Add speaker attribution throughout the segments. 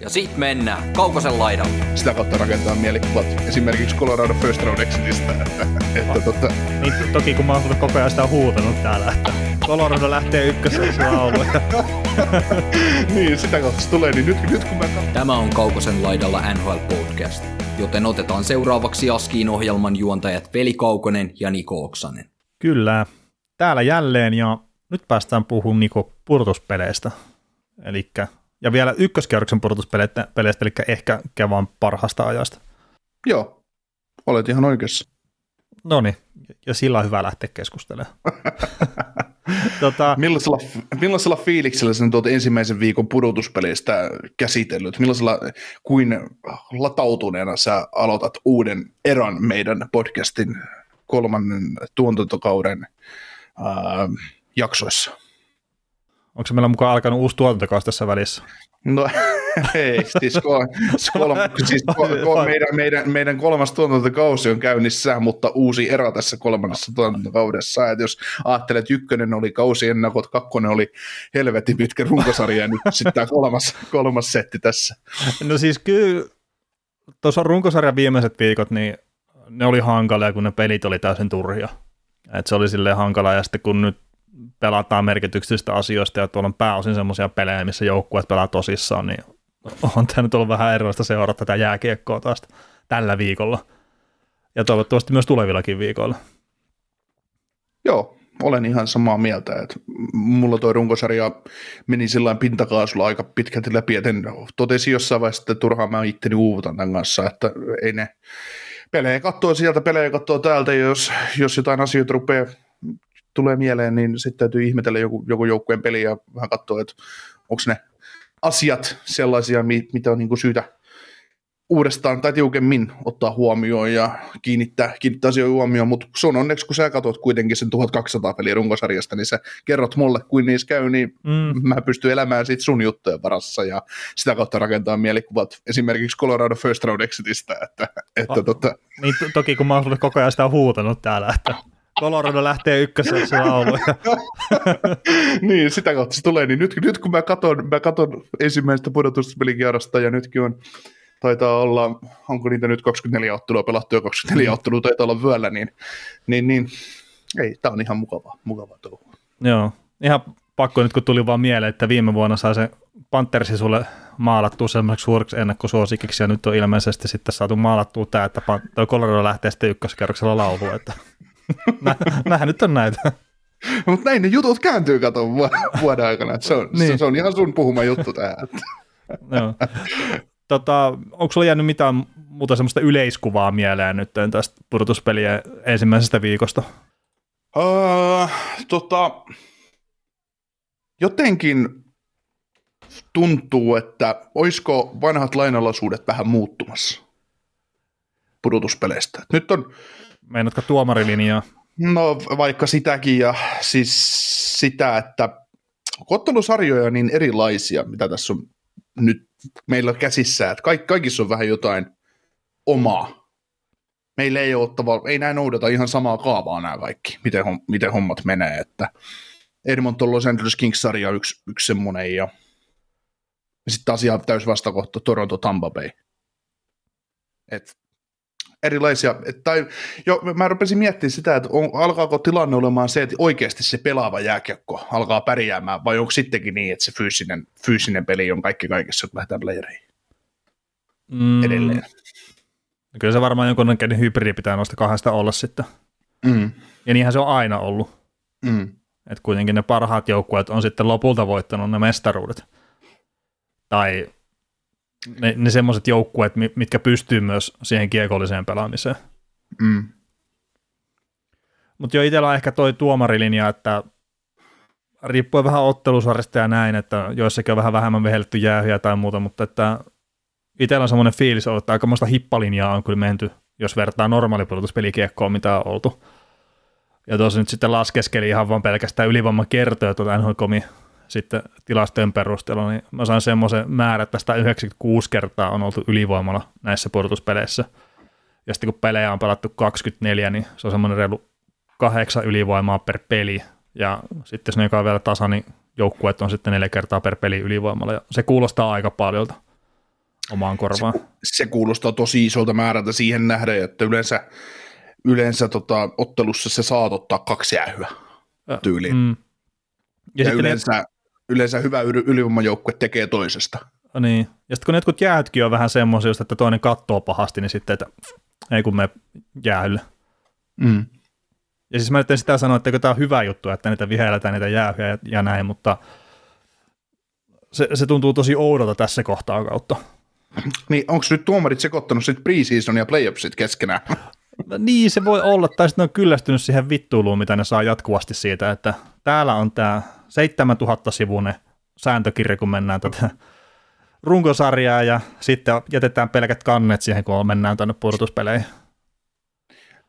Speaker 1: Ja sit mennään Kaukosen laidalle.
Speaker 2: sitä kautta rakentaa mielikuvat esimerkiksi Colorado First Round Exitistä, että, että tota,
Speaker 3: Niin to- toki kun mä oon koko ajan sitä huutanut täällä, että Colorado lähtee ykköseksi lauluja.
Speaker 2: niin sitä kautta se tulee, niin nyt, nyt kun mä katson,
Speaker 1: Tämä on Kaukosen laidalla NHL Podcast, joten otetaan seuraavaksi Askiin ohjelman juontajat Veli Kaukonen ja Niko Oksanen.
Speaker 3: Kyllä, täällä jälleen ja nyt päästään puhumaan Niko purtuspeleistä. Elikkä, ja vielä ykköskierroksen purtuspeleistä, peleistä, eli ehkä kevään parhaasta ajasta.
Speaker 2: joo, olet ihan oikeassa.
Speaker 3: No niin, ja sillä on hyvä lähteä keskustelemaan. tota,
Speaker 2: Millaisella, millaisella fiiliksellä sen tuot ensimmäisen viikon pudotuspeleistä käsitellyt? Millaisella kuin latautuneena sä aloitat uuden eran meidän podcastin kolmannen tuotantokauden ää, jaksoissa?
Speaker 3: Onko se meillä mukaan alkanut uusi tuotantokausi tässä välissä?
Speaker 2: No ei, siis, kol, kolm, siis kol, kol, meidän, meidän, meidän kolmas tuotantokausi on käynnissä, mutta uusi erä tässä kolmannessa tuotantokaudessa. Et jos ajattelet, että ykkönen oli kausiennakot, kakkonen oli helvetin pitkä runkosarja ja nyt sitten tämä kolmas, kolmas setti tässä.
Speaker 3: No siis kyllä, tuossa runkosarjan viimeiset viikot, niin ne oli hankalia, kun ne pelit oli täysin turhia. Et se oli silleen hankala, ja sitten kun nyt pelataan merkityksellisistä asioista, ja tuolla on pääosin semmoisia pelejä, missä joukkueet pelaa tosissaan, niin on tämä nyt ollut vähän erilaista seurata tätä jääkiekkoa taas tällä viikolla. Ja toivottavasti myös tulevillakin viikoilla.
Speaker 2: Joo, olen ihan samaa mieltä, että mulla toi runkosarja meni sillä pintakaasulla aika pitkälti läpi, että totesin jossain vaiheessa, että turhaan mä itteni uuvutan tämän kanssa, että ei ne pelejä katsoo sieltä, pelejä katsoo täältä, jos, jos jotain asioita rupeaa tulee mieleen, niin sitten täytyy ihmetellä joku, joku joukkueen peli ja vähän katsoa, että onko ne asiat sellaisia, mitä on niin kuin syytä uudestaan tai tiukemmin ottaa huomioon ja kiinnittää, kiinnittää asioihin huomioon, mutta sun onneksi, kun sä katsot kuitenkin sen 1200 peliä runkosarjasta, niin sä kerrot mulle, kuin niissä käy, niin mm. mä pystyn elämään siitä sun juttujen varassa ja sitä kautta rakentaa mielikuvat esimerkiksi Colorado First Round Exitistä, että, että
Speaker 3: Ah.
Speaker 2: tota,
Speaker 3: Niin to- toki kun mä oon koko ajan sitä huutanut täällä, että Colorado lähtee ykköseksi lauluja.
Speaker 2: niin, sitä kautta se tulee. Niin nyt, nyt kun mä katon, mä katon ensimmäistä pudotuspelikierrosta ja nytkin on, taitaa olla, onko niitä nyt 24 ottelua pelattu ja 24 ottelua taitaa olla vyöllä, niin, niin, niin ei, tää on ihan mukava, mukava touhu.
Speaker 3: Joo, ihan pakko nyt kun tuli vaan mieleen, että viime vuonna sai se Panthersi sulle maalattua semmoiseksi suureksi ennakkosuosikiksi ja nyt on ilmeisesti sitten saatu maalattua tämä, että Colorado lähtee sitten ykköskerroksella lauluun, että nä- nyt on näitä.
Speaker 2: Mutta näin ne jutut kääntyy, kato, vu- vuoden aikana. Se on, niin. Se, se, on ihan sun puhuma juttu.
Speaker 3: Joo. Tota, onko sulla jäänyt mitään muuta semmoista yleiskuvaa mieleen nyt tästä pudotuspelien ensimmäisestä viikosta?
Speaker 2: Uh, tota, jotenkin tuntuu, että olisiko vanhat lainalaisuudet vähän muuttumassa pudotuspeleistä. Nyt on,
Speaker 3: Meinaatko tuomarilinjaa?
Speaker 2: no vaikka sitäkin ja siis sitä, että kottelusarjoja on niin erilaisia, mitä tässä on nyt meillä käsissä, että kaik, kaikissa on vähän jotain omaa. Meillä ei ole tavallaan, ei näin noudata ihan samaa kaavaa nämä kaikki, miten, hom- miten hommat menee, että Edmonton Los Angeles Kings-sarja on yksi, yksi semmoinen ja, sitten taas ihan täys vastakohta Toronto Tampa Bay. Et erilaisia, tai jo, mä rupesin miettimään sitä, että on, alkaako tilanne olemaan se, että oikeasti se pelaava jääkiekko alkaa pärjäämään, vai onko sittenkin niin, että se fyysinen, fyysinen peli on kaikki kaikessa, kun lähdetään playereihin
Speaker 3: Mm,
Speaker 2: edelleen.
Speaker 3: Kyllä se varmaan jonkunnäköinen hybridi pitää noista kahdesta olla sitten.
Speaker 2: Mm.
Speaker 3: Ja niinhän se on aina ollut.
Speaker 2: Mm.
Speaker 3: Että kuitenkin ne parhaat joukkueet on sitten lopulta voittanut ne mestaruudet. Tai ne, ne semmoiset joukkueet, mi- mitkä pystyy myös siihen kiekolliseen pelaamiseen.
Speaker 2: Mm.
Speaker 3: Mutta jo itsellä on ehkä toi tuomarilinja, että riippuen vähän ottelusarjasta ja näin, että joissakin on vähän vähemmän vehelletty jäähyjä tai muuta, mutta että itsellä on semmoinen fiilis ollut, että aikamoista hippalinjaa on kyllä menty jos vertaa normaalipudotuspelikiekkoon, mitä on oltu. Ja tuossa nyt sitten laskeskeli ihan vaan pelkästään ylivoiman kertoja tuota NHL.comin sitten tilastojen perusteella, niin mä sain semmoisen määrän, että 196 kertaa on oltu ylivoimalla näissä pudotuspeleissä. Ja sitten kun pelejä on pelattu 24, niin se on semmoinen reilu kahdeksan ylivoimaa per peli. Ja sitten jos ne joka on vielä tasa, niin joukkueet on sitten neljä kertaa per peli ylivoimalla. Ja se kuulostaa aika paljolta omaan korvaan.
Speaker 2: Se, se kuulostaa tosi isolta määrältä siihen nähden, että yleensä, yleensä tota, ottelussa se saat ottaa kaksi jäähyä tyyliin. Mm. Ja, ja yleensä, ne... yleensä hyvä ylivoimajoukkue tekee toisesta.
Speaker 3: Niin. Ja sitten kun jotkut jäätkin on vähän semmoisia, että toinen katsoo pahasti, niin sitten, että ei kun me jäähylle.
Speaker 2: Mm.
Speaker 3: Ja siis mä nyt en sitä sano, että tämä on hyvä juttu, että niitä vihelletään niitä jäähyjä ja, ja näin, mutta se, se tuntuu tosi oudolta tässä kohtaa kautta.
Speaker 2: Niin, onko nyt tuomarit sekoittanut sitten preseason ja playoffsit keskenään?
Speaker 3: niin, se voi olla, tai sitten on kyllästynyt siihen vittuiluun, mitä ne saa jatkuvasti siitä, että täällä on tämä 7000 sivunen sääntökirja, kun mennään tätä runkosarjaa ja sitten jätetään pelkät kannet siihen, kun mennään tuonne pudotuspeleihin.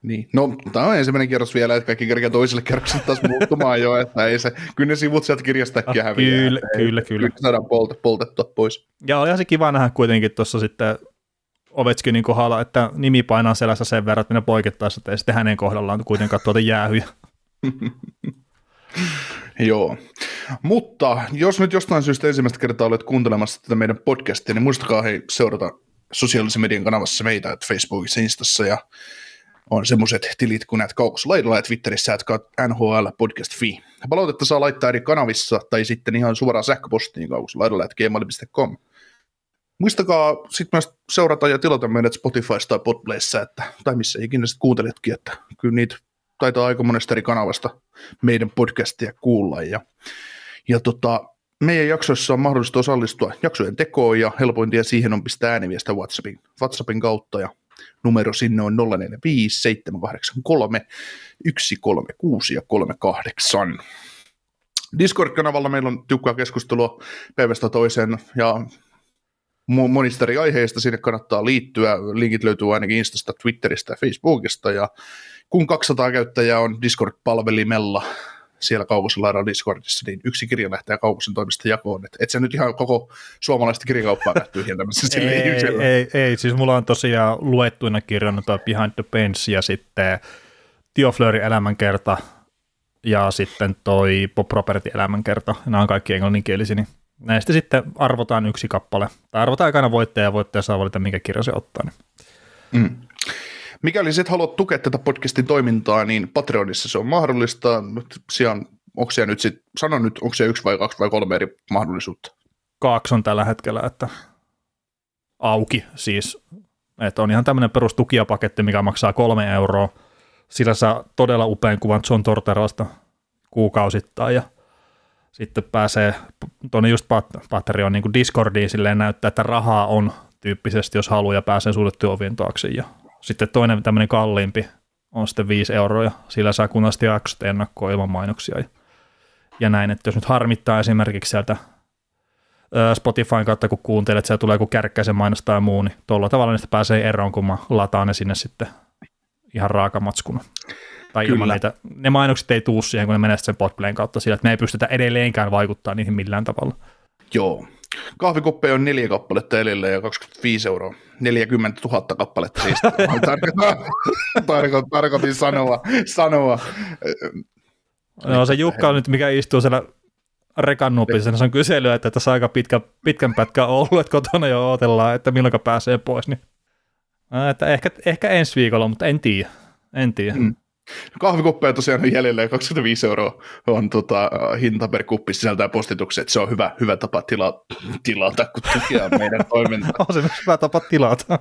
Speaker 2: Niin, no tämä on ensimmäinen kierros vielä, että kaikki kerkeä toiselle kerrokselle taas muuttumaan jo, että ei se, kyllä ne sivut sieltä kirjasta
Speaker 3: ah, häviää. Kyllä, kyllä, kyllä. Kyllä
Speaker 2: saadaan polte, poltettua pois.
Speaker 3: Ja olihan se kiva nähdä kuitenkin tuossa sitten Ovechkinin kohdalla, että nimi painaa selässä sen verran, että ne poikettaisiin, että ei sitten hänen kohdallaan kuitenkaan tuota jäähyjä.
Speaker 2: Joo, mutta jos nyt jostain syystä ensimmäistä kertaa olet kuuntelemassa tätä meidän podcastia, niin muistakaa hei seurata sosiaalisen median kanavassa meitä, että Facebookissa, Instassa ja on semmoiset tilit kuin näet kaukossa laidalla ja Twitterissä, että NHL podcast fi. Palautetta saa laittaa eri kanavissa tai sitten ihan suoraan sähköpostiin kaukossa laidalla, että gmail.com. Muistakaa sitten myös seurata ja tilata meidät Spotifysta tai Podplayssa, että, tai missä ikinä sitten kuunteletkin, että kyllä niitä taitaa aika monesta eri kanavasta meidän podcastia kuulla. Ja, ja tota, meidän jaksoissa on mahdollista osallistua jaksojen tekoon ja helpoin tie siihen on pistää ääniviestä WhatsAppin, WhatsAppin kautta ja numero sinne on 045 783 136 ja 38. Discord-kanavalla meillä on tiukkaa keskustelua päivästä toiseen ja monista eri aiheista sinne kannattaa liittyä. Linkit löytyy ainakin Instasta, Twitteristä ja Facebookista ja kun 200 käyttäjää on Discord-palvelimella siellä Kaukosella Discordissa, niin yksi kirja lähtee Kaukosen toimista jakoon. Et, et se nyt ihan koko suomalaista kirjakauppaa nähty tyhjentämässä
Speaker 3: ei, ei, ei, ei, siis mulla on tosiaan luettuina kirjoina tuo Behind the Bench ja sitten Tio Fleury elämänkerta ja sitten toi Pop Property elämänkerta. Nämä on kaikki englanninkielisiä, niin näistä sitten arvotaan yksi kappale. Tai arvotaan aikana voittaja ja voittaja saa valita, minkä kirja se ottaa. Niin.
Speaker 2: Mm. Mikäli sit haluat tukea tätä podcastin toimintaa, niin Patreonissa se on mahdollista. Siellä, onko siellä nyt sit, sano nyt, onko se yksi vai kaksi vai kolme eri mahdollisuutta?
Speaker 3: Kaksi on tällä hetkellä, että auki siis. Että on ihan tämmöinen perustukijapaketti, mikä maksaa kolme euroa. Sillä saa todella upean kuvan John Torterasta kuukausittain ja sitten pääsee tuonne just Patreon niin Discordiin silleen näyttää, että rahaa on tyyppisesti, jos haluaa ja pääsee suljettujen ovien taakse ja sitten toinen tämmöinen kalliimpi on sitten 5 euroa, ja sillä saa kunnasti jaksot ennakkoon ilman mainoksia. Ja, ja näin, että jos nyt harmittaa esimerkiksi sieltä Spotifyn kautta, kun kuuntelet, että siellä tulee joku kärkkäisen mainos tai muu, niin tuolla tavalla niistä pääsee eroon, kun mä lataan ne sinne sitten ihan raakamatskuna. Tai Kyllä. ilman niitä, ne mainokset ei tuu siihen, kun ne menee sen podplayn kautta sillä, että me ei pystytä edelleenkään vaikuttaa niihin millään tavalla.
Speaker 2: Joo, Kahvikoppeja on neljä kappaletta edelleen ja 25 euroa. 40 000 kappaletta siis. Tarko, tarkoitin sanoa. sanoa.
Speaker 3: No se Jukka on nyt, mikä istuu siellä rekan nupissa, se on kysely, että tässä aika pitkä, pitkän pätkä on ollut, että kotona jo odotellaan, että milloin pääsee pois. Niin. Että ehkä, ehkä ensi viikolla, mutta en tiedä. En tiedä. Mm.
Speaker 2: Kahvikuppeja tosiaan on jäljellä 25 euroa on tota, hinta per kuppi sisältää postitukset. Se on hyvä, hyvä tapa tila, tilata, kun tukea meidän toimintaa.
Speaker 3: on se hyvä tapa tilata.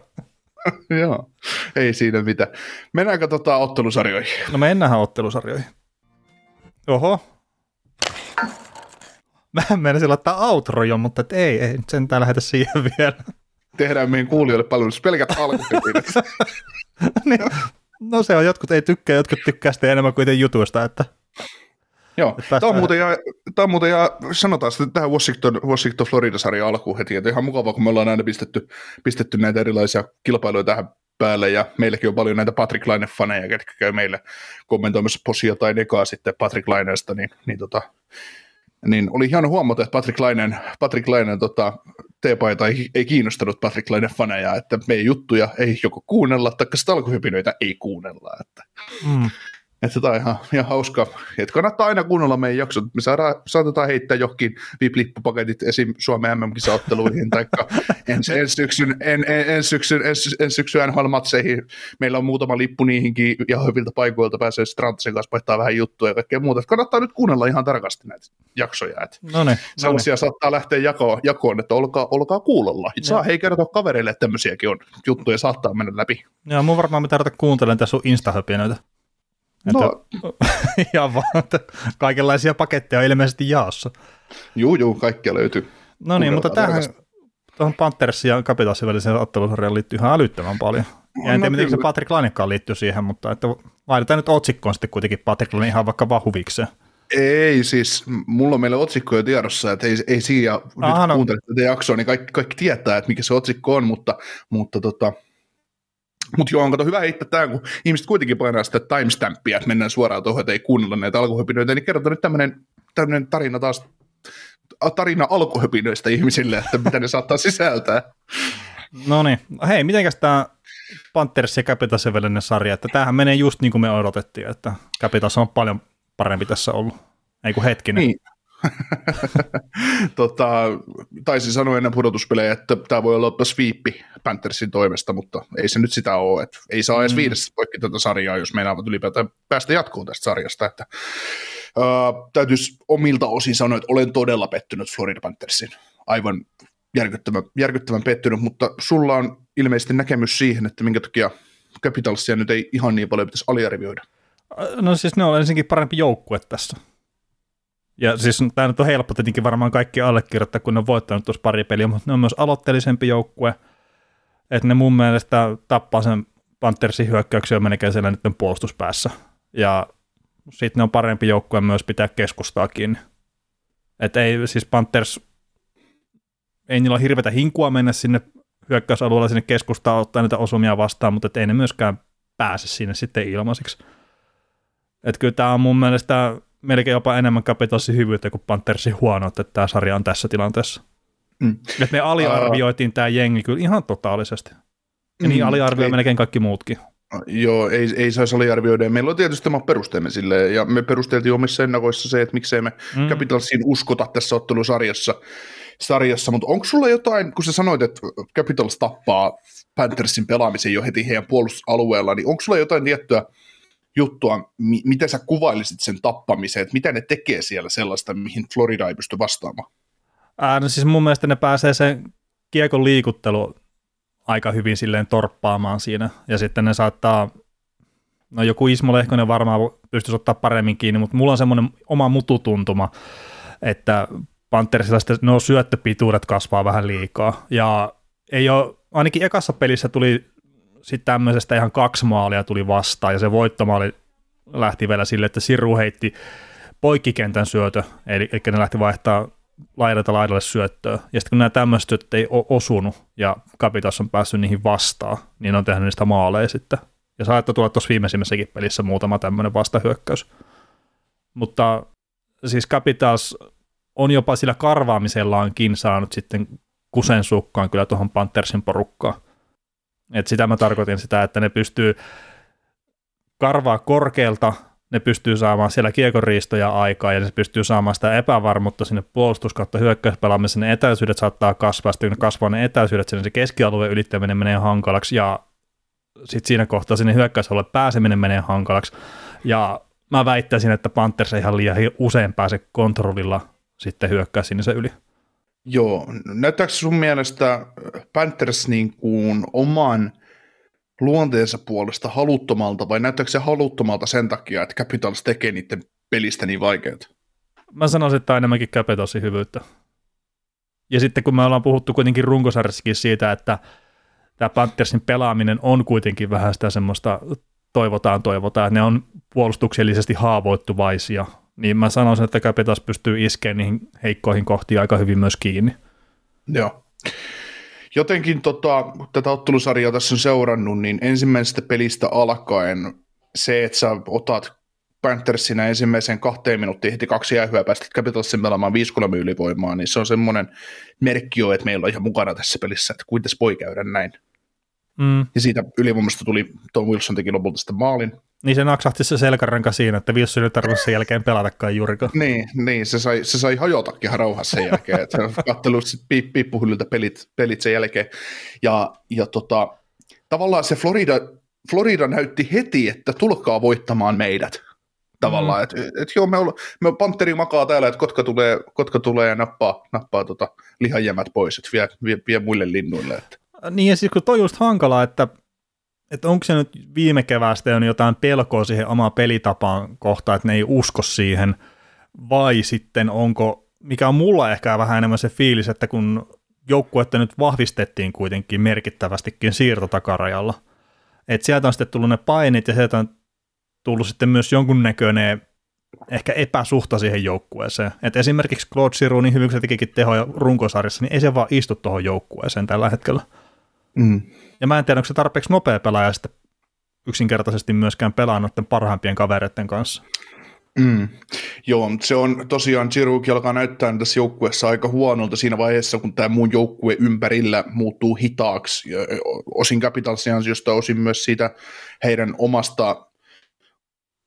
Speaker 2: Joo, ei siinä mitään. Mennäänkö tota ottelusarjoihin?
Speaker 3: No mennään ottelusarjoihin. Oho. Mä menisin laittaa outro jo, mutta et ei, ei sentään lähetä siihen vielä.
Speaker 2: Tehdään meidän kuulijoille palvelus pelkät alkupelit.
Speaker 3: niin, No se on, jotkut ei tykkää, jotkut tykkää sitten enemmän kuin jutuista, että
Speaker 2: Joo, tämä on, muuten, ja, tämä on muuten, ja sanotaan sitten tähän Washington, Washington Florida-sarjan alkuun heti, että ihan mukavaa, kun me ollaan aina pistetty, pistetty näitä erilaisia kilpailuja tähän päälle ja meilläkin on paljon näitä Patrick Laine-faneja, ketkä käy meille kommentoimassa posia tai nekaa sitten Patrick Laineesta, niin, niin, tota, niin oli hieno huomata, että Patrick Lainen, Patrick Lainen tota, teepaita ei, ei kiinnostanut Patrick Lainen faneja, että meidän juttuja ei joko kuunnella, tai stalkuhypinöitä ei kuunnella. Että. Mm. Että tämä on ihan, ihan hauska. Että kannattaa aina kuunnella meidän jaksot. Me saadaan, saatetaan heittää johonkin VIP-lippupaketit esim. Suomen MM-kisaotteluihin tai ensi, ensi syksyn, en, en, en syksyn, ensi, ensi syksyn NHL-matseihin. Meillä on muutama lippu niihinkin ja hyviltä paikoilta pääsee Strantsen kanssa vaihtaa vähän juttuja ja kaikkea muuta. Että kannattaa nyt kuunnella ihan tarkasti näitä jaksoja. Että
Speaker 3: noniin,
Speaker 2: sellaisia
Speaker 3: noniin.
Speaker 2: saattaa lähteä jakoon, jakoon että olkaa, olkaa kuulolla. Saa hei kertoa kavereille, että tämmöisiäkin on juttuja saattaa mennä läpi.
Speaker 3: Joo, mun varmaan mitä ruveta kuuntelemaan tässä sun insta
Speaker 2: No,
Speaker 3: ja vaan, että kaikenlaisia paketteja on ilmeisesti jaossa.
Speaker 2: Juu, juu, kaikkia löytyy.
Speaker 3: No niin, mutta tähän tuohon Panthersin ja Capitalsin väliseen ottelusarjaan liittyy ihan älyttömän paljon. Ja en no, tiedä, miten se Patrick Lainekaan liittyy siihen, mutta että vaihdetaan nyt otsikkoon sitten kuitenkin Patrick Laine ihan vaikka vaan huvikseen.
Speaker 2: Ei siis, mulla on meillä otsikko jo tiedossa, että ei, ei siinä, Aha, nyt no. kuuntelet tätä jaksoa, niin kaikki, kaikki tietää, että mikä se otsikko on, mutta, mutta tota, mutta joo, on kato hyvä heittää tämä, kun ihmiset kuitenkin painaa sitä timestampia, että mennään suoraan tuohon, että ei kuunnella näitä alkuhöpinöitä, niin kerrotaan nyt tämmöinen tarina taas, tarina alkuhöpinöistä ihmisille, että mitä ne saattaa sisältää.
Speaker 3: No niin, hei, mitenkäs tämä Panthers ja Capitals välinen sarja, että tämähän menee just niin kuin me odotettiin, että Capitals on paljon parempi tässä ollut, ei kuin hetkinen. Niin,
Speaker 2: tota, taisin sanoa ennen pudotuspelejä, että tämä voi olla sweepi Panthersin toimesta, mutta ei se nyt sitä ole. Että ei saa edes mm. viidessä poikki tätä sarjaa, jos meinaavat ylipäätään päästä jatkoon tästä sarjasta. Että, uh, täytyisi omilta osin sanoa, että olen todella pettynyt Florida Panthersin. Aivan järkyttävän, järkyttävän pettynyt, mutta sulla on ilmeisesti näkemys siihen, että minkä takia Capitalsia nyt ei ihan niin paljon pitäisi aliarvioida.
Speaker 3: No siis ne on ensinnäkin parempi joukkue tässä ja siis tämä nyt on helppo tietenkin varmaan kaikki allekirjoittaa, kun ne on voittanut tuossa pari peliä, mutta ne on myös aloitteellisempi joukkue, että ne mun mielestä tappaa sen Panthersin hyökkäyksiä melkein siellä nyt puolustuspäässä. Ja sitten ne on parempi joukkue myös pitää keskustaa kiinni. Että ei siis Panthers, ei niillä ole hirveätä hinkua mennä sinne hyökkäysalueella sinne keskustaan ottaa niitä osumia vastaan, mutta ei ne myöskään pääse sinne sitten ilmaiseksi. Että kyllä tämä on mun mielestä melkein jopa enemmän Capitalsin hyvyyttä kuin Panthersin huono, että tämä sarja on tässä tilanteessa. Mm. Että me aliarvioitiin uh, tämä jengi kyllä ihan totaalisesti. Ja niin mm, aliarvioi ei, melkein kaikki muutkin.
Speaker 2: Joo, ei, ei saisi aliarvioida. Meillä on tietysti tämä perusteemme sille, ja me perusteltiin omissa ennakoissa se, että miksei me mm. Capitalsiin uskota tässä ottelusarjassa. Sarjassa, mutta onko sulla jotain, kun sä sanoit, että Capitals tappaa Panthersin pelaamisen jo heti heidän puolustusalueella, niin onko sulla jotain tiettyä juttua, mi- miten sä kuvailisit sen tappamisen, että mitä ne tekee siellä sellaista, mihin Florida ei pysty vastaamaan?
Speaker 3: Ää, no siis mun mielestä ne pääsee sen kiekon liikuttelu aika hyvin silleen torppaamaan siinä, ja sitten ne saattaa, no joku Ismo Lehkonen varmaan pystyisi ottaa paremmin kiinni, mutta mulla on semmoinen oma mututuntuma, että Panthersilla sitten no syöttöpituudet kasvaa vähän liikaa, ja ei ole, ainakin ekassa pelissä tuli sitten tämmöisestä ihan kaksi maalia tuli vastaan, ja se voittomaali lähti vielä sille, että Siru heitti poikkikentän syötö, eli, eli ne lähti vaihtaa laidalta laidalle syöttöä. Ja sitten kun nämä tämmöiset ei ole osunut, ja Kapitas on päässyt niihin vastaan, niin on tehnyt niistä maaleja sitten. Ja saattoi tulla tuossa viimeisimmässäkin pelissä muutama tämmöinen vastahyökkäys. Mutta siis Capitals on jopa sillä karvaamisellaankin saanut sitten kusen sukkaan kyllä tuohon Panthersin porukkaan. Et sitä mä tarkoitin sitä, että ne pystyy karvaa korkealta, ne pystyy saamaan siellä kiekoriistoja aikaa ja ne pystyy saamaan sitä epävarmuutta sinne puolustus- kautta hyökkäyspelaamiseen. Ne etäisyydet saattaa kasvaa, sitten kun ne kasvaa ne etäisyydet, sinne se keskialueen ylittäminen menee hankalaksi ja sitten siinä kohtaa sinne hyökkäysalueelle pääseminen menee hankalaksi. Ja mä väittäisin, että Panthers ihan liian usein pääse kontrollilla sitten hyökkää sinne se yli.
Speaker 2: Joo, näyttääkö sun mielestä Panthers niin kuin oman luonteensa puolesta haluttomalta vai näyttääkö se haluttomalta sen takia, että Capitals tekee niiden pelistä niin vaikeaa?
Speaker 3: Mä sanoisin, että enemmänkin Capitalsin hyvyyttä. Ja sitten kun me ollaan puhuttu kuitenkin runkosarjassakin siitä, että tämä Panthersin pelaaminen on kuitenkin vähän sitä semmoista toivotaan, toivotaan, että ne on puolustuksellisesti haavoittuvaisia, niin mä sanoisin, että Capitals pystyy iskeä niihin heikkoihin kohtiin aika hyvin myös kiinni.
Speaker 2: Joo. jotenkin tota, tätä ottelusarjaa tässä on seurannut, niin ensimmäisestä pelistä alkaen se, että sä otat Panthersinä ensimmäisen kahteen minuuttiin heti kaksi jäähyä päästä Capitalsin pelaamaan 5-3 ylivoimaa, niin se on semmoinen merkki jo, että meillä on ihan mukana tässä pelissä, että kuinka voi käydä näin.
Speaker 3: Mm.
Speaker 2: Ja siitä ylivoimasta tuli, Tom Wilson teki lopulta sitten maalin.
Speaker 3: Niin se naksahti se selkäranka siinä, että Wilson ei tarvitse sen jälkeen pelatakaan juurikaan.
Speaker 2: Niin, niin se, sai, se sai hajotakin ihan rauhassa sen jälkeen, että katselu sitten piippuhyllyltä pelit, pelit sen jälkeen. Ja, ja tota, tavallaan se Florida, Florida näytti heti, että tulkaa voittamaan meidät tavallaan, mm. että et, joo, me, olla, me Panteri makaa täällä, että kotka tulee, kotka tulee ja nappaa, nappaa tota lihanjämät pois, että vie, vie, vie muille linnuille. Että.
Speaker 3: Niin ja siis kun toi just hankala, että, että onko se nyt viime keväästä on jotain pelkoa siihen omaan pelitapaan kohtaan, että ne ei usko siihen, vai sitten onko, mikä on mulla ehkä vähän enemmän se fiilis, että kun joukkuetta nyt vahvistettiin kuitenkin merkittävästikin siirtotakarajalla, että sieltä on sitten tullut ne painit ja sieltä on tullut sitten myös jonkunnäköinen ehkä epäsuhta siihen joukkueeseen. Et esimerkiksi Claude Giroux, niin hyvin kuin se tekikin tehoja runkosarjassa, niin ei se vaan istu tuohon joukkueeseen tällä hetkellä.
Speaker 2: Mm.
Speaker 3: Ja mä en tiedä, onko se tarpeeksi nopea pelaaja sitten yksinkertaisesti myöskään pelaa noiden parhaimpien kavereiden kanssa.
Speaker 2: Mm. Joo, se on tosiaan Giroux alkaa näyttää tässä joukkueessa aika huonolta siinä vaiheessa, kun tämä muun joukkue ympärillä muuttuu hitaaksi, osin Capitalsin ansiosta, osin myös siitä heidän omasta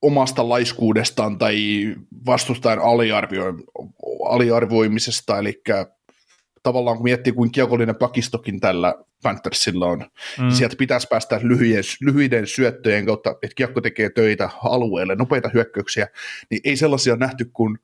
Speaker 2: omasta laiskuudestaan tai vastustajan aliarvio, aliarvoimisesta, eli tavallaan kun miettii, kuin kiekollinen pakistokin tällä Panthersilla on, niin mm. niin sieltä pitäisi päästä lyhyiden, lyhyiden syöttöjen kautta, että kiekko tekee töitä alueelle, nopeita hyökkäyksiä, niin ei sellaisia nähty kuin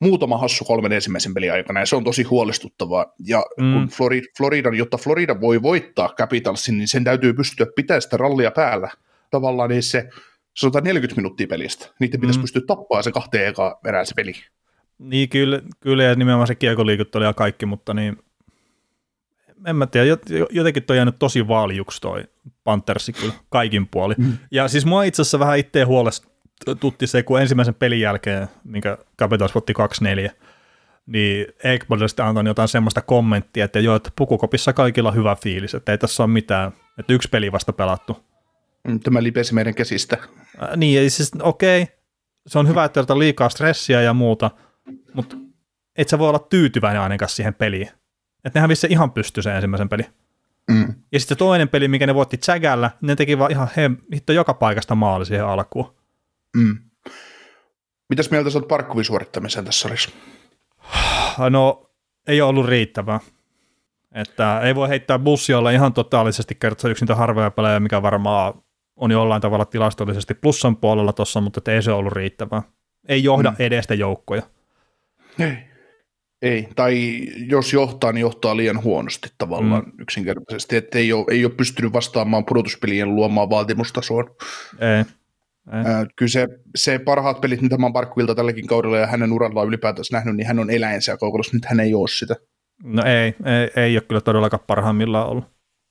Speaker 2: muutama hassu kolmen ensimmäisen pelin aikana, ja se on tosi huolestuttavaa. Ja mm. kun Florida, Florida, jotta Florida voi voittaa Capitalsin, niin sen täytyy pystyä pitämään sitä rallia päällä. Tavallaan niin se sanotaan 40 minuuttia pelistä. Niiden pitäisi mm. pystyä tappaa se kahteen eka erään se peli.
Speaker 3: Niin, kyllä, kyllä ja nimenomaan se kiekoliikuttu ja kaikki, mutta niin, en mä tiedä, jotenkin toi jäänyt tosi vaaljuksi toi Panthersi kyllä kaikin puoli. Mm. Ja siis mua itse asiassa vähän itse huolestutti se, kun ensimmäisen pelin jälkeen, minkä Capitals otti 2-4, niin Ekblad sitten antoi jotain semmoista kommenttia, että joo, että pukukopissa kaikilla on hyvä fiilis, että ei tässä ole mitään, että yksi peli vasta pelattu,
Speaker 2: Mm, tämä lipesi meidän käsistä.
Speaker 3: Äh, niin, siis okei, okay, se on hyvä, että liikaa stressiä ja muuta, mutta et sä voi olla tyytyväinen ainakaan siihen peliin. Että nehän vissi ihan pystyy sen ensimmäisen peli. Mm. Ja sitten se toinen peli, mikä ne voitti Jagällä, ne teki vaan ihan he, hitto joka paikasta maali siihen alkuun.
Speaker 2: Mm. Mitäs mieltä sä oot Parkkovin suorittamiseen tässä sarjassa?
Speaker 3: No, ei ole ollut riittävää. Että ei voi heittää bussiolla ihan totaalisesti kertaa yksi niitä harvoja pelejä, mikä varmaan on jollain tavalla tilastollisesti plussan puolella tuossa, mutta ei se ollut riittävää. Ei johda mm. edestä joukkoja.
Speaker 2: Ei. Ei, tai jos johtaa, niin johtaa liian huonosti tavallaan mm. yksinkertaisesti, että ei ole, ei ole pystynyt vastaamaan pudotuspelien luomaan vaatimustasoon.
Speaker 3: Ei.
Speaker 2: Ei. Äh, kyllä se, se parhaat pelit, mitä mä oon Parkkuilta tälläkin kaudella ja hänen urallaan ylipäätänsä nähnyt, niin hän on eläin siellä kaukolossa, nyt hän ei ole sitä.
Speaker 3: No ei, ei, ei ole kyllä todellakaan parhaimmillaan ollut.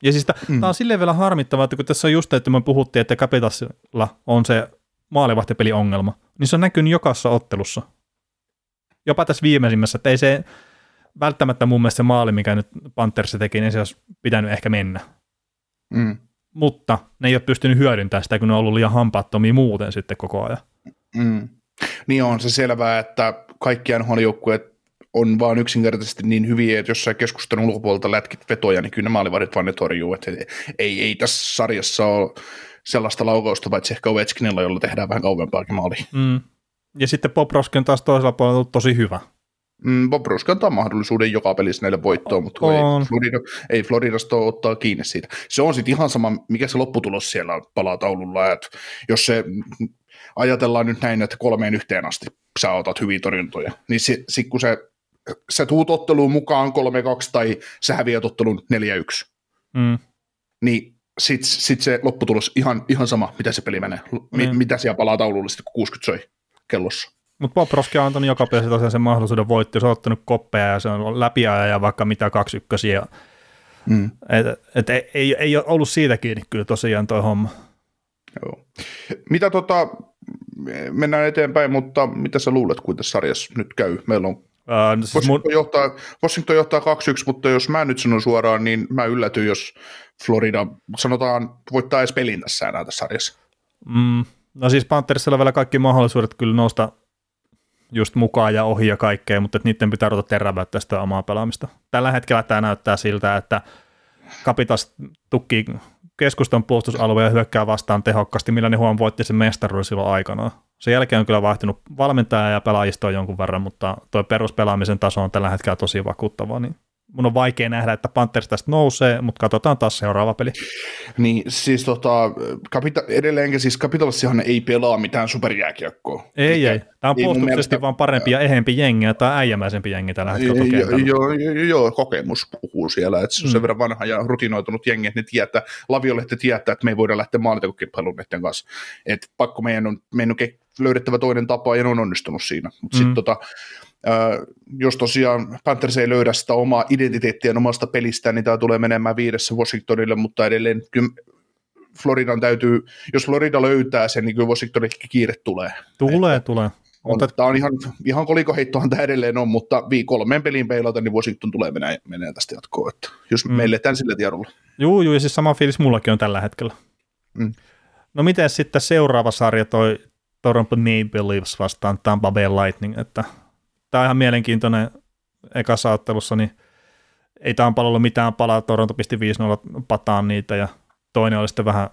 Speaker 3: Ja siis mm. tämä on silleen vielä harmittavaa, että kun tässä on just, että me puhuttiin, että Capitasilla on se maalivahtipeliongelma, niin se on näkynyt jokaisessa ottelussa. Jopa tässä viimeisimmässä, että ei se välttämättä mun mielestä se maali, mikä nyt Pantherissa teki, niin se olisi pitänyt ehkä mennä.
Speaker 2: Mm.
Speaker 3: Mutta ne ei ole pystynyt hyödyntämään sitä, kun ne on ollut liian hampaattomia muuten sitten koko ajan.
Speaker 2: Mm. Niin on se selvää, että kaikki NHL-joukkueet on vaan yksinkertaisesti niin hyviä, että jossain keskustelun ulkopuolelta lätkit vetoja, niin kyllä ne maalivadit vaan ne torjuu. Että ei, ei tässä sarjassa ole sellaista laukausta, paitsi ehkä Ovechkinilla, jolla tehdään vähän kauempaakin maali.
Speaker 3: Mm. Ja sitten Bob Roskin taas toisella puolella on tosi hyvä.
Speaker 2: Mm, Bob Roski antaa mahdollisuuden joka pelissä näille voittoon, mutta ei, Florida, ei Floridasta ottaa kiinni siitä. Se on sitten ihan sama, mikä se lopputulos siellä palaa taululla, että jos se ajatellaan nyt näin, että kolmeen yhteen asti sä otat hyviä torjuntoja, niin sitten sit kun se sä tuut otteluun mukaan 3-2 tai sä häviät ottelun 4-1.
Speaker 3: Mm.
Speaker 2: Niin sit, sit se lopputulos ihan, ihan sama, mitä se peli menee. Mi, mm. Mitä siellä palaa taululle sitten, kun 60 soi kellossa.
Speaker 3: Mutta Bob Roski on antanut joka pelissä sen mahdollisuuden voitti, se on ottanut koppeja ja se on läpiaja ja vaikka mitä kaksi ykkösiä. Mm. Et, et ei, ei, ei, ole ollut siitä kiinni kyllä tosiaan toi homma.
Speaker 2: Joo. Mitä tota, mennään eteenpäin, mutta mitä sä luulet, kun tässä sarjassa nyt käy? Meillä on
Speaker 3: Uh, siis
Speaker 2: Washington,
Speaker 3: mun,
Speaker 2: johtaa, Washington johtaa 2-1, mutta jos mä nyt sanon suoraan, niin mä yllätyn, jos Florida, sanotaan, voittaa edes pelin tässä enää tässä sarjassa.
Speaker 3: mm, no siis Panthersilla on vielä kaikki mahdollisuudet kyllä nousta just mukaan ja ohi ja kaikkea, mutta niiden pitää ruveta terävää sitä omaa pelaamista. Tällä hetkellä tämä näyttää siltä, että Kapitas tukkii keskustan puolustusalueen ja hyökkää vastaan tehokkaasti, millä ne huom voitti sen mestaruuden silloin aikanaan. Sen jälkeen on kyllä vaihtunut valmentaja ja pelaajistoa jonkun verran, mutta tuo peruspelaamisen taso on tällä hetkellä tosi vakuuttava, niin mun on vaikea nähdä, että Panthers tästä nousee, mutta katsotaan taas seuraava peli.
Speaker 2: Niin siis tota, kapita- edelleenkin siis Capitalissihan ei pelaa mitään superjääkiekkoa.
Speaker 3: Ei, ei. Tämä on puolustuksesti
Speaker 2: mielestä-
Speaker 3: vaan parempi ja ehempi jengi, on äijämäisempi jengi tällä hetkellä
Speaker 2: Joo,
Speaker 3: kentällä.
Speaker 2: joo, joo, joo, kokemus puhuu siellä, että se on
Speaker 3: Mm.
Speaker 2: sen verran vanha ja rutinoitunut jengi, että ne tietää, Laviolehti tietää, että me ei voida lähteä maalintekokilpailuun näiden kanssa. Et pakko meidän on, meidän on ke- löydettävä toinen tapa ja ne on onnistunut siinä. Mutta
Speaker 3: Mm.
Speaker 2: sitten tota, jos tosiaan Panthers ei löydä sitä omaa identiteettiä omasta pelistään, niin tämä tulee menemään viidessä Washingtonille, mutta edelleen Floridan täytyy, jos Florida löytää sen, niin kyllä Washingtonille kiire tulee.
Speaker 3: Tulee, tulee.
Speaker 2: On,
Speaker 3: Mutta
Speaker 2: tämä on ihan, ihan kolikoheittohan tämä edelleen on, mutta kolmeen peliin peilata, niin Washington tulee menee, menee tästä jatkoon. Että jos
Speaker 3: Mm.
Speaker 2: mm. meille tämän sillä tiedolla.
Speaker 3: Juu, juu, ja siis sama fiilis mullakin on tällä hetkellä.
Speaker 2: Mm.
Speaker 3: No miten sitten seuraava sarja toi Toronto Maple Leafs vastaan Tampa Bay Lightning, että tämä on ihan mielenkiintoinen ekassa ottelussa, niin ei Tampalla ollut mitään palaa, Toronto pisti 5-0 pataan niitä ja toinen oli sitten vähän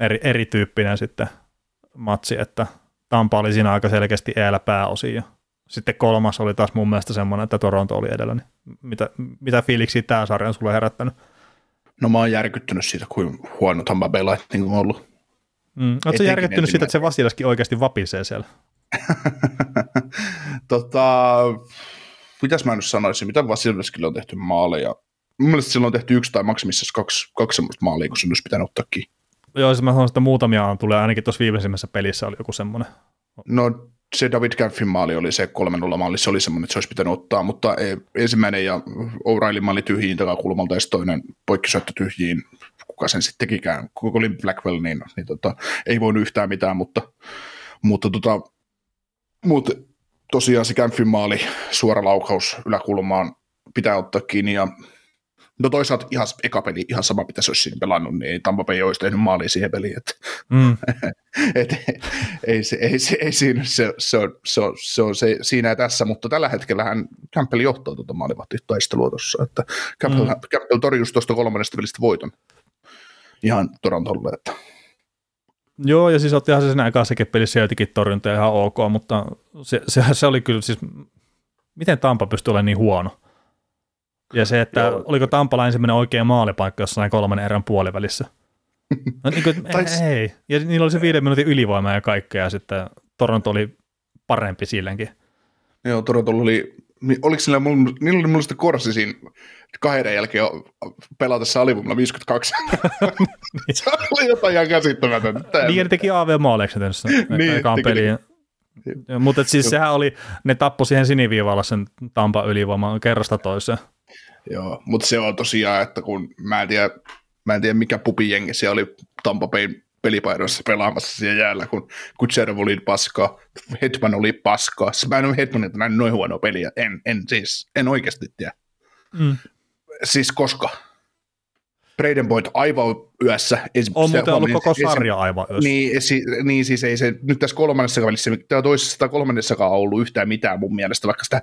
Speaker 3: eri, erityyppinen sitten matsi, että Tampa oli siinä aika selkeästi eellä pääosin ja sitten kolmas oli taas mun mielestä semmoinen, että Toronto oli edellä, niin mitä, mitä fiiliksiä tämä sarja on sulle herättänyt?
Speaker 2: No mä oon järkyttynyt siitä, kuin huono Tampa Bay Lightning on ollut.
Speaker 3: Mm. Oletko järkyttynyt siitä, että se Vasilaskin oikeasti vapisee siellä?
Speaker 2: tota, mitäs mä nyt sanoisin, mitä Vasilevskille on tehty maaleja? Mun mielestä silloin on tehty yksi tai maksimissaan kaksi, kaksi semmoista maalia, kun se olisi pitänyt ottaa kiinni.
Speaker 3: Joo, siis mä sanoin, että muutamia on tulee, ainakin tuossa viimeisimmässä pelissä oli joku semmoinen.
Speaker 2: No se David Caffin maali oli se 3-0 maali, se oli semmoinen, että se olisi pitänyt ottaa, mutta ensimmäinen ja O'Reillyn maali tyhjiin takakulmalta ja toinen poikkisyöttö tyhjiin, kuka sen sitten tekikään, koko oli Blackwell, niin, niin tota, ei voinut yhtään mitään, mutta, mutta, tota, mutta tosiaan se Camphin maali, suora laukaus yläkulmaan pitää ottaa kiinni ja No toisaalta ihan eka peli, ihan sama mitä se olisi siinä pelannut, niin ei Tampa Bay olisi tehnyt maalia siihen peliin, että
Speaker 3: Mm.
Speaker 2: et, ei, se, ei, se, ei siinä, se, se, on, se, on, se on se, siinä ja tässä, mutta tällä hetkellä hän Campbell johtaa tuota maalivahtitaistelua tuossa, että Campbell,
Speaker 3: Mm.
Speaker 2: mm. Campbell torjusi tuosta kolmannesta pelistä voiton ihan Torontolle, että
Speaker 3: Joo, ja siis ottihan se siinä ekassakin pelissä jotenkin torjunta ihan ok, mutta se, se, se, oli kyllä siis, miten Tampa pystyi olemaan niin huono? Ja se, että
Speaker 2: Joo.
Speaker 3: oliko Tampala ensimmäinen oikea maalipaikka jossain kolmannen erän puolivälissä? No, niin kuin,
Speaker 2: Tai-
Speaker 3: ei. Ja niillä oli se viiden minuutin ylivoima ja kaikkea, ja sitten Toronto oli parempi silläkin.
Speaker 2: joo, Torontolla oli, oliko sillä, mun, niillä oli mulla sitten korsi siinä kahden jälkeen pelatessa alivoimalla 52. se oli jotain ihan käsittämätöntä.
Speaker 3: Niin, ne teki AV-maaleiksi tässä
Speaker 2: Niin,
Speaker 3: peliin. Mutta siis sehän oli, ne tappoi siihen siniviivalla sen Tampa ylivoiman kerrasta toiseen.
Speaker 2: Joo, mutta se on tosiaan, että kun mä en tiedä, mä en tiedä mikä pupijengi siellä oli Tampa Bayn pelipaidoissa pelaamassa siellä jäällä, kun Kutserov oli paskaa, Hetman oli paskaa. Siis Mä en ole Hetmanilta nähnyt noin huonoa peliä. En, en siis, en oikeasti tiedä.
Speaker 3: Mm.
Speaker 2: Siis koska? Braden Boyd aivan yössä. Ensi-
Speaker 3: On muuten ollut koko sarja aivan ylös.
Speaker 2: Niin, si, niin, siis ei se nyt tässä kolmannessa välissä, tämä toisessa tai kolmannessakaan ollut yhtään mitään mun mielestä, vaikka sitä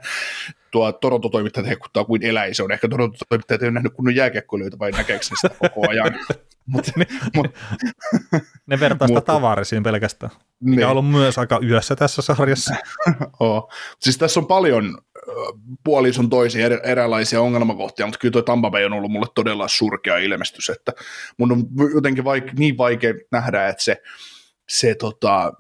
Speaker 2: tuo Toronto-toimittajat hekuttaa kuin eläin, se on ehkä Toronto-toimittajat ei ole nähnyt kunnon jääkiekkoilijoita vai näkeekö ne sitä koko ajan. Mut, mut,
Speaker 3: Ne vertaa sitä tavarisiin pelkästään, mikä
Speaker 2: niin.
Speaker 3: on ollut myös aika yössä tässä sarjassa.
Speaker 2: Oo. Siis tässä on paljon puolison toisia eri, erilaisia ongelmakohtia, mutta kyllä tuo Tampa Bay on ollut mulle todella surkea ilmestys, että mun on jotenkin vaike, niin vaikea nähdä, että se, se tota,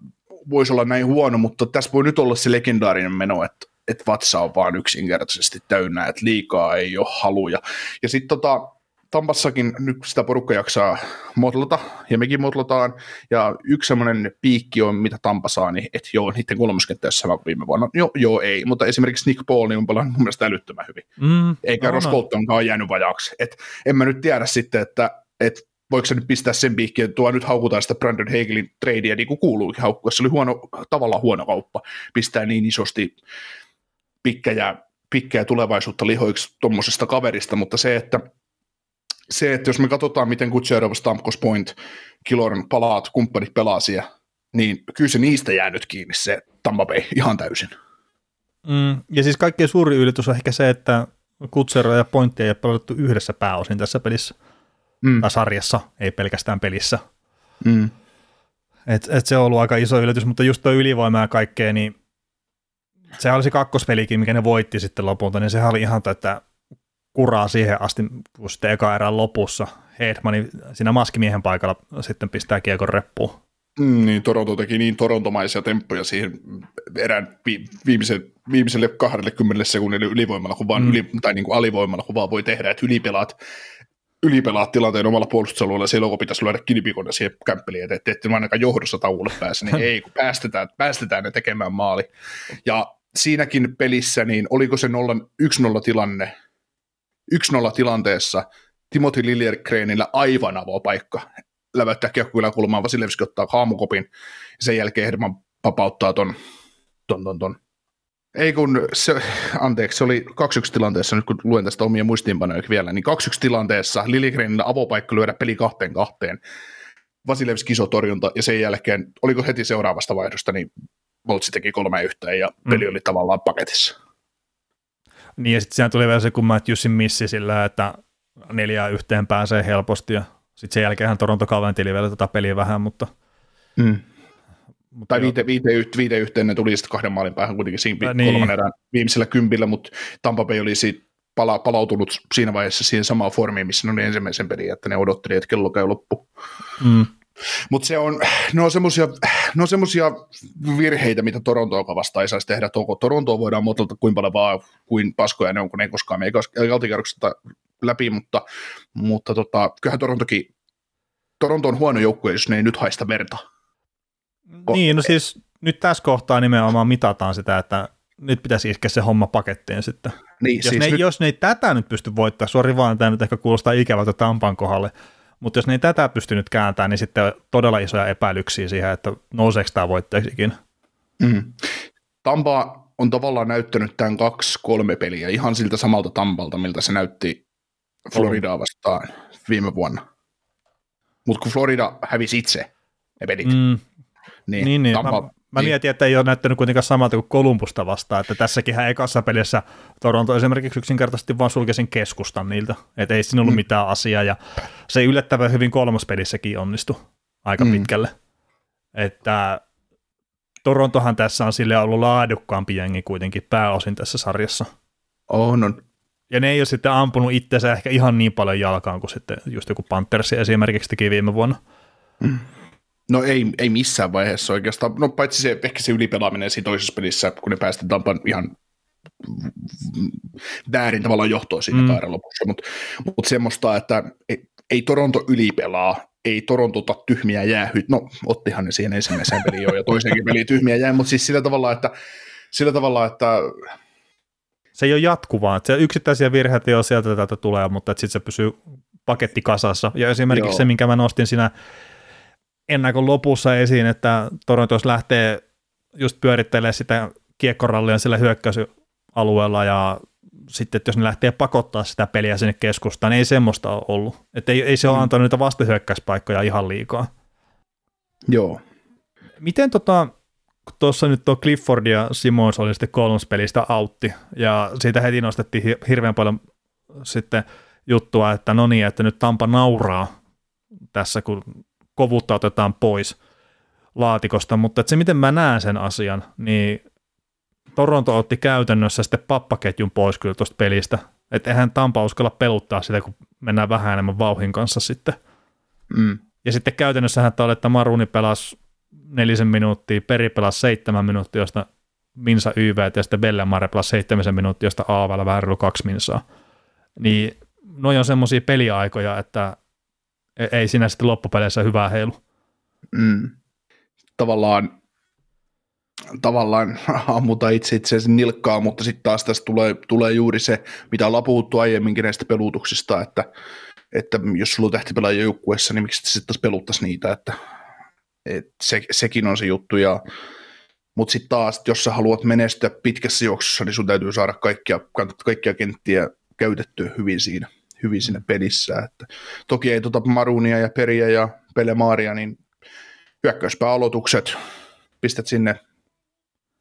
Speaker 2: voisi olla näin huono, mutta tässä voi nyt olla se legendaarinen meno, että, että vatsa on vaan yksinkertaisesti täynnä, että liikaa ei ole haluja. Ja sitten tota, Tampassakin nyt sitä porukka jaksaa motlata, ja mekin motlataan, ja yksi semmoinen piikki on, mitä Tampa saa, niin että joo, niiden kolmoskenttä olisi sama kuin viime vuonna. Joo, joo, ei, mutta esimerkiksi Nick Paul niin on pelannut mun mielestä älyttömän hyvin.
Speaker 3: Mm,
Speaker 2: Eikä
Speaker 3: no,
Speaker 2: Ross
Speaker 3: no.
Speaker 2: Coltonkaan jäänyt vajaaksi. Et en mä nyt tiedä sitten, että et voiko se nyt pistää sen piikkiin, että tuo nyt haukutaan sitä Brandon Hagelin tradea niin kuin kuuluukin haukkua. Se oli huono, tavallaan huono kauppa pistää niin isosti pikkä ja, pikkä ja tulevaisuutta lihoiksi tuommoisesta kaverista, mutta se, että se, että jos me katsotaan, miten Gutierrez, Stamkos, Point, Kiloren palaat, kumppanit pelaa siellä, niin kyllä se niistä jäänyt kiinni se Tampa Bay ihan täysin.
Speaker 3: Mm, ja siis kaikkein suuri ylitys on ehkä se, että Kutsero ja Pointti ei ole pelattu yhdessä pääosin tässä pelissä. Mm. Tai sarjassa, ei pelkästään pelissä. Mm. Et, et se on ollut aika iso ylitys, mutta just tuo ylivoima ja kaikkea, niin se oli se kakkospelikin, mikä ne voitti sitten lopulta, niin sehän oli ihan tätä kuraa siihen asti, kun sitten eka erän lopussa Hedmani siinä maskimiehen paikalla sitten pistää kiekon reppuun.
Speaker 2: Mm, niin, Toronto teki niin torontomaisia temppuja siihen erään vi- viimeiselle, viimeiselle 20 sekunnille ylivoimalla, kun vaan mm. yli, tai niin kuin alivoimalla, kun vaan voi tehdä, että ylipelaat, ylipelaat tilanteen omalla puolustusalueella silloin, kun pitäisi lyödä kilpikonna siihen kämppeliin, että ette, ette ainakaan johdossa tauolle pääse, niin ei, kun päästetään, päästetään ne tekemään maali. Ja siinäkin pelissä, niin oliko se 1-0 tilanne, 1-0 tilanteessa Timothy Liljerkreenillä aivan avopaikka läväyttää kiekko kulmaan, Vasilevski ottaa haamukopin, ja sen jälkeen Herman vapauttaa ton, ton, ton, ton. Ei kun, se, anteeksi, se oli 2-1 tilanteessa, nyt kun luen tästä omia muistiinpanoja vielä, niin 2-1 tilanteessa Liligreenillä avopaikka lyödä peli kahteen kahteen, Vasilevski iso torjunta, ja sen jälkeen, oliko heti seuraavasta vaihdosta, niin Voltsi teki kolme yhteen, ja mm. peli oli tavallaan paketissa.
Speaker 3: Niin, ja sitten siinä tuli vielä se kumma, että Jussin missi sillä, että neljää yhteen pääsee helposti, ja sitten sen jälkeen Toronto kaventeli vielä tätä peliä vähän, mutta... Mm.
Speaker 2: mutta tai viite, viite, viite yhteen ne tuli sitten kahden maalin päähän kuitenkin siinä niin. kolmannen erään viimeisellä kympillä, mutta Tampa Bay oli siitä pala, palautunut siinä vaiheessa siihen samaan formiin, missä ne oli ensimmäisen pelin, että ne odotteli, että kello käy loppu. Mm. Mutta se on, ne on semmoisia no virheitä, mitä Torontoa vastaan ei saisi tehdä. Torontoa voidaan motelta kuin paljon vaan, kuin paskoja ne on, kun ne ei koskaan me ei läpi, mutta, mutta tota, kyllähän Torontokin, Toronto on huono joukkue, jos ne ei nyt haista verta.
Speaker 3: Niin, no siis nyt tässä kohtaa nimenomaan mitataan sitä, että nyt pitäisi iskeä se homma pakettiin sitten. Niin, jos, siis ne, nyt... jos ne ei tätä nyt pysty voittamaan, sori vaan, tämä nyt ehkä kuulostaa ikävältä Tampan kohdalle, mutta jos ne ei tätä pysty nyt kääntämään, niin sitten on todella isoja epäilyksiä siihen, että nouseeko tämä voittajaksikin. Mm.
Speaker 2: Tampa on tavallaan näyttänyt tämän kaksi-kolme peliä ihan siltä samalta Tampalta, miltä se näytti Floridaa vastaan viime vuonna. Mutta kun Florida hävisi itse ne pelit, mm.
Speaker 3: niin, niin, niin. Tampa, mä, mä niin. mietin, että ei ole näyttänyt kuitenkaan samalta kuin Kolumbusta vastaan, että tässäkin ekassa pelissä Toronto esimerkiksi yksinkertaisesti vaan sulkesin keskustan niiltä, että ei siinä ollut mm. mitään asiaa, ja se yllättävän hyvin kolmospelissäkin onnistui aika mm. pitkälle. Että Torontohan tässä on sille ollut laadukkaampi jengi kuitenkin pääosin tässä sarjassa.
Speaker 2: On, on.
Speaker 3: Ja ne ei ole sitten ampunut itseensä ehkä ihan niin paljon jalkaan kuin sitten just joku Panthers esimerkiksi teki viime vuonna. Mm.
Speaker 2: No ei, ei missään vaiheessa oikeastaan. No paitsi se, ehkä se ylipelaaminen siinä toisessa pelissä, kun ne päästiin Tampan ihan väärin tavallaan johtoa siinä mm. kaaren lopussa, mutta mut semmoista, että ei, ei Toronto ylipelaa, ei Toronto ota tyhmiä jäähyt, no ottihan ne siihen ensimmäiseen peliin jo ja toiseenkin peliin tyhmiä jää, mutta siis sillä tavalla, että sillä tavalla, että
Speaker 3: se ei ole jatkuvaa, että se yksittäisiä virheitä jo sieltä tätä tulee, mutta sitten se pysyy paketti kasassa. Ja esimerkiksi Joo. se, minkä mä nostin siinä ennakon lopussa esiin, että Toronto lähtee just pyörittelemään sitä kiekkorallia sillä hyökkäysyalueella ja sitten, että jos ne lähtee pakottaa sitä peliä sinne keskustaan, niin ei semmoista ole ollut. Että ei, ei se ole mm. antanut niitä vastahyökkäyspaikkoja ihan liikaa.
Speaker 2: Joo.
Speaker 3: Miten tota, tuossa nyt tuo Clifford ja Simons oli sitten kolmospelistä autti, ja siitä heti nostettiin hirveän paljon sitten juttua, että no niin, että nyt Tampa nauraa tässä, kun kovuutta otetaan pois laatikosta, mutta että se miten mä näen sen asian, niin Toronto otti käytännössä sitten pappaketjun pois kyllä tuosta pelistä, että eihän Tampa uskalla peluttaa sitä, kun mennään vähän enemmän vauhin kanssa sitten. Mm. Ja sitten käytännössähän tämä että Maruni pelasi nelisen minuuttia, Peri pelasi seitsemän minuuttia, josta Minsa YV ja sitten Bellemare pelasi seitsemän minuuttia, josta Aavalla vähän reilu kaksi minsaa. Niin noin on semmoisia peliaikoja, että ei siinä sitten loppupeleissä hyvää heilu. Mm.
Speaker 2: Tavallaan tavallaan ammuta itse itseänsä nilkkaa, mutta sitten taas tässä tulee, tulee juuri se, mitä ollaan puhuttu aiemminkin näistä pelutuksista, että, että jos sulla on tähtipelaajia joukkueessa, niin miksi sitten taas peluttaisi niitä, että et se, sekin on se juttu, ja Mutta sitten taas, jos sä haluat menestyä pitkässä juoksussa, niin sun täytyy saada kaikkia, kaikkia kenttiä käytettyä hyvin siinä, hyvin siinä pelissä. Että toki ei tuota Marunia ja Periä ja Pelemaaria, niin hyökkäyspääaloitukset, pistät sinne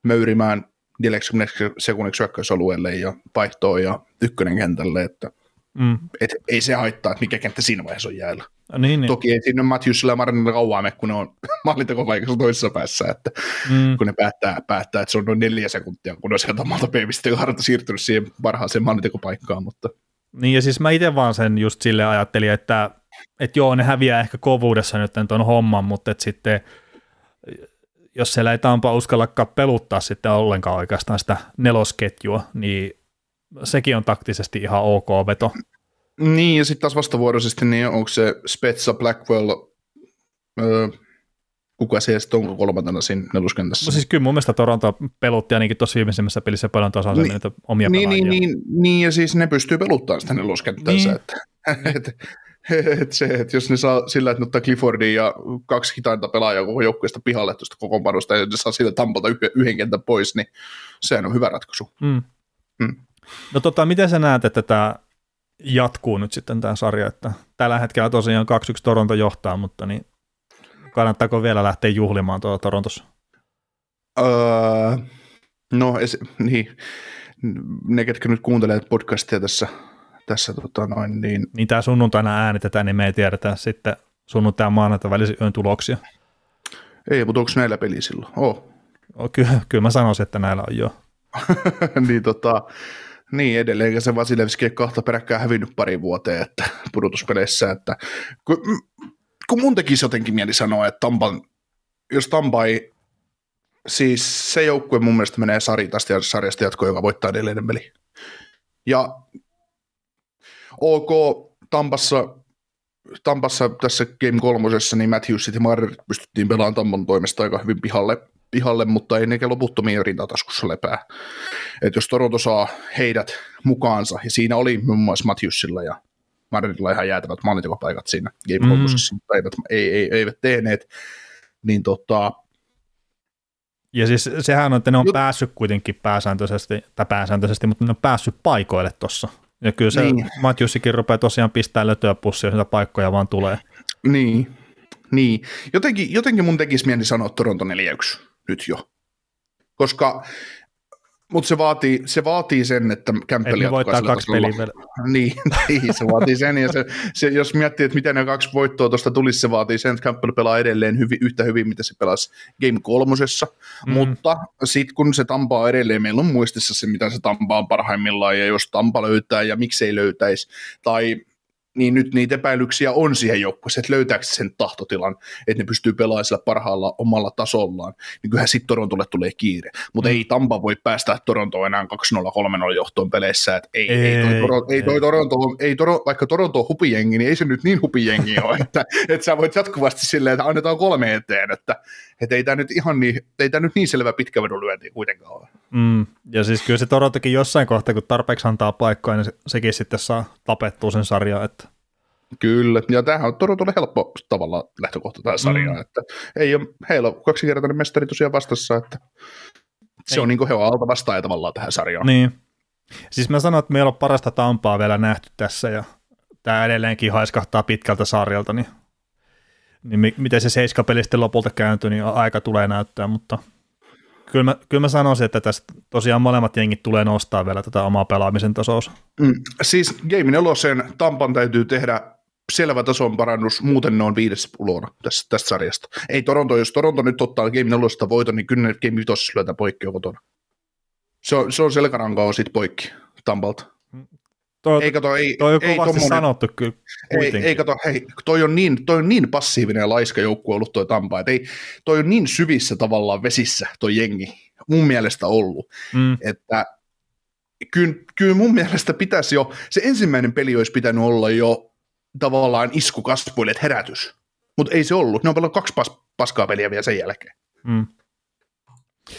Speaker 2: möyrimään 40 sekunniksi hyökkäysalueelle ja vaihtoon ja ykkönen kentälle, että mm. et, ei se haittaa, että mikä kenttä siinä vaiheessa on jäällä.
Speaker 3: Niin, niin.
Speaker 2: Toki ei sinne Matthewsilla ja Marinilla kauan kun ne on maalintekopaikassa toisessa päässä, että mm. kun ne päättää, päättää, että se on noin neljä sekuntia, kun ne on sieltä omalta B-pisteen siirtynyt siihen parhaaseen maalintekopaikkaan, mutta
Speaker 3: niin ja siis mä itse vaan sen just sille ajattelin, että, että joo, ne häviää ehkä kovuudessa nyt tuon homman, mutta että sitten jos siellä ei Tampa uskallakaan peluttaa sitten ollenkaan oikeastaan sitä nelosketjua, niin sekin on taktisesti ihan ok veto.
Speaker 2: Niin, ja sitten taas vastavuoroisesti, niin onko se Spetsa Blackwell, öö, kuka se sitten onko kolmantena siinä neluskentässä?
Speaker 3: No siis kyllä mun mielestä Toronto pelutti ainakin tuossa viimeisimmässä pelissä paljon tasaisemmin niin, niitä omia
Speaker 2: niin, niin, niin, niin, ja siis ne pystyy peluttamaan sitä neluskenttänsä, niin. että, et, et se, että jos ne saa sillä, että ne ottaa Cliffordin ja kaksi hitainta pelaajaa koko joukkueesta pihalle tuosta kokoonpanosta, ja ne saa sillä tampalta yhden kentän pois, niin sehän on hyvä ratkaisu. Mm.
Speaker 3: Mm. No tota, miten sä näet, että tämä jatkuu nyt sitten tämä sarja, että tällä hetkellä tosiaan 2-1 Toronto johtaa, mutta niin kannattaako vielä lähteä juhlimaan tuolla Torontossa?
Speaker 2: Öö, no, es, niin, ne, ketkä nyt kuuntelee podcastia tässä, tässä tota noin, niin...
Speaker 3: Niin tämä sunnuntaina äänitetään, niin me ei tiedetä sitten sunnuntai maanantai välisen yön tuloksia.
Speaker 2: Ei, mutta onko näillä peli silloin? Oh.
Speaker 3: oh kyllä, kyllä mä sanoisin, että näillä on jo.
Speaker 2: niin, tota, niin edelleen se Vasilevski kahta peräkkään hävinnyt pari vuoteen että pudotuspeleissä, että kun, kun mun tekisi jotenkin mieli sanoa, että Tampan, jos Tampa ei, siis se joukkue mun mielestä menee sarjasta, sarjasta jatkoon, joka voittaa edelleen peli. Ja ok, Tampassa, Tampassa tässä Game kolmosessa, niin Matthewsit ja Marner pystyttiin pelaamaan Tampan toimesta aika hyvin pihalle, pihalle mutta ei nekä loputtomia rintataskussa lepää. Et jos Toronto saa heidät mukaansa, ja siinä oli muun muassa Matthewsilla ja Madridilla ihan jäätävät maalintekopaikat siinä Game mm. mutta eivät, ei, ei, eivät tehneet, niin tota,
Speaker 3: ja siis sehän on, että ne on Jut... päässyt kuitenkin pääsääntöisesti, tai pääsääntöisesti, mutta ne on päässyt paikoille tuossa. Ja kyllä se niin. Matjussikin rupeaa tosiaan pistää lötöä pussia, jos paikkoja vaan tulee.
Speaker 2: Niin, niin. Jotenkin, jotenkin mun tekisi mieli sanoa Toronto 4-1 nyt jo. Koska mutta se vaatii, se vaatii sen, että Campbell
Speaker 3: voittaa kaksi peliä vielä.
Speaker 2: Niin, niin, se vaatii sen. Ja se, se, jos miettii, että miten ne kaksi voittoa tuosta tulisi, se vaatii sen, että Campbell pelaa edelleen hyvin, yhtä hyvin, mitä se pelasi Game kolmosessa. Mm. Mutta sitten kun se tampaa edelleen, meillä on muistissa se, mitä se tampaa parhaimmillaan, ja jos Tampa löytää ja miksei löytäisi, tai niin nyt niitä epäilyksiä on siihen joukkueeseen, että löytääkö sen tahtotilan, että ne pystyy pelaamaan sillä parhaalla omalla tasollaan, niin kyllähän sitten Torontolle tulee kiire. Mutta mm. ei Tampa voi päästä Torontoon enää 2-0-3-0 johtoon peleissä, että ei, ei, ei, toi, Toronto, ei toi Toronto, ei Toro, vaikka Toronto on hupijengi, niin ei se nyt niin hupijengi ole, että, että sä voit jatkuvasti silleen, että annetaan kolme eteen, että, että ei tämä nyt ihan niin, ei tämä nyt niin selvä pitkä lyönti kuitenkaan ole.
Speaker 3: Mm. Ja siis kyllä se Torontokin jossain kohtaa, kun tarpeeksi antaa paikkoja, niin se, sekin sitten saa tapettua sen sarjan. Että...
Speaker 2: Kyllä, ja tämähän on Torontolle helppo tavalla lähtökohta tähän sarjaan, mm. että ei ole, heillä on kaksinkertainen mestari tosiaan vastassa, että se ei. on niin kuin he on alta vastaaja tavallaan tähän sarjaan.
Speaker 3: Niin. Siis mä sanoin, että meillä on parasta tampaa vielä nähty tässä, ja tämä edelleenkin haiskahtaa pitkältä sarjalta, niin, niin miten se seiskapeli sitten lopulta kääntyy, niin aika tulee näyttää, mutta – kyllä mä, kyllä mä sanoisin, että tässä tosiaan molemmat jengit tulee nostaa vielä tätä omaa pelaamisen tasoa.
Speaker 2: Mm, siis Game 4 Tampan täytyy tehdä selvä tason parannus, muuten ne on viides ulona tästä, tästä sarjasta. Ei Toronto, jos Toronto nyt ottaa Game 4 voiton, niin kyllä ne Game 5 lyötä poikki kotona. Se on, se on selkärankaa sit poikki Tampalta.
Speaker 3: Toi, ei, kato, ei, toi on ei, kovasti tommonen, sanottu kyllä
Speaker 2: ei, ei kato, hei, toi on, niin, toi on niin passiivinen ja laiska joukkue ollut toi Tampa, että ei, toi on niin syvissä tavallaan vesissä toi jengi mun mielestä ollut, mm. että kyllä, kyllä mun mielestä pitäisi jo, se ensimmäinen peli olisi pitänyt olla jo tavallaan isku kasvoille, että herätys, mutta ei se ollut, ne on pelannut kaksi pas, paskaa peliä vielä sen jälkeen. Mm.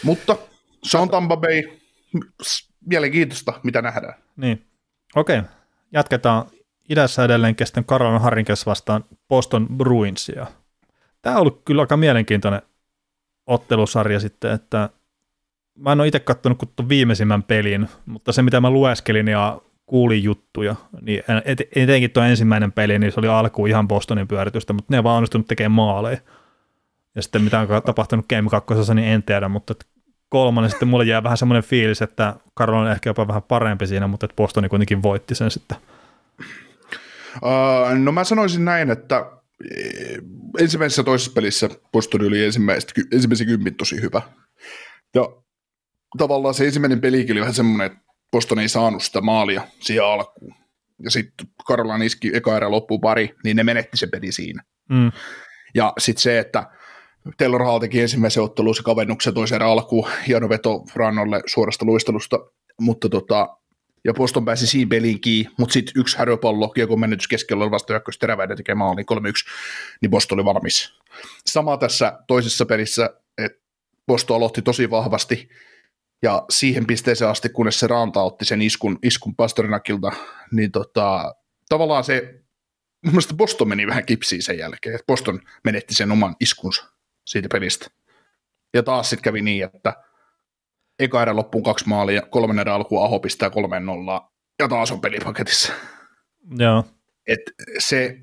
Speaker 2: Mutta se on Tampa Bay, mielenkiintoista, mitä nähdään.
Speaker 3: Niin. Okei, jatketaan idässä edelleen kesten Carolina Hurricanes vastaan Boston Bruinsia. Tämä on ollut kyllä aika mielenkiintoinen ottelusarja sitten, että mä en ole itse katsonut kuin viimeisimmän pelin, mutta se mitä mä lueskelin ja kuulin juttuja, niin et, etenkin tuo ensimmäinen peli, niin se oli alkuun ihan Bostonin pyöritystä, mutta ne ei vaan onnistunut tekemään maaleja. Ja sitten mitä on tapahtunut Game 2, niin en tiedä, mutta kolmannen sitten mulle jää vähän semmoinen fiilis, että Karlo on ehkä jopa vähän parempi siinä, mutta että Bostoni kuitenkin voitti sen sitten.
Speaker 2: Uh, no mä sanoisin näin, että eh, ensimmäisessä toisessa pelissä Boston oli ensimmäisen kympin tosi hyvä. Ja tavallaan se ensimmäinen pelikin oli vähän semmoinen, että Boston ei saanut sitä maalia siihen alkuun. Ja sitten Karolan iski eka erä loppuun pari, niin ne menetti se peli siinä. Mm. Ja sitten se, että Taylor Hall teki ensimmäisen otteluun se kavennuksen toisen erän alkuun, hieno veto Rannolle suorasta luistelusta, mutta tota, ja Boston pääsi siinä peliin kiinni, mutta sitten yksi häröpallo, kiekon menetys keskellä vasta hyökkäys teräväinen tekee maali 3-1, niin Boston oli valmis. Sama tässä toisessa pelissä, että Boston aloitti tosi vahvasti, ja siihen pisteeseen asti, kunnes se Ranta otti sen iskun, iskun Pastorinakilta, niin tota, tavallaan se, mun Boston meni vähän kipsiin sen jälkeen, että Boston menetti sen oman iskunsa siitä pelistä. Ja taas sitten kävi niin, että eka erä loppuun kaksi maalia, kolmen erä alkuun Aho pistää kolmeen nollaa, ja taas on pelipaketissa.
Speaker 3: Joo.
Speaker 2: Et se,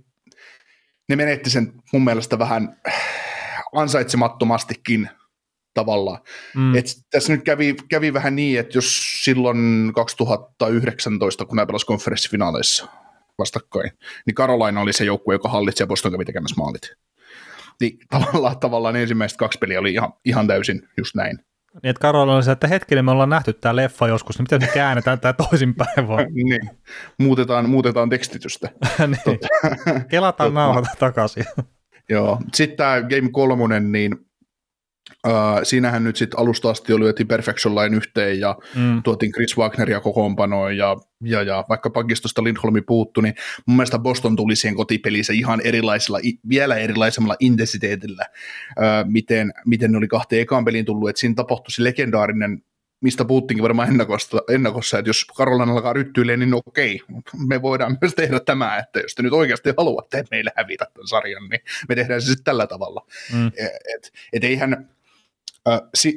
Speaker 2: ne menetti sen mun mielestä vähän ansaitsemattomastikin tavallaan. Mm. Et tässä nyt kävi, kävi vähän niin, että jos silloin 2019, kun nämä pelasivat konferenssifinaaleissa vastakkain, niin Carolina oli se joukkue, joka hallitsi ja Boston kävi tekemässä maalit. Niin tavallaan, tavallaan ensimmäiset kaksi peliä oli ihan, ihan täysin just näin.
Speaker 3: Niin, että Karola oli se, että hetkinen me ollaan nähty tämä leffa joskus, niin miten me käännetään tämä toisinpäin vaan?
Speaker 2: niin, muutetaan, muutetaan tekstitystä.
Speaker 3: niin. Kelataan nauhata takaisin.
Speaker 2: Joo, sitten tämä Game 3, niin Siinähän nyt sitten alusta asti oli lyötiin Perfection Line yhteen ja mm. tuotiin Chris Wagneria kokoonpanoon ja, ja, ja vaikka pakistosta Lindholmi puuttu, niin mun mielestä Boston tuli siihen kotipelissä ihan erilaisella, vielä erilaisemmalla intensiteetillä, miten, miten ne oli kahteen ekaan peliin tullut, että siinä tapahtui se legendaarinen mistä puhuttiinkin varmaan ennakossa, ennakossa että jos Karolan alkaa ryttyilee, niin okei, me voidaan myös tehdä tämä, että jos te nyt oikeasti haluatte meille hävitä tämän sarjan, niin me tehdään se sitten tällä tavalla. Mm. E, et, et eihän,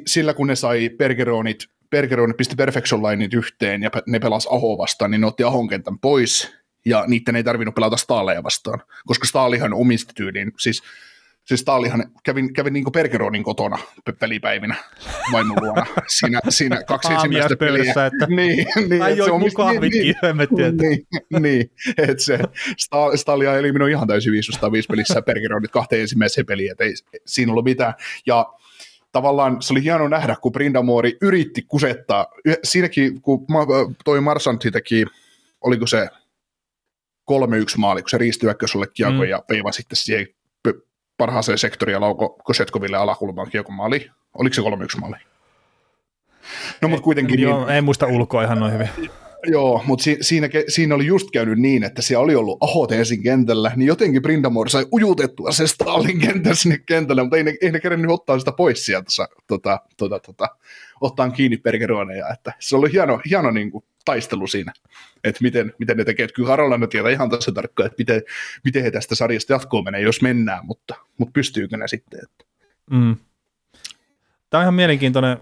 Speaker 2: sillä kun ne sai Bergeronit, Bergeronit pisti Perfection Lineit yhteen ja ne pelas Aho vastaan, niin ne otti Ahon kentän pois ja niiden ei tarvinnut pelata Staaleja vastaan, koska Staalihan omisti tyyliin, siis siis Staalihan kävin, kävin niin Bergeronin kotona pelipäivinä vaimon luona. Siinä, siinä kaksi ensimmäistä peliä.
Speaker 3: Että...
Speaker 2: niin, niin,
Speaker 3: Ai joo, mun kahvikki, niin,
Speaker 2: niin, niin, että se Stalia eli minun ihan täysin 505 pelissä Bergeronit kahteen ensimmäiseen peliin, että ei siinä ollut mitään. Ja tavallaan se oli hieno nähdä, kun Brindamori yritti kusettaa. Siinäkin, kun toi Marsanti teki, oliko se 3-1 maali, kun se riistyäkkös oli kiekko mm. ja peiva sitten siihen parhaaseen sektoriin ja lauko Kosetkoville alakulmaan kiekon maali. Oliko se 3-1 maali? No, mutta kuitenkin...
Speaker 3: Joo, niin, en muista ulkoa ihan noin hyvin.
Speaker 2: Joo, mutta si- siinä, siinä oli just käynyt niin, että siellä oli ollut Aho ensin kentällä, niin jotenkin Brindamore sai ujutettua se Stalin kentän sinne kentälle, mutta ei ne, ei ne kerennyt ottaa sitä pois sieltä, tota, tota, tota, ottaa kiinni perkeroneja, että se oli hieno, hieno niin kuin, taistelu siinä, että miten, miten ne tekee, että kyllä Karolana tietää ihan tässä tarkkaan, että miten, miten he tästä sarjasta jatkoon menee, jos mennään, mutta, mutta pystyykö ne sitten. Että.
Speaker 3: Mm. Tämä on ihan mielenkiintoinen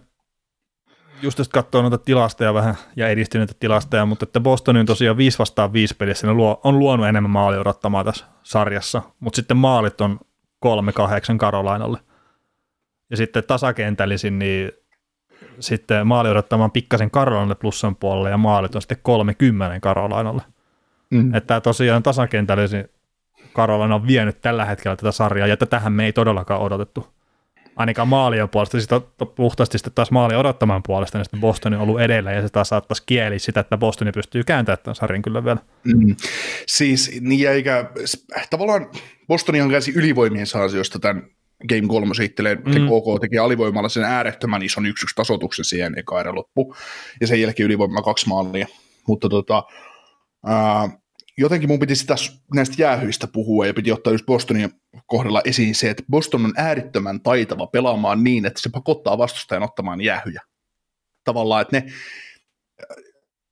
Speaker 3: just jos katsoo noita tilastoja vähän ja edistyneitä tilastoja, mutta että Bostonin tosiaan 5 vastaan 5 pelissä ne luo, on luonut enemmän maalia odottamaa tässä sarjassa, mutta sitten maalit on 3-8 Karolainalle. Ja sitten tasakentällisin, niin sitten maali odottamaan pikkasen Karolainalle plussan puolelle ja maalit on sitten 30 Karolainalle. Mm. Että tosiaan tasakentällisin Karolaina on vienyt tällä hetkellä tätä sarjaa, ja tätähän me ei todellakaan odotettu ainakaan maalien puolesta, sitten puhtaasti sitten taas maali odottamaan puolesta, niin sitten Boston on ollut edellä, ja se taas saattaisi kieli sitä, että Bostoni pystyy kääntämään tämän sarjan kyllä vielä. Mm.
Speaker 2: Siis, niin eikä, tavallaan Bostonihan käsi ylivoimien ansiosta tämän Game 3 itselleen, mm. KK teki alivoimalla sen äärettömän ison yksi tasotuksen siihen eka erä loppu, ja sen jälkeen ylivoimalla kaksi maalia, mutta tota, ää, jotenkin mun piti sitä näistä jäähyistä puhua ja piti ottaa just Bostonin kohdalla esiin se, että Boston on äärettömän taitava pelaamaan niin, että se pakottaa vastustajan ottamaan jäähyjä. Tavallaan, että ne,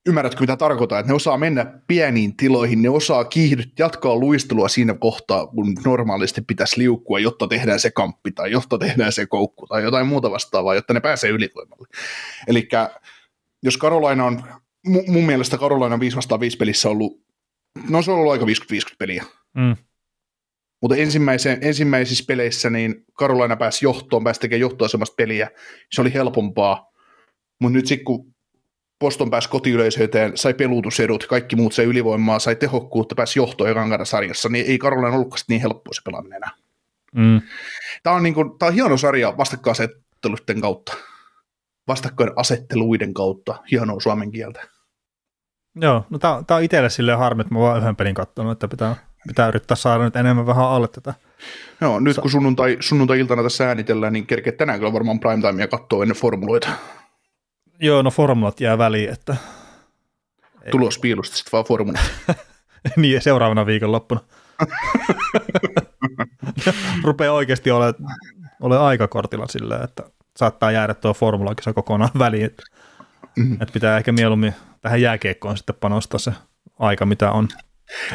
Speaker 2: ymmärrätkö mitä tarkoitan, että ne osaa mennä pieniin tiloihin, ne osaa kiihdyt, jatkaa luistelua siinä kohtaa, kun normaalisti pitäisi liukkua, jotta tehdään se kamppi tai jotta tehdään se koukku tai jotain muuta vastaavaa, jotta ne pääsee ylivoimalle. Eli jos Karolaina on, mun mielestä Karolaina 5 vastaan 5 pelissä ollut, no se on ollut aika 50-50 peliä. Mm. Mutta ensimmäisissä peleissä niin Karolaina pääsi johtoon, pääsi tekemään johtoasemasta peliä, se oli helpompaa. Mutta nyt sitten kun Boston pääsi kotiyleisöiteen, sai peluutusedut, kaikki muut sai ylivoimaa, sai tehokkuutta, pääsi johtoon ekan kerran sarjassa, niin ei Karolaina ollutkaan niin helppoa se pelaaminen enää. Mm. Tämä, on niin kuin, tämä on hieno sarja vastakkainasetteluiden kautta. Vastakkainasetteluiden kautta, hienoa suomen kieltä.
Speaker 3: Joo, no tämä, on itselle silleen harmi, että mä vaan yhden pelin katsonut, että pitää, pitää yrittää saada nyt enemmän vähän alle tätä.
Speaker 2: Joo, nyt kun sunnuntai, sunnuntai-iltana tässä äänitellään, niin kerkeä tänään kyllä varmaan primetimea katsoa ennen formuloita.
Speaker 3: Joo, no formulat jää väliin, että...
Speaker 2: Tulos piilusta sitten vaan formulat.
Speaker 3: niin, seuraavana viikonloppuna. Rupeaa oikeasti ole, ole aikakortilla silleen, että saattaa jäädä tuo formulakisa kokonaan väliin. Että, mm. että pitää ehkä mieluummin tähän jääkeikkoon sitten panostaa se aika, mitä on.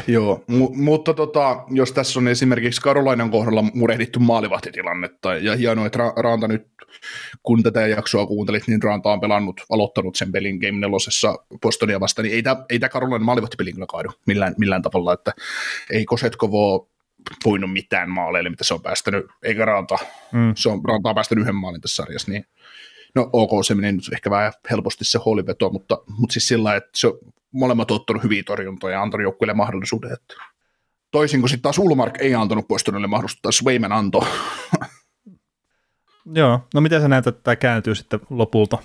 Speaker 2: Joo, mu- mutta tota, jos tässä on esimerkiksi Karolainan kohdalla murehdittu maalivahtitilannetta, ja hienoa, että Ra- Ranta nyt, kun tätä jaksoa kuuntelit, niin Ranta on pelannut, aloittanut sen pelin Game 4 Bostonia vastaan, niin ei tämä ei Karolainan maalivahtipeli kyllä kaadu millään, millään tavalla, että ei Kosetkovo voinut mitään maaleille, mitä se on päästänyt, eikä Ranta, mm. se on, Ranta on päästänyt yhden maalin tässä sarjassa, niin no ok, se meni nyt ehkä vähän helposti se huoliveto, mutta, mutta siis sillä että se molemmat ottanut hyviä torjuntoja ja antanut joukkueelle mahdollisuuden. Että toisin kuin sitten taas Ulmark ei antanut Bostonille mahdollisuutta, Swayman antoi.
Speaker 3: Joo, no miten sä näet, että tämä kääntyy sitten lopulta?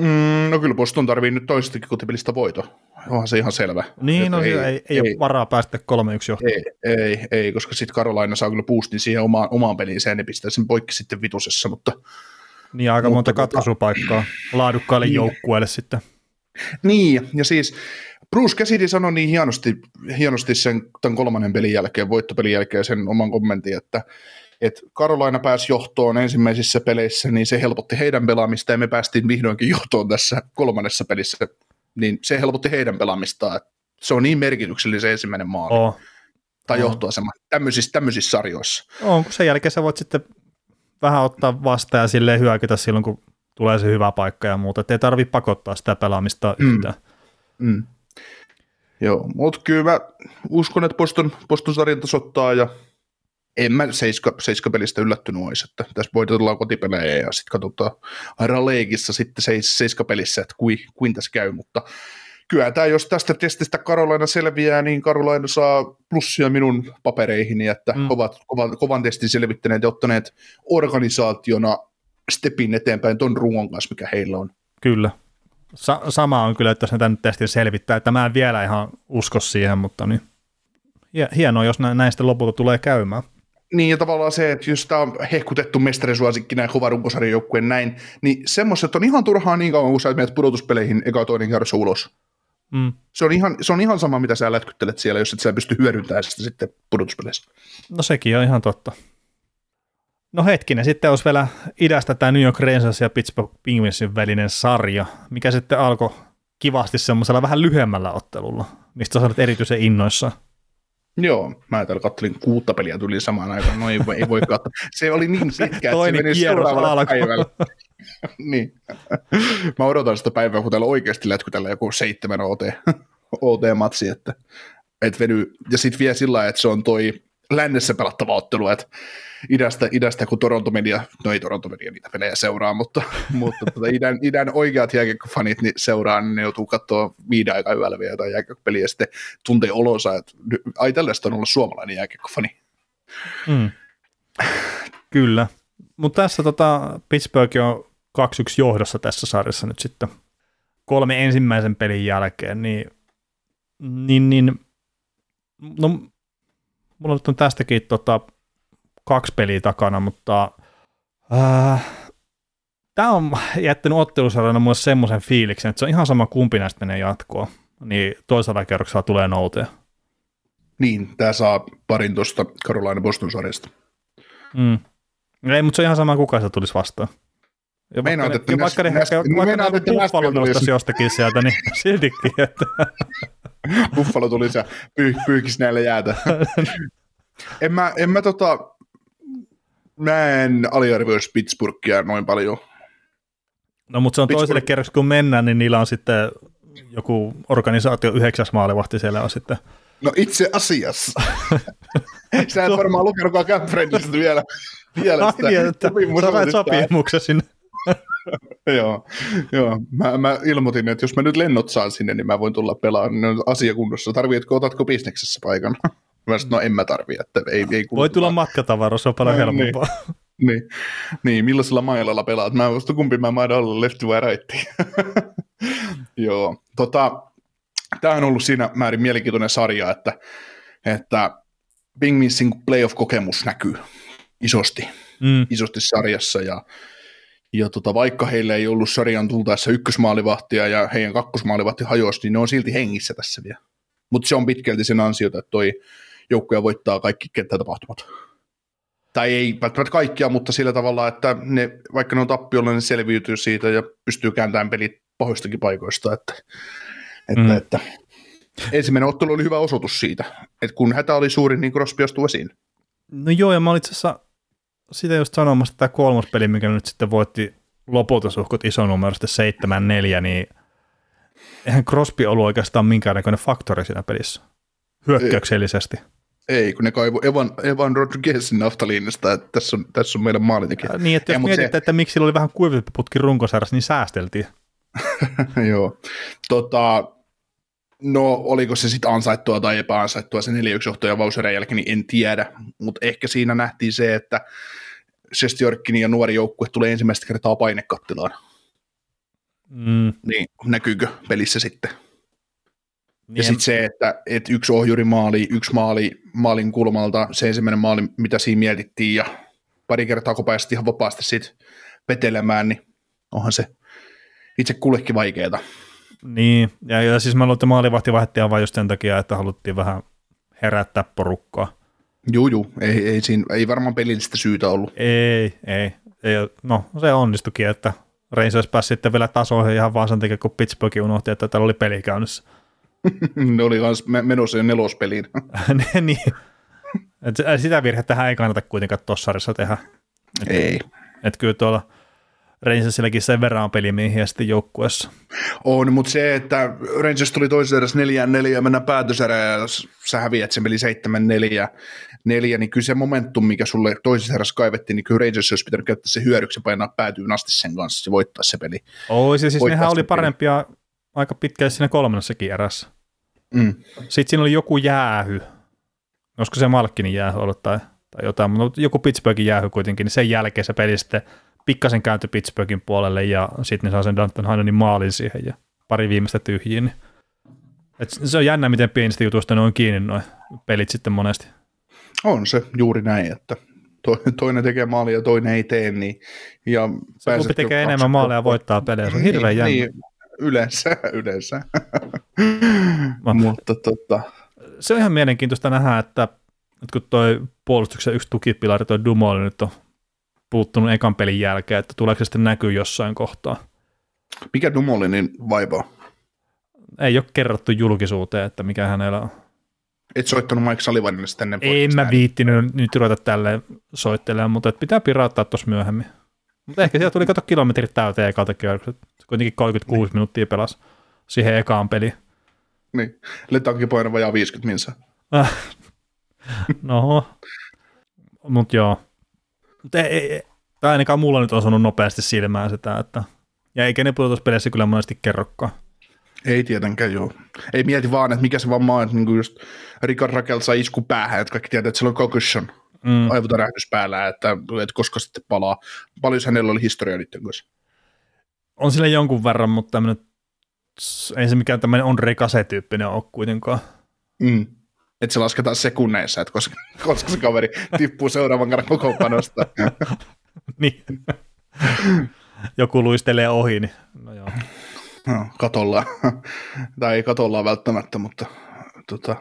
Speaker 2: Mm, no kyllä Boston tarvii nyt toisestakin kotipelistä voito. Onhan se ihan selvä.
Speaker 3: Niin, no ei, ei, ei, ei, ole varaa päästä 3-1 johtoon.
Speaker 2: Ei, ei, ei, koska sitten Karolaina saa kyllä boostin siihen omaan, omaan peliin, ja ne pistää sen poikki sitten vitosessa, mutta...
Speaker 3: Niin, aika mutta, monta tota- katkaisupaikkaa laadukkaille niin. joukkueelle sitten.
Speaker 2: Niin, ja siis Bruce Cassidy sanoi niin hienosti, hienosti sen tämän kolmannen pelin jälkeen, voittopelin jälkeen sen oman kommentin, että että Karolaina pääsi johtoon ensimmäisissä peleissä, niin se helpotti heidän pelaamista, ja me päästiin vihdoinkin johtoon tässä kolmannessa pelissä, niin se helpotti heidän pelaamistaan. Se on niin merkityksellinen se ensimmäinen maali. Oh. Tai oh. johtoasema tämmöisissä, tämmöisissä sarjoissa.
Speaker 3: On, kun sen jälkeen sä voit sitten vähän ottaa vastaan ja silleen hyökytä silloin, kun tulee se hyvä paikka ja muuta. Että ei tarvitse pakottaa sitä pelaamista mm. yhtään. Mm.
Speaker 2: Joo, mutta kyllä mä uskon, että Boston, Boston sarjan tasottaa ja en mä seiska, seiska pelistä yllättynyt olisi, että tässä voitetaan kotipelejä ja sitten katsotaan Raleigissa sitten seis, seiska pelissä, että kui, kuin tässä käy, mutta kyllä tämä, jos tästä testistä Karolaina selviää, niin Karolaina saa plussia minun papereihin, että mm. ovat kovan, kovan testin selvittäneet ja ottaneet organisaationa stepin eteenpäin ton ruoan kanssa, mikä heillä on.
Speaker 3: Kyllä. Sa- sama on kyllä, että jos ne tämän testin selvittää, että mä en vielä ihan usko siihen, mutta niin hienoa, jos näistä lopulta tulee käymään.
Speaker 2: Niin, ja tavallaan se, että jos tämä on hehkutettu mestarisuosikki näin kova runkosarjan joukkueen näin, niin semmoiset on ihan turhaa niin kauan, kun sä menet pudotuspeleihin eka toinen kerros ulos. Mm. Se, on ihan, se on ihan sama, mitä sä lätkyttelet siellä, jos et sä pysty hyödyntämään sitä sitten pudotuspeleissä.
Speaker 3: No sekin on ihan totta. No hetkinen, sitten olisi vielä idästä tämä New York Rangers ja Pittsburgh Penguinsin välinen sarja, mikä sitten alkoi kivasti semmoisella vähän lyhyemmällä ottelulla, mistä sä erityisen innoissa.
Speaker 2: Joo, mä täällä kattelin kuutta peliä tuli samaan aikaan, no ei, ei voi katsoa. Se oli niin pitkä, että se meni
Speaker 3: seuraavalla
Speaker 2: päivällä. niin. Mä odotan sitä päivää, kun täällä oikeasti lätkytellä joku seitsemän OT, OT-matsi, että et veny. Ja sitten vielä sillä että se on toi lännessä pelattava ottelu, että idästä, idästä kun Toronto Media, no ei Toronto Media niitä pelejä seuraa, mutta, mutta tuota, idän, idän oikeat jääkiekkofanit niin seuraa, niin ne joutuu katsoa viiden aikaa yöllä vielä jotain jääkiekkopeliä ja sitten tuntee olonsa, että ai tällaista on ollut suomalainen jääkiekkofani. Mm.
Speaker 3: Kyllä, mutta tässä tota, Pittsburgh on 2-1 johdossa tässä sarjassa nyt sitten kolme ensimmäisen pelin jälkeen, niin, niin, niin no, mulla nyt on tästäkin tota, kaksi peliä takana, mutta äh, tämä on jättänyt ottelusarjana mulle semmoisen fiiliksen, että se on ihan sama kumpi näistä menee jatkoa, niin toisella kerroksella tulee noutea.
Speaker 2: Niin, tämä saa parin tuosta Carolina Boston sarjasta.
Speaker 3: Mm. Ei, mutta se on ihan sama, kuka se tulisi vastaan. Ja vaikka
Speaker 2: Meinaat,
Speaker 3: ne,
Speaker 2: että
Speaker 3: ja
Speaker 2: näs-
Speaker 3: vaikka ne, vaikka, vaikka
Speaker 2: meinaat,
Speaker 3: ne Buffalo nostaisi jostakin sieltä, niin siltikin, että
Speaker 2: Buffalo tuli se pyy, pyykis näille jäätä. en mä, en mä tota, mä en aliarvioisi Pittsburghia noin paljon.
Speaker 3: No mutta se on
Speaker 2: Pittsburgh-
Speaker 3: toiselle kerrokselle, kun mennään, niin niillä on sitten joku organisaatio yhdeksäs maalivahti siellä on sitten.
Speaker 2: No itse asiassa. Sä et varmaan lukenutkaan Camp vielä, vielä
Speaker 3: Ai niin, että sä sinne.
Speaker 2: joo, joo. Mä, mä, ilmoitin, että jos mä nyt lennot saan sinne, niin mä voin tulla pelaamaan ne on asiakunnossa. Tarvitsetko, otatko bisneksessä paikan? Mä sanoin, no en mä tarvii, että ei, ei
Speaker 3: Voi tulla
Speaker 2: vaan.
Speaker 3: matkatavara, se on paljon
Speaker 2: No,
Speaker 3: helpompaa.
Speaker 2: Niin, niin millaisella mailalla pelaat? Mä vasta kumpi mä maidan olla left vai right. Joo, tota, tämä on ollut siinä määrin mielenkiintoinen sarja, että, että Bing Missin playoff-kokemus näkyy isosti,
Speaker 3: Mm.
Speaker 2: isosti sarjassa ja, ja tota, vaikka heillä ei ollut sarjan tultaessa ykkösmaalivahtia ja heidän kakkosmaalivahti hajosi, niin ne on silti hengissä tässä vielä. Mutta se on pitkälti sen ansiota, että toi joukkue voittaa kaikki kenttätapahtumat. Tai ei välttämättä kaikkia, mutta sillä tavalla, että ne, vaikka ne on tappiolla, ne selviytyy siitä ja pystyy kääntämään pelit pahoistakin paikoista. Että, että,
Speaker 3: Mm.
Speaker 2: mm. että ensimmäinen ottelu oli hyvä osoitus siitä, että kun hätä oli suuri, niin Crosby astui esiin.
Speaker 3: No joo, ja mä olin itse asiassa sitä just sanomassa, että tämä kolmas peli, mikä nyt sitten voitti lopulta suhkot iso numero, sitten 7-4, niin eihän Crosby ollut oikeastaan minkäännäköinen faktori siinä pelissä. Hyökkäyksellisesti.
Speaker 2: Ei, kun ne kaivo Evan, Evan Rodriguezin naftaliinista, että tässä on, tässä on meidän maalintekijä.
Speaker 3: Niin, että jos
Speaker 2: mut
Speaker 3: mietitte,
Speaker 2: se-
Speaker 3: että miksi sillä oli vähän kuivempi putki runkosarjassa, niin säästeltiin.
Speaker 2: Joo. Tota, no, oliko se sitten ansaittua tai epäansaittua se 4-1 johtaja Vauserin jälkeen, niin en tiedä. Mutta ehkä siinä nähtiin se, että Sestjorkin ja nuori joukkue tulee ensimmäistä kertaa painekattilaan.
Speaker 3: Mm,
Speaker 2: Niin näkyykö pelissä sitten?
Speaker 3: niin
Speaker 2: Ja sitten se, että, että yksi ohjurimaali, yksi maali maalin kulmalta, se ensimmäinen maali, mitä siinä mietittiin, ja pari kertaa kun päästiin ihan vapaasti sit vetelemään, niin onhan se itse kullekin vaikeeta.
Speaker 3: Niin, ja, ja siis mä luulen, että maalivahti vaihdettiin vain just sen takia, että haluttiin vähän herättää porukkaa.
Speaker 2: Juu, juu, ei, ei, siinä, ei varmaan pelillistä syytä ollut.
Speaker 3: Ei, ei, ei. No, se onnistukin, että Rangers pääsi sitten vielä tasoihin ihan vaan sen takia, kun Pittsburgh unohti, että täällä oli peli käynnissä.
Speaker 2: ne oli kans me- menossa jo nelospeliin.
Speaker 3: niin. Et sitä virhettä ei kannata kuitenkaan tuossa sarjassa tehdä.
Speaker 2: ei.
Speaker 3: Et kyllä tuolla Rangersillakin sen verran on pelimiehiä sitten joukkueessa.
Speaker 2: On, mutta se, että Rangers tuli toisessa neljään neljä ja mennään päätöserään ja sä häviät sen peli seitsemän neljä, niin kyllä se momentum, mikä sulle toisessa erässä kaivettiin, niin kyllä Rangers olisi pitänyt käyttää se hyödyksi ja painaa päätyyn asti sen kanssa ja voittaa se peli.
Speaker 3: Oi, se siis
Speaker 2: Voittaa
Speaker 3: nehän oli parempia aika pitkään siinä kolmannessakin erässä.
Speaker 2: Mm.
Speaker 3: Sitten siinä oli joku jäähy. Olisiko se Malkkinin jäähy ollut tai, tai jotain, mutta joku Pittsburghin jäähy kuitenkin, niin sen jälkeen se peli sitten pikkasen kääntyi Pittsburghin puolelle ja sitten ne saa sen Danton Haidonin maalin siihen ja pari viimeistä tyhjiin. Niin. Et se on jännä, miten pienistä jutuista ne on kiinni noin pelit sitten monesti.
Speaker 2: On se juuri näin, että to, toinen tekee maalia ja toinen ei tee, niin ja
Speaker 3: Se klubi tekee enemmän maaleja ja voittaa pelejä, se on hirveän jännä.
Speaker 2: Niin, yleensä, yleensä. Mutta tota,
Speaker 3: Se on ihan mielenkiintoista nähdä, että, että kun toi puolustuksen yksi tukipilari, toi Dumouli nyt on puuttunut ekan pelin jälkeen, että tuleeko se sitten näkyy jossain kohtaa.
Speaker 2: mikä Dumolinin vaiva?
Speaker 3: Ei ole kerrottu julkisuuteen, että mikä hänellä on.
Speaker 2: Et soittanut Mike Sullivanille sitten ennen
Speaker 3: Ei mä viittinyt nyt ruveta tälleen soittelemaan, mutta et pitää piraattaa tuossa myöhemmin. Mutta ehkä siellä tuli kato kilometrit täyteen ekalta kierrokselta. Se kuitenkin 36 minuuttia pelasi siihen ekaan peliin.
Speaker 2: Niin, letankin paino vajaa 50 minsa.
Speaker 3: No, mutta joo. Mut ei, ei. Tai ainakaan mulla nyt on osunut nopeasti silmään sitä, että ja eikä ne pudotuspeleissä kyllä monesti kerrokaan.
Speaker 2: Ei tietenkään, joo. Ei mieti vaan, että mikä se vamma on, että niinku just Rikard Rakel sai isku päähän, että kaikki tietää, että sillä on concussion,
Speaker 3: Mm.
Speaker 2: aivotärähdys päällä, että, että koska sitten palaa. Paljon hänellä oli historia niiden kanssa.
Speaker 3: On sillä jonkun verran, mutta tämmönen, ei se mikään tämmöinen on rekase-tyyppinen ole kuitenkaan.
Speaker 2: Mm. Että se lasketaan sekunneissa, että koska, koska se kaveri tippuu seuraavan kerran kokoonpanosta.
Speaker 3: niin. Joku luistelee ohi, niin no joo.
Speaker 2: No, tai ei katollaan välttämättä, mutta tota,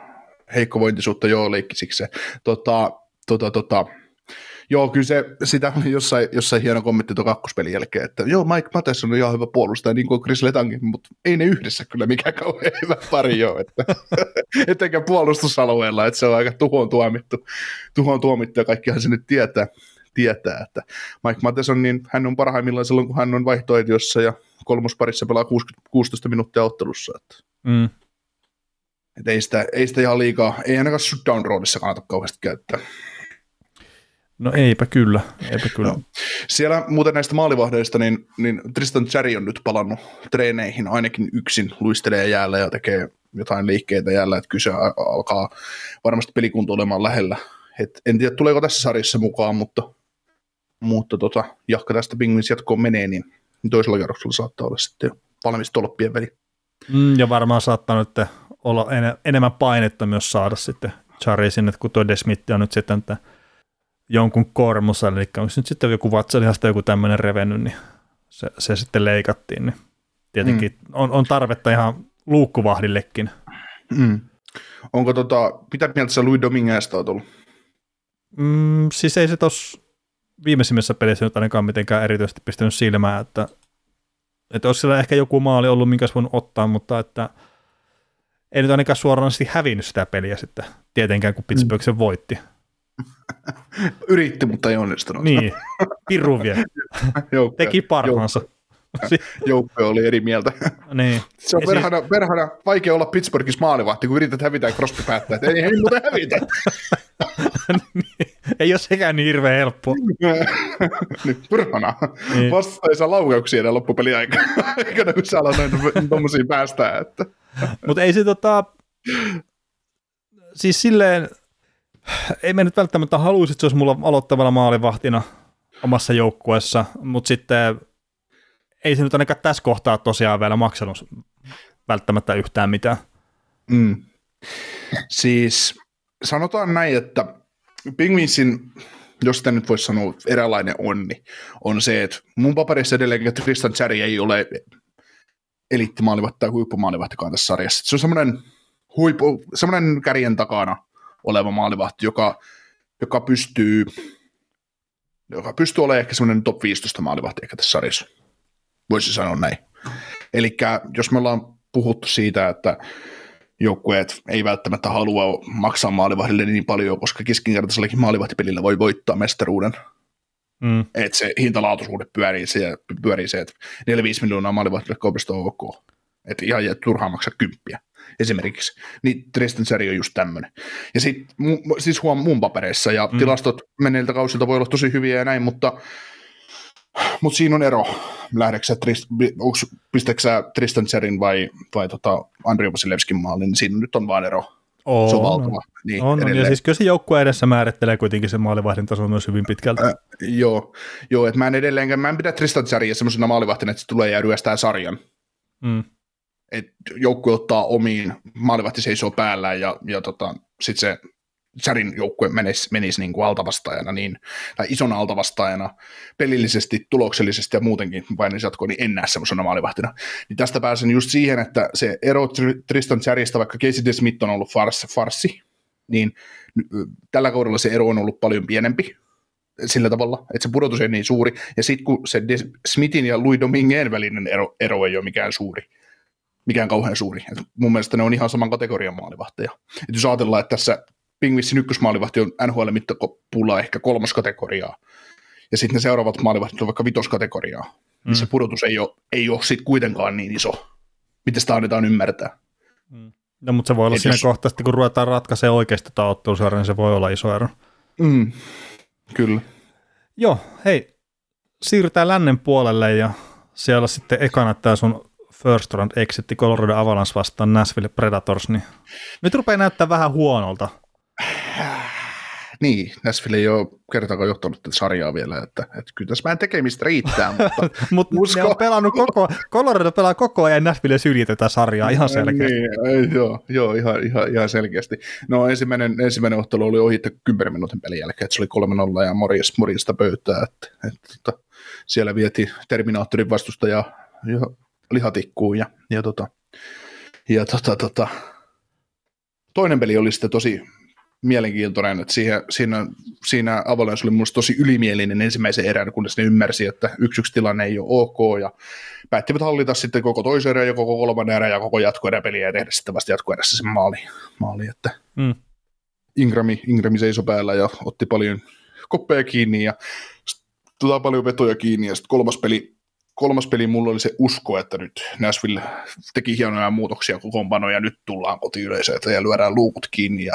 Speaker 2: heikkovointisuutta joo leikkisiksi se. Tota, tota, tota, Joo, kyllä se, sitä oli jossain, jossain hieno kommentti tuon kakkospelin jälkeen, että joo, Mike Matheson on ihan hyvä puolustaja, niin kuin Chris Letankin, mutta ei ne yhdessä kyllä mikään kauhean hyvä pari ole, että, etenkään puolustusalueella, että se on aika tuhoon tuomittu, tuhoon tuomittu ja kaikkihan se nyt tietää, tietää, että Mike Matheson, niin hän on parhaimmillaan silloin, kun hän on vaihtoehdiossa ja kolmosparissa pelaa 60, 16 minuuttia ottelussa, että
Speaker 3: Mm.
Speaker 2: et ei, sitä, ei sitä ihan liikaa, ei ainakaan shutdown roolissa kannata kauheasti käyttää.
Speaker 3: No eipä kyllä, eipä kyllä.
Speaker 2: Joo. Siellä muuten näistä maalivahdeista, niin, niin Tristan Cherry on nyt palannut treeneihin ainakin yksin, luistelee jäällä ja tekee jotain liikkeitä jäällä, että kyse alkaa varmasti pelikunto olemaan lähellä. Et en tiedä, tuleeko tässä sarjassa mukaan, mutta, mutta tota, jahka tästä Penguins jatkoon menee, niin toisella kerroksella saattaa olla sitten valmis tolppien väli.
Speaker 3: Mm, ja varmaan saattaa nyt olla en- enemmän painetta myös saada sitten Chari sinne, kun tuo Desmitti on nyt sitten että jonkun kormussa, eli onko nyt sitten joku vatsalihasta joku tämmöinen revennyt, niin se, se sitten leikattiin, niin tietenkin mm. on, on tarvetta ihan luukkuvahdillekin.
Speaker 2: Mm. Onko tota, mitä mieltä sä Louis Dominguezista oot ollut?
Speaker 3: Mm, siis ei se tuossa viimeisimmässä pelissä nyt ainakaan mitenkään erityisesti pistänyt silmään, että, että olisi siellä ehkä joku maali ollut, minkä olisi voinut ottaa, mutta että ei nyt ainakaan suoranaisesti hävinnyt sitä peliä sitten, tietenkään kun Pittsburgh sen voitti.
Speaker 2: Yritti, mutta ei onnistunut.
Speaker 3: Niin, piru vielä. Teki parhaansa.
Speaker 2: Joukko oli eri mieltä.
Speaker 3: niin.
Speaker 2: Se on
Speaker 3: Ja si-
Speaker 2: perhana, perhana vaikea olla Pittsburghissa maalivahti, kun yrität hävitä ja Crosby päättää, että ei, ei muuten hävitä.
Speaker 3: ei ole sekään niin hirveän helppo.
Speaker 2: niin, perhana.
Speaker 3: Niin.
Speaker 2: Vasta ei saa laukauksia enää loppupeli aikana, kun sä alat noita tommosia päästää. Että.
Speaker 3: Mutta ei se tota, siis silleen, ei me nyt välttämättä haluaisi, että se olisi mulla aloittavana maalivahtina omassa joukkueessa, mutta sitten ei se nyt ainakaan tässä kohtaa tosiaan vielä maksanut välttämättä yhtään mitään.
Speaker 2: Mm. Siis sanotaan näin, että Penguinsin, jos sitä nyt voisi sanoa, eräänlainen onni, on se, että mun paperissa edelleenkin Tristan Cherry ei ole elittimaalivahti tai huippumaalivahtikaan tässä sarjassa. Se on semmoinen, huipu, semmoinen kärjen takana oleva maalivahti, joka, joka pystyy joka pystyy olemaan ehkä semmoinen top 15 maalivahti ehkä tässä sarjassa. Voisi sanoa näin. Eli jos me ollaan puhuttu siitä, että joukkueet ei välttämättä halua maksaa maalivahdille niin paljon, koska keskinkertaisellakin maalivahtipelillä voi voittaa mestaruuden.
Speaker 3: Mm.
Speaker 2: Että se hintalaatuisuude pyörii se, pyörii se että 4-5 miljoonaa maalivahdille kaupasta on ok. Että ihan jää turhaan maksaa kymppiä esimerkiksi. Niin Tristan Seri on just tämmöinen. Ja sitten siis huom mun papereissa, ja
Speaker 3: mm.
Speaker 2: tilastot menneiltä kausilta voi olla tosi hyviä ja näin, mutta, mutta siinä on ero. Lähdetkö Trist, pistätkö sä Tristan Serin vai, vai tota Andrei Vasilevskin maalin, niin siinä nyt on vaan ero.
Speaker 3: On,
Speaker 2: Se on valtava. Niin,
Speaker 3: on, on. Ja siis kyllä se joukkue edessä määrittelee kuitenkin se maalivahdin taso myös hyvin pitkälti.
Speaker 2: Ä, joo, joo että mä en edelleenkään, mä en pidä Tristan Seria semmoisena maalivahtina, että se tulee ja ryöstää sarjan.
Speaker 3: Mm.
Speaker 2: että joukkue ottaa omiin, maalivahti seisoo päällään ja, ja tota, sitten se Sarin joukkue menisi, menisi niin kuin altavastaajana, niin, tai isona altavastaajana, pelillisesti, tuloksellisesti ja muutenkin painisi jatkoon, niin en näe semmoisena maalivahtina. Niin tästä pääsen just siihen, että se ero Tr- Tristan Charista, vaikka Casey DeSmith on ollut farsi, farsi niin tällä kaudella se ero on ollut paljon pienempi sillä tavalla, että se pudotus ei niin suuri, ja sitten kun se Des- Smithin ja Louis Dominguezin välinen ero, ero ei ole mikään suuri, mikään kauhean suuri. Et mun mielestä ne on ihan saman kategorian maalivahteja. Et jos ajatellaan, että tässä Pingvissin ykkösmaalivahti on NHL mittapulla ehkä kolmoskategoriaa, ja sitten ne seuraavat maalivahdit on vaikka vitoskategoriaa, mm. niin se pudotus ei ole, ei ole sitten kuitenkaan niin iso, miten sitä annetaan ymmärtää.
Speaker 3: No, mutta se voi olla
Speaker 2: Et
Speaker 3: siinä
Speaker 2: jos-
Speaker 3: kohtaa, kun ruvetaan ratkaisemaan oikeasti tätä ottelusarjaa, niin se voi olla iso ero.
Speaker 2: Mm. Kyllä.
Speaker 3: Joo, hei, siirrytään lännen puolelle ja siellä sitten ekana tämä sun first round exitti Colorado Avalanche vastaan Nashville Predators, niin nyt rupeaa näyttää vähän huonolta.
Speaker 2: Niin, Nashville ei ole kertaakaan johtanut tätä sarjaa vielä, että, että kyllä tässä vähän tekemistä riittää, mutta
Speaker 3: Mutta
Speaker 2: Usko.
Speaker 3: ne on pelannut koko, Colorado pelaa koko ajan Nashville syrjii tätä sarjaa ihan selkeästi.
Speaker 2: Niin, joo, joo ihan, ihan, ihan, selkeästi. No ensimmäinen, ensimmäinen ottelu oli ohittu 10 minuutin pelin jälkeen, että se oli 3-0 ja morjes, morjesta pöytää, että, että, että siellä vietiin Terminaattorin vastustaja ja lihatikkuun ja, ja, tota, ja tota, tota, toinen peli oli sitten tosi mielenkiintoinen, että siihen, siinä, siinä Avalanche oli minusta tosi ylimielinen ensimmäisen erän, kunnes ne ymmärsi, että yksi yksi tilanne ei ole ok, ja päättivät hallita sitten koko toisen erän ja koko kolmannen erän ja koko jatkoeräpeliä ja tehdä sitten vasta jatkoerässä sen maali, maali että
Speaker 3: Mm.
Speaker 2: Ingrami, Ingrami seisoi päällä ja otti paljon koppeja kiinni ja tota paljon vetoja kiinni ja sitten kolmas peli, kolmas peli mulla oli se usko, että nyt Nashville teki hienoja muutoksia kokoonpanoja ja nyt tullaan kotiyleisöitä ja lyödään luukut kiinni ja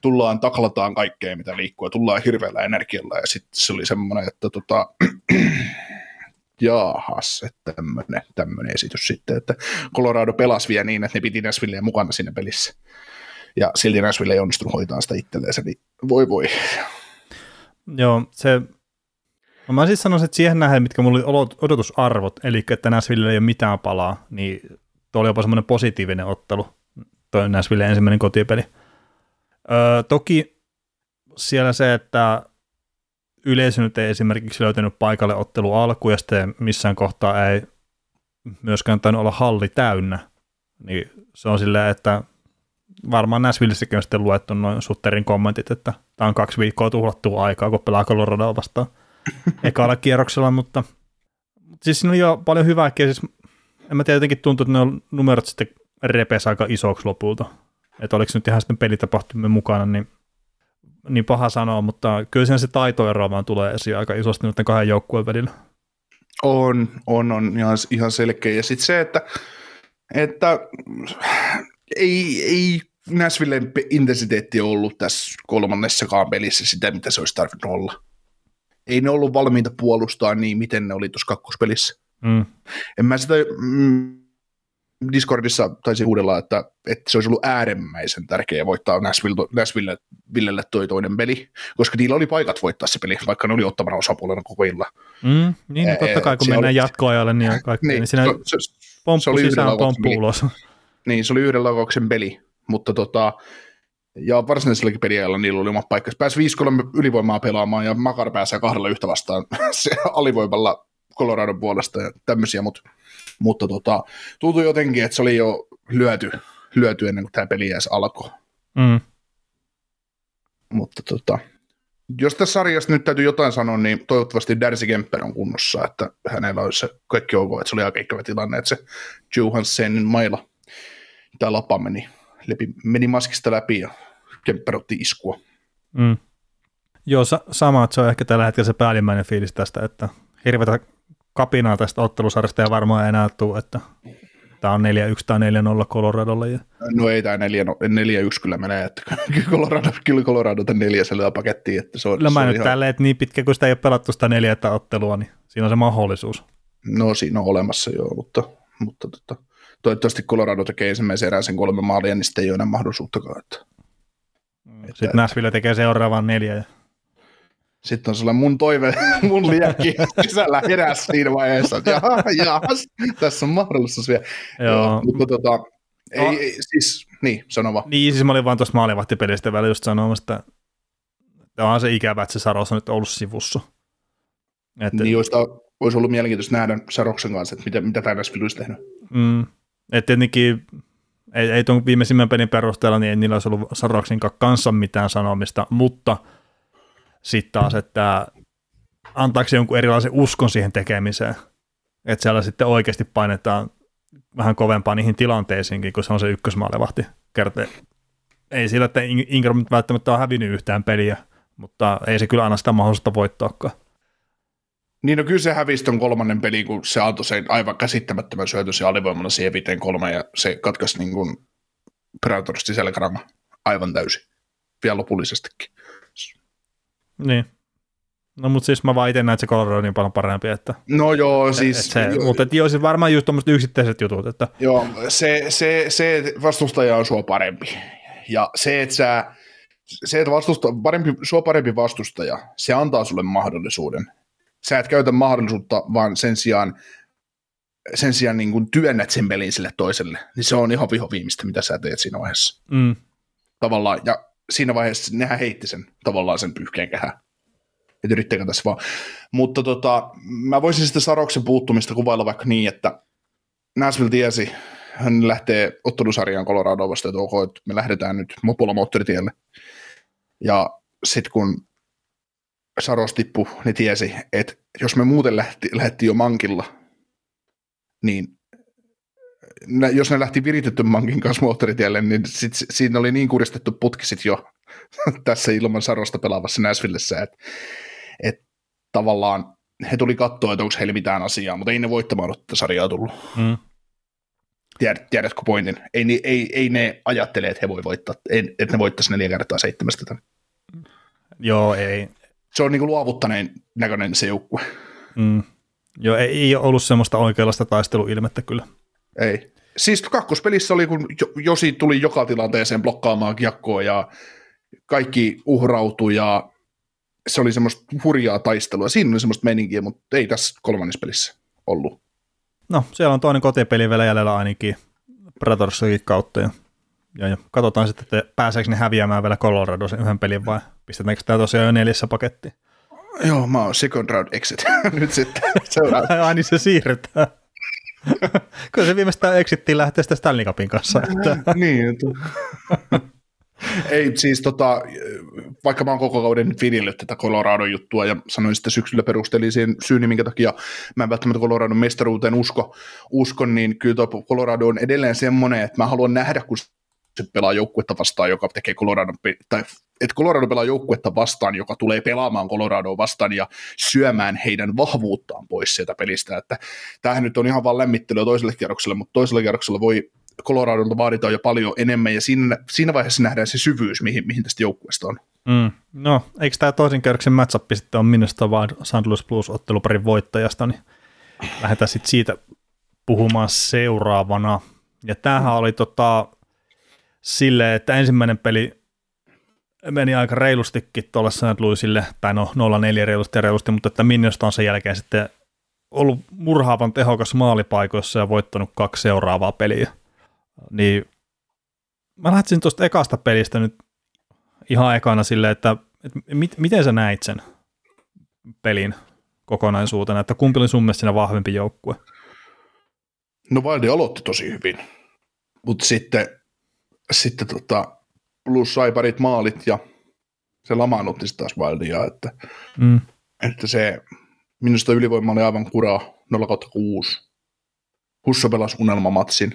Speaker 2: tullaan, taklataan kaikkea mitä liikkuu ja tullaan hirveällä energialla ja sitten se oli semmoinen, että tota, jaahas, että tämmöinen, tämmöinen esitys sitten, että Colorado pelasi vielä niin, että ne piti Nashvillea mukana siinä pelissä. Ja silti Nashville ei onnistunut hoitaa sitä itselleensä, niin voi voi.
Speaker 3: Joo, se, no mä siis sanoisin, että siihen nähden, mitkä mulla oli odotusarvot, eli että Nashville ei ole mitään palaa, niin tuo oli jopa semmoinen positiivinen ottelu, toi Nashville ensimmäinen kotipeli. Öö, toki siellä se, että yleisö nyt ei esimerkiksi löytänyt paikalle ottelu alkuun, ja sitten missään kohtaa ei myöskään tainnut olla halli täynnä, niin se on silleen, että varmaan Nashvillessäkin on sitten luettu noin Sutterin kommentit, että tämä on kaksi viikkoa tuhlattua aikaa, kun pelaa Coloradoa vastaan ekalla kierroksella, mutta siis siinä oli jo paljon hyvääkin, siis en mä tiedä, jotenkin tuntuu, että ne numerot sitten repes aika isoksi lopulta, että oliko nyt ihan sitten pelitapahtumien mukana, niin, niin paha sanoa, mutta kyllä siinä se taitoero vaan tulee esiin aika isosti nyt kahden joukkueen välillä.
Speaker 2: On, on, on ihan, ihan selkeä. Ja sitten se, että, että ei, ei Nashvillen pe- intensiteetti ollut tässä kolmannessakaan pelissä sitä, mitä se olisi tarvinnut olla. Ei ne ollut valmiita puolustaa niin, miten ne oli tuossa kakkospelissä.
Speaker 3: Mm.
Speaker 2: En mä sitä mm, Discordissa taisi huudella, että, että se olisi ollut äärimmäisen tärkeää voittaa Nashville, Nashville Villelle toi toinen peli, koska niillä oli paikat voittaa se peli, vaikka ne oli ottamana osapuolena koko illan.
Speaker 3: Mm, niin, no totta kai kun mennään
Speaker 2: oli-
Speaker 3: jatkoajalle, niin, kaikki, niin, niin siinä
Speaker 2: se, se,
Speaker 3: pomppu
Speaker 2: se oli yhden
Speaker 3: sisään, pomppu ulos.
Speaker 2: Niin, se oli yhden laukauksen peli, mutta tota, ja varsinaisella peliajalla niillä oli omat paikkansa. Pääsi 5-3 ylivoimaa pelaamaan ja Makar pääsee kahdella yhtä vastaan se alivoimalla Coloradon puolesta ja tämmöisiä, mutta, mutta tota, tuntui jotenkin, että se oli jo lyöty, lyöty ennen kuin tämä peli edes alkoi.
Speaker 3: Mm.
Speaker 2: Mutta tota, jos tässä sarjassa nyt täytyy jotain sanoa, niin toivottavasti Darcy Kemper on kunnossa, että hänellä olisi se kaikki ok, että se oli aika ikävä tilanne, että se Johanssenin maila, tämä lapa meni, läpi, meni maskista läpi ja Kemper otti iskua.
Speaker 3: Mm. Joo, sa- sama, että se on ehkä tällä hetkellä se päällimmäinen fiilis tästä, että hirveätä kapinaa tästä ottelusarjasta ei varmaan enää tule, että tämä on 4-1 tai 4-0 Coloradolle. Ja...
Speaker 2: No ei tämä 4-1 kyllä menee, että kyllä Colorado, kyllä Colorado tämän neljäsellä pakettiin, että se on,
Speaker 3: Kyllä
Speaker 2: se
Speaker 3: mä nyt
Speaker 2: ihan,
Speaker 3: tälleen, että niin pitkä kun sitä ei ole pelattu sitä neljättä ottelua, niin siinä on se mahdollisuus.
Speaker 2: no siinä on olemassa joo, mutta, mutta tota, toivottavasti Colorado tekee ensimmäisen erään sen kolme maalia, niin sitten ei ole enää mahdollisuuttakaan, että
Speaker 3: Sitten Nashville tekee seuraavan neljä. Ja...
Speaker 2: Sitten on sellainen mun toive, mun liekki sisällä heräs siinä vaiheessa, että jaha, jahas, tässä on mahdollisuus vielä.
Speaker 3: Joo.
Speaker 2: mutta tota, ei,
Speaker 3: No.
Speaker 2: ei, siis, niin, sano vaan.
Speaker 3: Niin, siis mä olin vaan tuosta maalivahtipelistä välillä just sanomassa, että tämä on se ikävä, että se Saros on nyt ollut sivussa. Että,
Speaker 2: Niin, joista olisi ollut mielenkiintoista nähdä Saroksen kanssa, että mitä, mitä tämä Nashville olisi tehnyt.
Speaker 3: Mm, et tietenkin ei, ei tuon viimeisimmän pelin perusteella, niin ei niillä olisi ollut Saroksin kanssa mitään sanomista, mutta sitten taas, että antaako jonkun erilaisen uskon siihen tekemiseen, että siellä sitten oikeasti painetaan vähän kovempaa niihin tilanteisiinkin, kun se on se ykkösmaalevahti kertoo. Ei sillä, että In- Ingram välttämättä on hävinnyt yhtään peliä, mutta ei se kyllä anna sitä mahdollisuutta voittaakaan.
Speaker 2: Niin no kyllä se hävisi ton kolmannen peli, kun se antoi sen aivan käsittämättömän syötös ja alivoimalla siihen viteen kolme ja se katkaisi niin kuin Predatorsti selkärama aivan täysin. Vielä lopullisestikin.
Speaker 3: Niin. No mutta siis mä vaan itse näen, että se Colorado on niin paljon parempi, että
Speaker 2: No joo,
Speaker 3: Siis,
Speaker 2: siis...
Speaker 3: se,
Speaker 2: jo,
Speaker 3: mutta et joo, siis varmaan just tuommoiset yksittäiset jutut, että
Speaker 2: Joo, se, se, se vastustaja on sua parempi. Ja se, että sä, se, että vastusta, parempi, sua parempi vastustaja, se antaa sulle mahdollisuuden. Sä et käytä mahdollisuutta, vaan sen sijaan, sen sijaan niin kuin työnnät sen pelin sille toiselle. Niin se on ihan viho viimeistä, mitä sä teet siinä vaiheessa.
Speaker 3: mm,
Speaker 2: Tavallaan, ja siinä vaiheessa nehän heitti sen tavallaan sen pyyhkeen kehään. Että yrittäkää tässä vaan. Mutta tota, mä voisin sitä Saroksen puuttumista kuvailla vaikka niin, että Nashville tiesi, hän lähtee ottelusarjaan Colorado vasta, että ok, että me lähdetään nyt mopolla moottoritielle. Ja sitten kun Saros tippu, niin tiesi, että jos me muuten lähti, lähti jo mankilla, niin ne, jos ne lähti viritetty mankin kanssa moottoritielle, niin sit, siinä oli niin kuristettu putki sit jo tässä ilman Sarosta pelaavassa Näsvillessä, että et tavallaan he tuli katsoa, että onko heillä mitään asiaa, mutta ei ne voittamaan ole tätä sarjaa tullut. Mm. Tiedät, tiedätkö pointin? Ei, ei, ei ne ajattele, että he voi voittaa, että ne voittaisi neljä kertaa seitsemästä tämän.
Speaker 3: Joo, ei.
Speaker 2: Se on niin kuin luovuttaneen näköinen se joukkue.
Speaker 3: Mm. Joo, ei, ei ole ollut semmoista oikeanlaista taisteluilmettä kyllä.
Speaker 2: Ei. Siis kakkospelissä oli, kun Josi tuli joka tilanteeseen blokkaamaan kiekkoa ja kaikki uhrautui ja se oli semmoista hurjaa taistelua. Siinä oli semmoista meininkiä, mutta ei tässä kolmannessa pelissä ollut.
Speaker 3: No, siellä on toinen kotipeli vielä jäljellä ainakin Predatorsin kautta. Ja, ja, ja katsotaan sitten, että pääseekö ne häviämään vielä Colorado sen yhden pelin vai pistetäänkö tämä tosiaan jo neljässä pakettiin?
Speaker 2: Joo, mä oon second round exit nyt sitten. Seuraava.
Speaker 3: Ai niin se siirretään. Kyllä se viimeistään exittiin lähteä sitä Stanley Cupin kanssa. Että.
Speaker 2: niin, että... Ei siis tota, vaikka mä oon koko kauden vidillyt tätä Colorado-juttua ja sanoin sitten syksyllä perustelin siihen syyni, minkä takia mä en välttämättä Coloradon mestaruuteen usko, uskon, niin kyllä tuo Colorado on edelleen semmoinen, että mä haluan nähdä, kun pelaa joukkuetta vastaan, joka tekee Colorado, tai että Colorado pelaa joukkuetta vastaan, joka tulee pelaamaan Coloradoa vastaan ja syömään heidän vahvuuttaan pois sieltä pelistä. Että tämähän nyt on ihan vain lämmittelyä toiselle kierrokselle, mutta toisella kierroksella voi Coloradolta vaaditaan jo paljon enemmän, ja siinä, siinä vaiheessa nähdään se syvyys, mihin, mihin tästä joukkueesta on.
Speaker 3: Mm. No, eikö tämä toisen kierroksen matchup sitten on minusta vain St. Louis Blues otteluparin voittajasta, niin lähdetään sitten siitä puhumaan seuraavana. Ja tämähän oli tota, silleen, että ensimmäinen peli meni aika reilustikin tuolle St. Louisille, tai no 0-4 reilusti ja reilusti, mutta että Minnesota on sen jälkeen sitten ollut murhaavan tehokas maalipaikoissa ja voittanut kaksi seuraavaa peliä. Niin mä lähtisin tuosta ekasta pelistä nyt ihan ekana silleen, että, että mit, miten sä näit sen pelin kokonaisuutena, että kumpi oli sun mielestä siinä vahvempi joukkue?
Speaker 2: No Valdi aloitti tosi hyvin, mutta sitten, sitten tota, plus sai parit maalit ja se lamaannutti taas Valdia, että, mm. että se minusta ylivoima oli aivan kuraa 0-6. Husso pelasi unelmamatsin,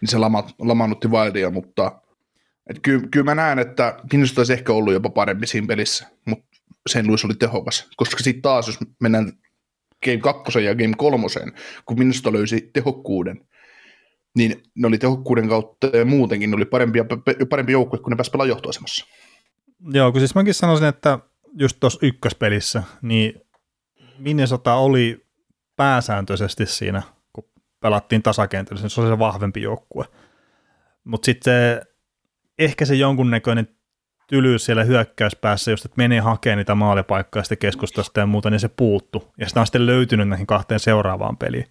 Speaker 2: niin se lama, lamaannutti Wildia, mutta et kyllä, kyllä mä näen, että minusta olisi ehkä ollut jopa parempi siinä pelissä, mutta sen Luis oli tehokas, koska sitten taas, jos mennään Game 2 ja Game 3, kun minusta löysi tehokkuuden, niin ne oli tehokkuuden kautta ja muutenkin ne oli parempi, parempi joukkue, kun ne pääsi pelaamaan johtoasemassa.
Speaker 3: Joo, kun siis mäkin sanoisin, että just tuossa ykköspelissä, niin Minnesota oli pääsääntöisesti siinä pelattiin tasakentällä, se oli se vahvempi joukkue. Mutta sitten ehkä se jonkunnäköinen tylyys siellä hyökkäyspäässä, just että menee hakemaan niitä maalipaikkoja sitten keskustasta ja muuta, niin se puuttu. Ja sitä on sitten löytynyt näihin kahteen seuraavaan peliin.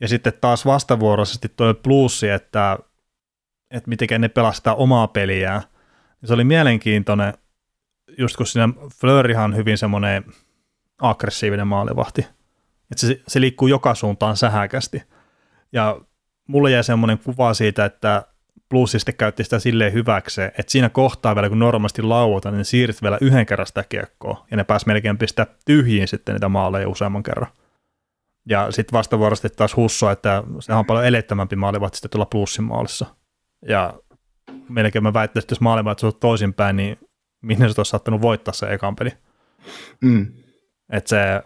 Speaker 3: Ja sitten taas vastavuoroisesti tuo plussi, että, että miten ne pelastaa omaa peliään. Se oli mielenkiintoinen, just kun siinä Flöörihan on hyvin semmoinen aggressiivinen maalivahti. Että se, se liikkuu joka suuntaan sähäkästi. Ja mulle jäi semmoinen kuva siitä, että Blues sitten käytti sitä silleen hyväkseen, että siinä kohtaa vielä kun normaalisti lauotaan, niin siirryt vielä yhden kerran sitä kiekkoa, ja ne pääsi melkein pistää tyhjiin sitten niitä maaleja useamman kerran. Ja sitten vastavuorosti taas Husso, että se on paljon elettämämpi maalivahti sitten tuolla plussin maalissa. Ja melkein mä väittäisin, että jos maalivahti on toisinpäin, niin minne se olisi saattanut voittaa se ekan peli. Mm. Että se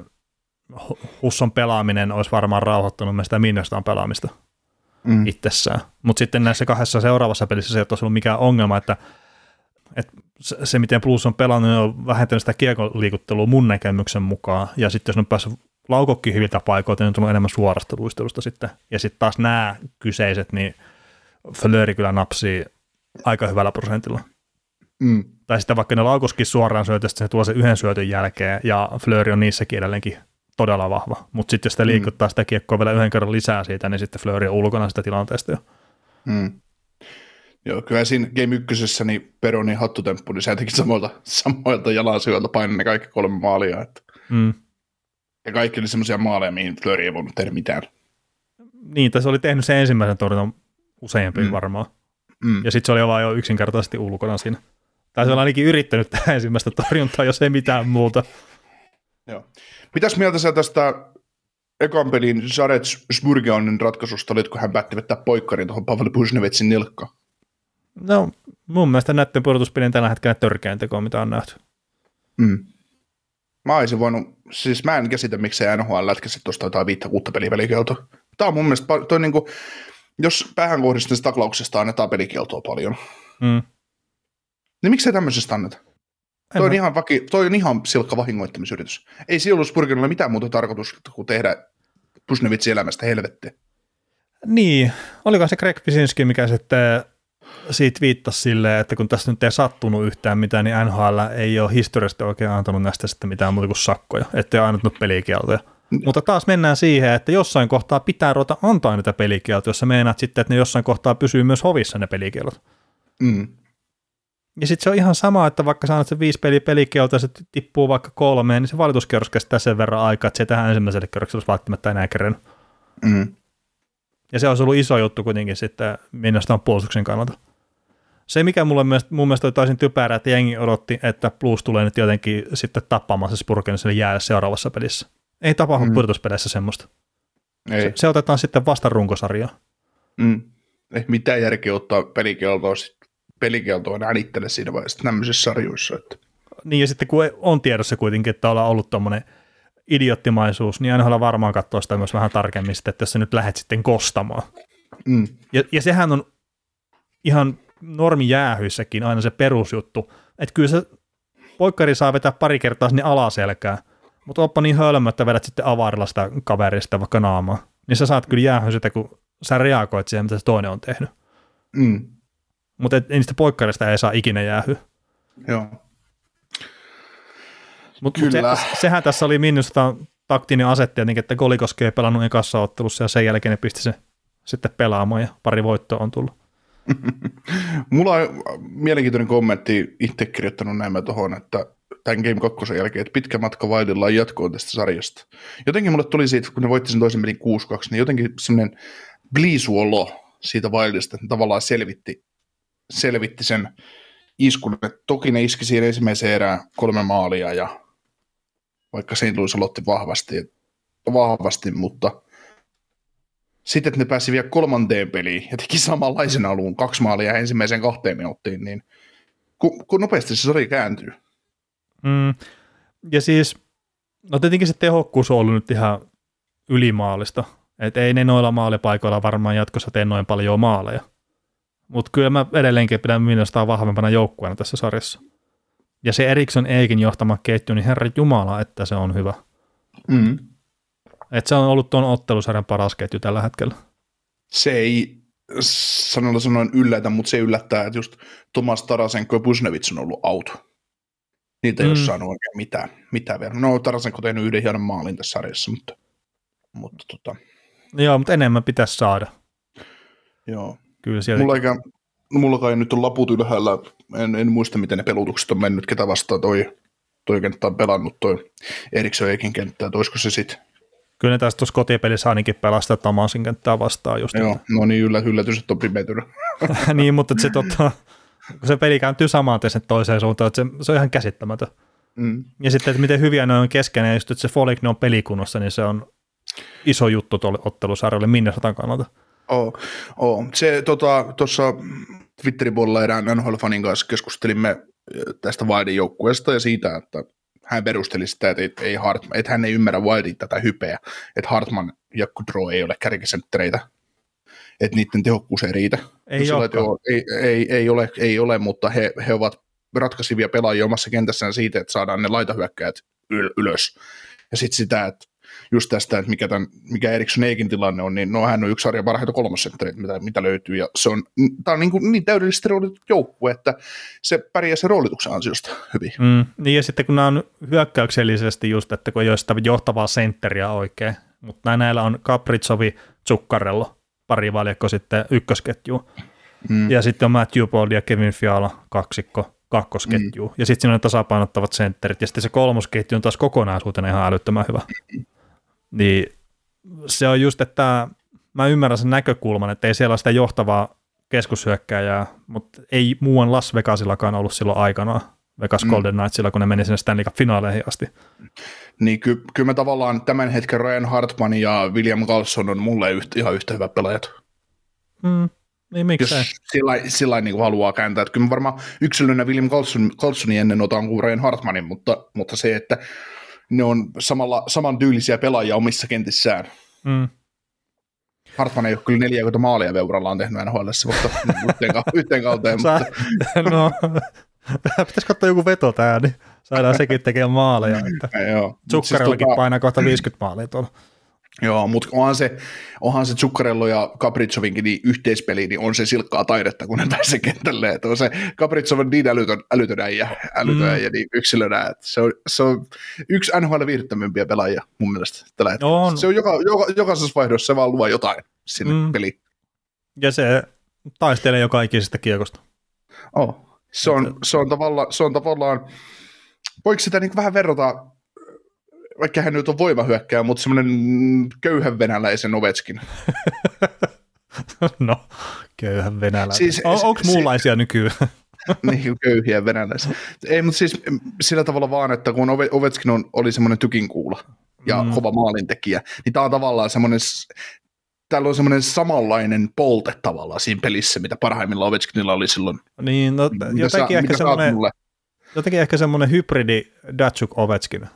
Speaker 3: Husson pelaaminen olisi varmaan rauhoittanut meistä Minnestaan pelaamista mm. itsessään. Mutta sitten näissä kahdessa seuraavassa pelissä se ei ole ollut mikään ongelma, että, että se, miten Blues on pelannut, on vähentänyt sitä kiekon liikuttelua mun näkemyksen mukaan, ja sitten jos ne on päässyt laukokki hyviltä paikoilta, niin on tullut enemmän suorasta luistelusta sitten. Ja sitten taas nämä kyseiset, niin Flööri kyllä napsii aika hyvällä prosentilla. Mm. Tai sitten vaikka ne laukoskin suoraan syötöstä, se tuo sen yhden syötön jälkeen, ja Flööri on niissäkin edelleenkin todella vahva. Mutta sitten jos sitä mm. liikuttaa mm. sitä kiekkoa vielä yhden kerran lisää siitä, niin sitten Flööri on ulkona sitä tilanteesta jo. Mm.
Speaker 2: Joo, kyllä siinä Game 1, niin Peronin hattutemppu, niin se teki samoilta, samoilta jalansyöltä painoi ne kaikki kolme maalia. Että. Mm. Ja kaikki oli semmoisia maaleja, mihin Flööri ei voinut tehdä mitään.
Speaker 3: Niin, tässä oli tehnyt sen ensimmäisen torjunnan useampi mm. varmaan. Mm. Ja sitten se oli vaan jo yksinkertaisesti ulkona siinä. Tai se on ainakin yrittänyt tehdä ensimmäistä torjuntaa, jos ei mitään muuta.
Speaker 2: Joo. Mitäs mieltä sä tästä ekan pelin Jared Spurgeonin ratkaisusta olit, kun hän päätti vetää poikkarin tuohon Pavel Pusnevetsin nilkkaan?
Speaker 3: No, mun mielestä näiden pudotuspelien tällä hetkellä törkeän tekoa, mitä on nähty.
Speaker 2: Mm. Mä olisin voinut, siis mä en käsitä, miksei NHL lätkäsi tuosta jotain viittä kuutta peliä pelikieltoa. Tää on mun mielestä, toi niinku, jos päähän kohdistuvasta taklauksesta annetaan pelikieltoa paljon,
Speaker 3: Mm.
Speaker 2: niin miksei tämmöisestä anneta?
Speaker 3: En
Speaker 2: Toi on, ihan vaki, toi on ihan silkka vahingoittamisyritys. Ei siellä ollut mitään muuta tarkoitusta kuin tehdä Pusnevitsin elämästä helvettiä.
Speaker 3: Niin, oliko se Greg Pisinski, mikä sitten siitä viittasi silleen, että kun tässä nyt ei sattunut yhtään mitään, niin NHL ei ole historiasta oikein antanut näistä sitten mitään muuta kuin sakkoja, ettei ole annettu pelikieltoja. Mutta taas mennään siihen, että jossain kohtaa pitää ruveta antaa niitä pelikieltoja, jos sä meinaat sitten, että ne jossain kohtaa pysyy myös hovissa ne pelikielot.
Speaker 2: Mm.
Speaker 3: Ja sitten se on ihan sama, että vaikka sä annat se viisi peli pelikieltoa ja se tippuu vaikka kolmeen, niin se valituskierros kestää sen verran aikaa, että se ei tähän ensimmäiselle kierrokselle olisi välttämättä enää kerran.
Speaker 2: Mm.
Speaker 3: Ja se olisi ollut iso juttu kuitenkin sitten minusta puolustuksen kannalta. Se, mikä mulle myös, mun mielestä oli täysin typerää, että jengi odotti, että Blues tulee nyt jotenkin sitten tappamaan se Spurgeoniselle jäädä seuraavassa pelissä. Ei tapahdu
Speaker 2: Mm.
Speaker 3: pudotuspeleissä semmoista.
Speaker 2: Ei.
Speaker 3: Se, se, otetaan sitten vasta runkosarjaan.
Speaker 2: Mm. Ei mitään järkeä ottaa pelikieltoa, pelikieltoa enää itselle siinä vaiheessa tämmöisissä sarjoissa. Että.
Speaker 3: Niin ja sitten kun on tiedossa kuitenkin, että ollaan ollut tuommoinen idiottimaisuus, niin aina varmaan katsoa sitä myös vähän tarkemmin, sitten, että jos sä nyt lähdet sitten kostamaan.
Speaker 2: Mm.
Speaker 3: Ja, ja sehän on ihan normijäähyissäkin aina se perusjuttu, että kyllä se poikkari saa vetää pari kertaa sinne alaselkää, mutta oppa niin hölmö, että vedät sitten avarilla sitä kaverista vaikka naamaa, niin sä saat kyllä jäähy sitä, kun sä reagoit siihen, mitä se toinen on tehnyt.
Speaker 2: Mm.
Speaker 3: Mutta niistä poikkarista ei saa ikinä jäähy.
Speaker 2: Joo.
Speaker 3: Mutta
Speaker 2: Kyllä.
Speaker 3: se, sehän tässä oli minusta taktinen ase tietenkin, että Golikoski ei pelannut ekassa ottelussa ja sen jälkeen ne pisti se sitten pelaamaan ja pari voittoa on tullut.
Speaker 2: Mulla on mielenkiintoinen kommentti itse kirjoittanut näin tuohon, että tämän Game 2 jälkeen, että pitkä matka Wildilla on jatkoon tästä sarjasta. Jotenkin mulle tuli siitä, kun ne voitti sen toisen pelin 6-2, niin jotenkin semmoinen bliisuolo siitä Wildista, että ne tavallaan selvitti, selvitti sen iskun. Et toki ne iski siinä ensimmäiseen erään kolme maalia ja vaikka St. Louis aloitti vahvasti, vahvasti, mutta sitten, että ne pääsi vielä kolmanteen peliin ja teki samanlaisen alun kaksi maalia ensimmäiseen kahteen minuuttiin, niin kun, kun nopeasti se sarja kääntyy.
Speaker 3: Mm. Ja siis, no tietenkin se tehokkuus on ollut nyt ihan ylimaalista. Että ei ne noilla maalipaikoilla varmaan jatkossa tee noin paljon maaleja. Mutta kyllä mä edelleenkin pidän minusta vahvempana joukkueena tässä sarjassa. Ja se Eriksson Eikin johtama ketju, niin herra Jumala, että se on hyvä.
Speaker 2: Mm.
Speaker 3: Et se on ollut tuon ottelusarjan paras ketju tällä hetkellä.
Speaker 2: Se ei sanalla sanoen yllätä, mutta se yllättää, että just Tomas Tarasenko ja Pusnevits on ollut auto. Niitä ei mm. Ole saanut oikein mitään, mitään vielä. No Tarasenko on tehnyt yhden hienon maalin tässä sarjassa, mutta, mutta tota,
Speaker 3: Joo, mutta enemmän pitäisi saada.
Speaker 2: joo.
Speaker 3: Kyllä sieltä.
Speaker 2: Mulla, eikä, no mulla kai nyt on laput ylhäällä, en, en muista miten ne pelutukset on mennyt, ketä vastaan toi, toi kenttä on pelannut, toi Eriksson Eikin kenttä, että olisiko se sitten
Speaker 3: Kyllä ne tästä tuossa kotipelissä ainakin pelastaa Tomasin kenttää vastaan just.
Speaker 2: Joo, no niin yllä, yllätys, että on pimetynyt.
Speaker 3: niin, mutta se, tota, kun se peli kääntyy samaan sinne toiseen suuntaan, että se, se on ihan käsittämätön.
Speaker 2: Mm.
Speaker 3: Ja sitten, että miten hyviä ne on keskenään, ja just, että se Foligno on pelikunnossa, niin se on iso juttu tuolle ottelusarjalle Minnesotan kannalta.
Speaker 2: Oo, oo. Se tuossa tota, Twitterin puolella erään NHL-fanin kanssa keskustelimme ö, tästä Wildin joukkueesta ja siitä, että hän perusteli sitä, että, et, ei Hart, että hän ei ymmärrä Wildin tätä hypeä, että Hartman ja Kudrow ei ole kärkisenttereitä, että niiden tehokkuus ei riitä.
Speaker 3: Ei
Speaker 2: Sillä, että joo, ei, ei, ei, ole, ei ole, mutta he, he ovat ratkaisivia pelaajia omassa kentässään siitä, että saadaan ne laitahyökkäät yl- ylös. Ja sitten sitä, että just tästä, että mikä, tämän, mikä Eriksson Eikin tilanne on, niin no hän on yksi sarjan parhaita kolmosenttereitä, mitä, mitä löytyy, ja se on, tämä on niin, kuin niin täydellisesti roolitut joukkue, että se pärjää sen roolituksen ansiosta hyvin.
Speaker 3: Mm, niin ja sitten kun nämä on hyökkäyksellisesti just, että kun ei ole sitä johtavaa sentteriä oikein, mutta näillä on Kapritsovi, Tsukkarello, pari valjakko sitten ykkösketju,
Speaker 2: Mm.
Speaker 3: ja sitten on Matthew Bold ja Kevin Fiala kaksikko, kakkosketju, mm. ja sitten siinä on tasapainottavat sentterit, ja sitten se kolmosketju on taas kokonaisuutena ihan älyttömän hyvä. Niin se on just, että mä ymmärrän sen näkökulman, että ei siellä ole sitä johtavaa keskushyökkääjää, mutta ei muuan Las Vegasillakaan ollut silloin aikanaan. Vegas
Speaker 2: Mm.
Speaker 3: Golden Knightsilla, kun ne meni sinne Stanley Cup-finaaleihin asti.
Speaker 2: Niin ky- kyllä mä tavallaan tämän hetken Ryan Hartman ja William Carlson on mulle yhtä, ihan yhtä hyvät pelaajat.
Speaker 3: Mm, niin
Speaker 2: Jos
Speaker 3: miksei.
Speaker 2: sillä, sillä niin haluaa kääntää. Että kyllä mä varmaan yksilönä William Carlson, Carlsonin ennen otan kuin Ryan Hartmanin, mutta, mutta se, että ne on samalla, saman tyylisiä pelaajia omissa kentissään.
Speaker 3: Mm.
Speaker 2: Hartman ei ole kyllä 40 maalia veurallaan tehnyt NHL, mutta yhteen, yhteen kauteen.
Speaker 3: Sä,
Speaker 2: mutta,
Speaker 3: no, pitäisi katsoa joku veto tää, niin saadaan sekin tekemään maaleja. Että
Speaker 2: joo. Mut
Speaker 3: Zuccarellakin
Speaker 2: tota-
Speaker 3: painaa kohta 50 maalia tuolla.
Speaker 2: Joo, mutta onhan se, onhan se Zuccarello ja Capricovinkin niin yhteispeli, niin on se silkkaa taidetta, kun ne pääsee kentälle. Että on se Capricov on niin älytön, älytön äijä, älytön
Speaker 3: Mm.
Speaker 2: äijä niin yksilönä. Että se, on, se on yksi NHL viihdyttämympiä pelaajia mun mielestä tällä hetkellä.
Speaker 3: On.
Speaker 2: Se on joka, joka, jokaisessa vaihdossa se vaan luo jotain sinne
Speaker 3: Mm.
Speaker 2: peliin.
Speaker 3: Ja se taistelee jo kaikisesta kiekosta.
Speaker 2: Oh. Se, on, se, on tavalla, se on tavallaan, voiko sitä niin vähän verrata, vaikka hän nyt on voimahyökkääjä, mutta semmoinen köyhän venäläisen Ovetskin.
Speaker 3: no, köyhän venäläinen.
Speaker 2: Siis-
Speaker 3: on, onko
Speaker 2: si-
Speaker 3: muunlaisia nykyään?
Speaker 2: niin köyhiä venäläisiä. Ei, mutta siis mm, sillä tavalla vaan, että kun Ove- Ovetskin on, oli semmoinen tykinkuula ja
Speaker 3: Mm.
Speaker 2: kova maalintekijä, niin tämä on tavallaan semmoinen, täällä on semmoinen samanlainen polte tavallaan siinä pelissä, mitä parhaimmilla Ovechkinilla oli silloin.
Speaker 3: niin, no, jotenkin,
Speaker 2: sä,
Speaker 3: ehkä jotenkin ehkä semmoinen hybridi Datsuk Ovechkin.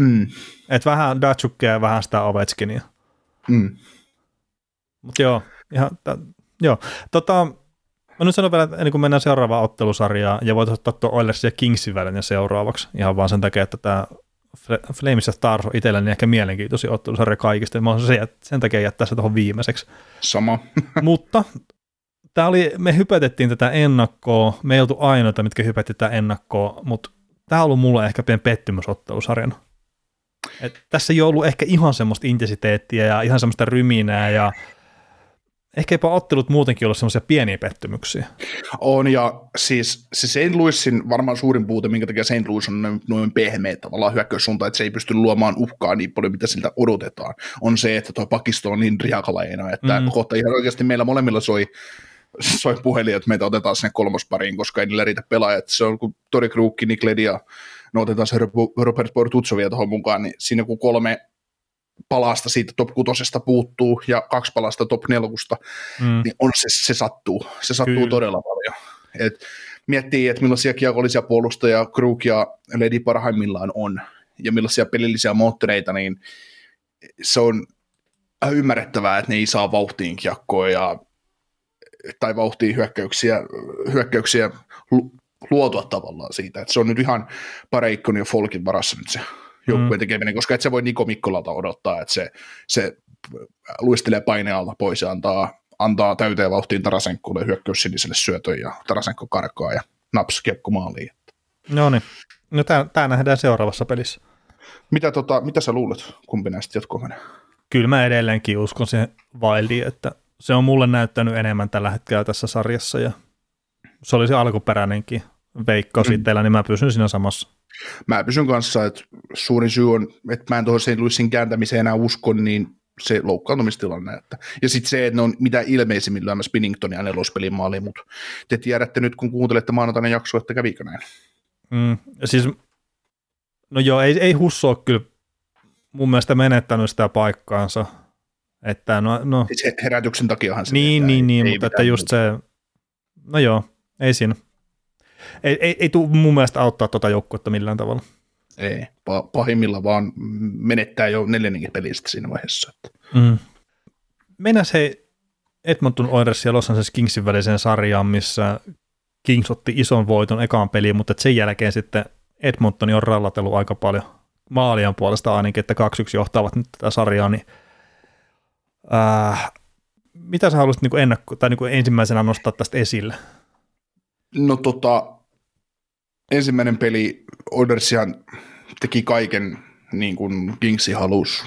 Speaker 2: Mm,
Speaker 3: Että vähän Datsukia ja vähän sitä Ovechkinia.
Speaker 2: mm.
Speaker 3: Mutta joo, ihan, t- joo. Tota, mä nyt sanon vielä, että ennen kuin mennään seuraavaan ottelusarjaan, ja voitaisiin ottaa tuo Oilers ja Kingsin välinen seuraavaksi, ihan vaan sen takia, että tämä Flames ja Stars on itselleni ehkä mielenkiintoisin ottelusarja kaikista, mä oon sen, sen takia jättää se tuohon viimeiseksi.
Speaker 2: Sama.
Speaker 3: Mutta tää oli, me hypätettiin tätä ennakkoa, me ei oltu ainoita, mitkä hypätti tätä ennakkoa, mutta tämä on ollut mulle ehkä pieni pettymys ottelusarjana. Et tässä ei ollut ehkä ihan semmoista intensiteettiä ja ihan semmoista ryminää ja ehkä jopa ottelut muutenkin ollut semmoisia pieniä pettymyksiä.
Speaker 2: On, ja siis se St. Louisin varmaan suurin puute, minkä takia St. Louis on noin, noin pehmeä tavallaan hyökkäyssuunta, että se ei pysty luomaan uhkaa niin paljon, mitä siltä odotetaan, on se, että tuo pakisto on niin riakalaina, että
Speaker 3: Mm.
Speaker 2: kohta ihan oikeasti meillä molemmilla soi, soi puhelin, että meitä otetaan sinne kolmospariin, koska ei niillä riitä pelaajat. Se on kuin Tori Krukki, Nick Ledi ja no otetaan se Robert Bortutsovia tuohon mukaan, niin siinä kun kolme palasta siitä top kutosesta puuttuu ja kaksi palasta top nelkusta,
Speaker 3: Mm.
Speaker 2: niin on se, se sattuu. Se sattuu
Speaker 3: Kyllä.
Speaker 2: Todella paljon. Et miettii, että millaisia kiekollisia puolustajia Krug ja Ledi parhaimmillaan on, ja millaisia pelillisiä moottoreita, niin se on ymmärrettävää, että ne ei saa vauhtiin kiekkoa ja, tai vauhtiin hyökkäyksiä, hyökkäyksiä luotua tavallaan siitä. että se on nyt ihan Pareikon ja Folkin varassa nyt se joukkueen
Speaker 3: Mm.
Speaker 2: tekeminen, koska et se voi Niko Mikkolalta odottaa, että se, se luistelee painealta pois ja antaa, antaa täyteen vauhtiin Tarasenkolle hyökkäys siniselle syötön ja Tarasenko karkaa ja naps kiekko maaliin.
Speaker 3: No niin, no tämä nähdään seuraavassa pelissä.
Speaker 2: Mitä, tota, mitä sä luulet, kumpi näistä jatkoa menee?
Speaker 3: Kyllä mä edelleenkin uskon siihen Wildiin, että se on mulle näyttänyt enemmän tällä hetkellä tässä sarjassa ja se oli se alkuperäinenkin veikkaus
Speaker 2: Mm.
Speaker 3: itsellä, niin mä pysyn siinä samassa.
Speaker 2: Mä pysyn kanssa, että suurin syy on, että mä en tuohon St. Louisin kääntämiseen enää usko, niin se loukkaantumistilanne. Että. Ja sitten se, että ne on mitä ilmeisimmin lyömässä Spinningtonia ja nelospelin maaliin, mutta te tiedätte nyt, kun kuuntelette maanantaina jaksoa, että kävikö näin.
Speaker 3: Mm, ja siis, no joo, ei, ei Husso ole kyllä mun mielestä menettänyt sitä paikkaansa. Että no, no
Speaker 2: Siis he- herätyksen takiahan se
Speaker 3: niin,
Speaker 2: tehdään,
Speaker 3: niin,
Speaker 2: ei-
Speaker 3: niin,
Speaker 2: ei
Speaker 3: mutta että just
Speaker 2: muuta.
Speaker 3: se, no joo, ei siinä. Ei, ei, ei tule mun mielestä auttaa tuota joukkuetta millään tavalla.
Speaker 2: Ei, pa- pahimmilla vaan menettää jo neljännenkin pelistä siinä vaiheessa.
Speaker 3: Mm. Mennään hei Edmonton Oilers ja Los Angeles Kingsin väliseen sarjaan, missä Kings otti ison voiton ekaan peliin, mutta sen jälkeen sitten Edmontoni on rallatellut aika paljon maalien puolesta ainakin, että 2-1 johtavat nyt tätä sarjaa, niin äh, mitä sä haluaisit niin ennakko, tai niin ensimmäisenä nostaa tästä esille?
Speaker 2: No tota, ensimmäinen peli Oilersihan teki kaiken niin kuin Kingsi halus.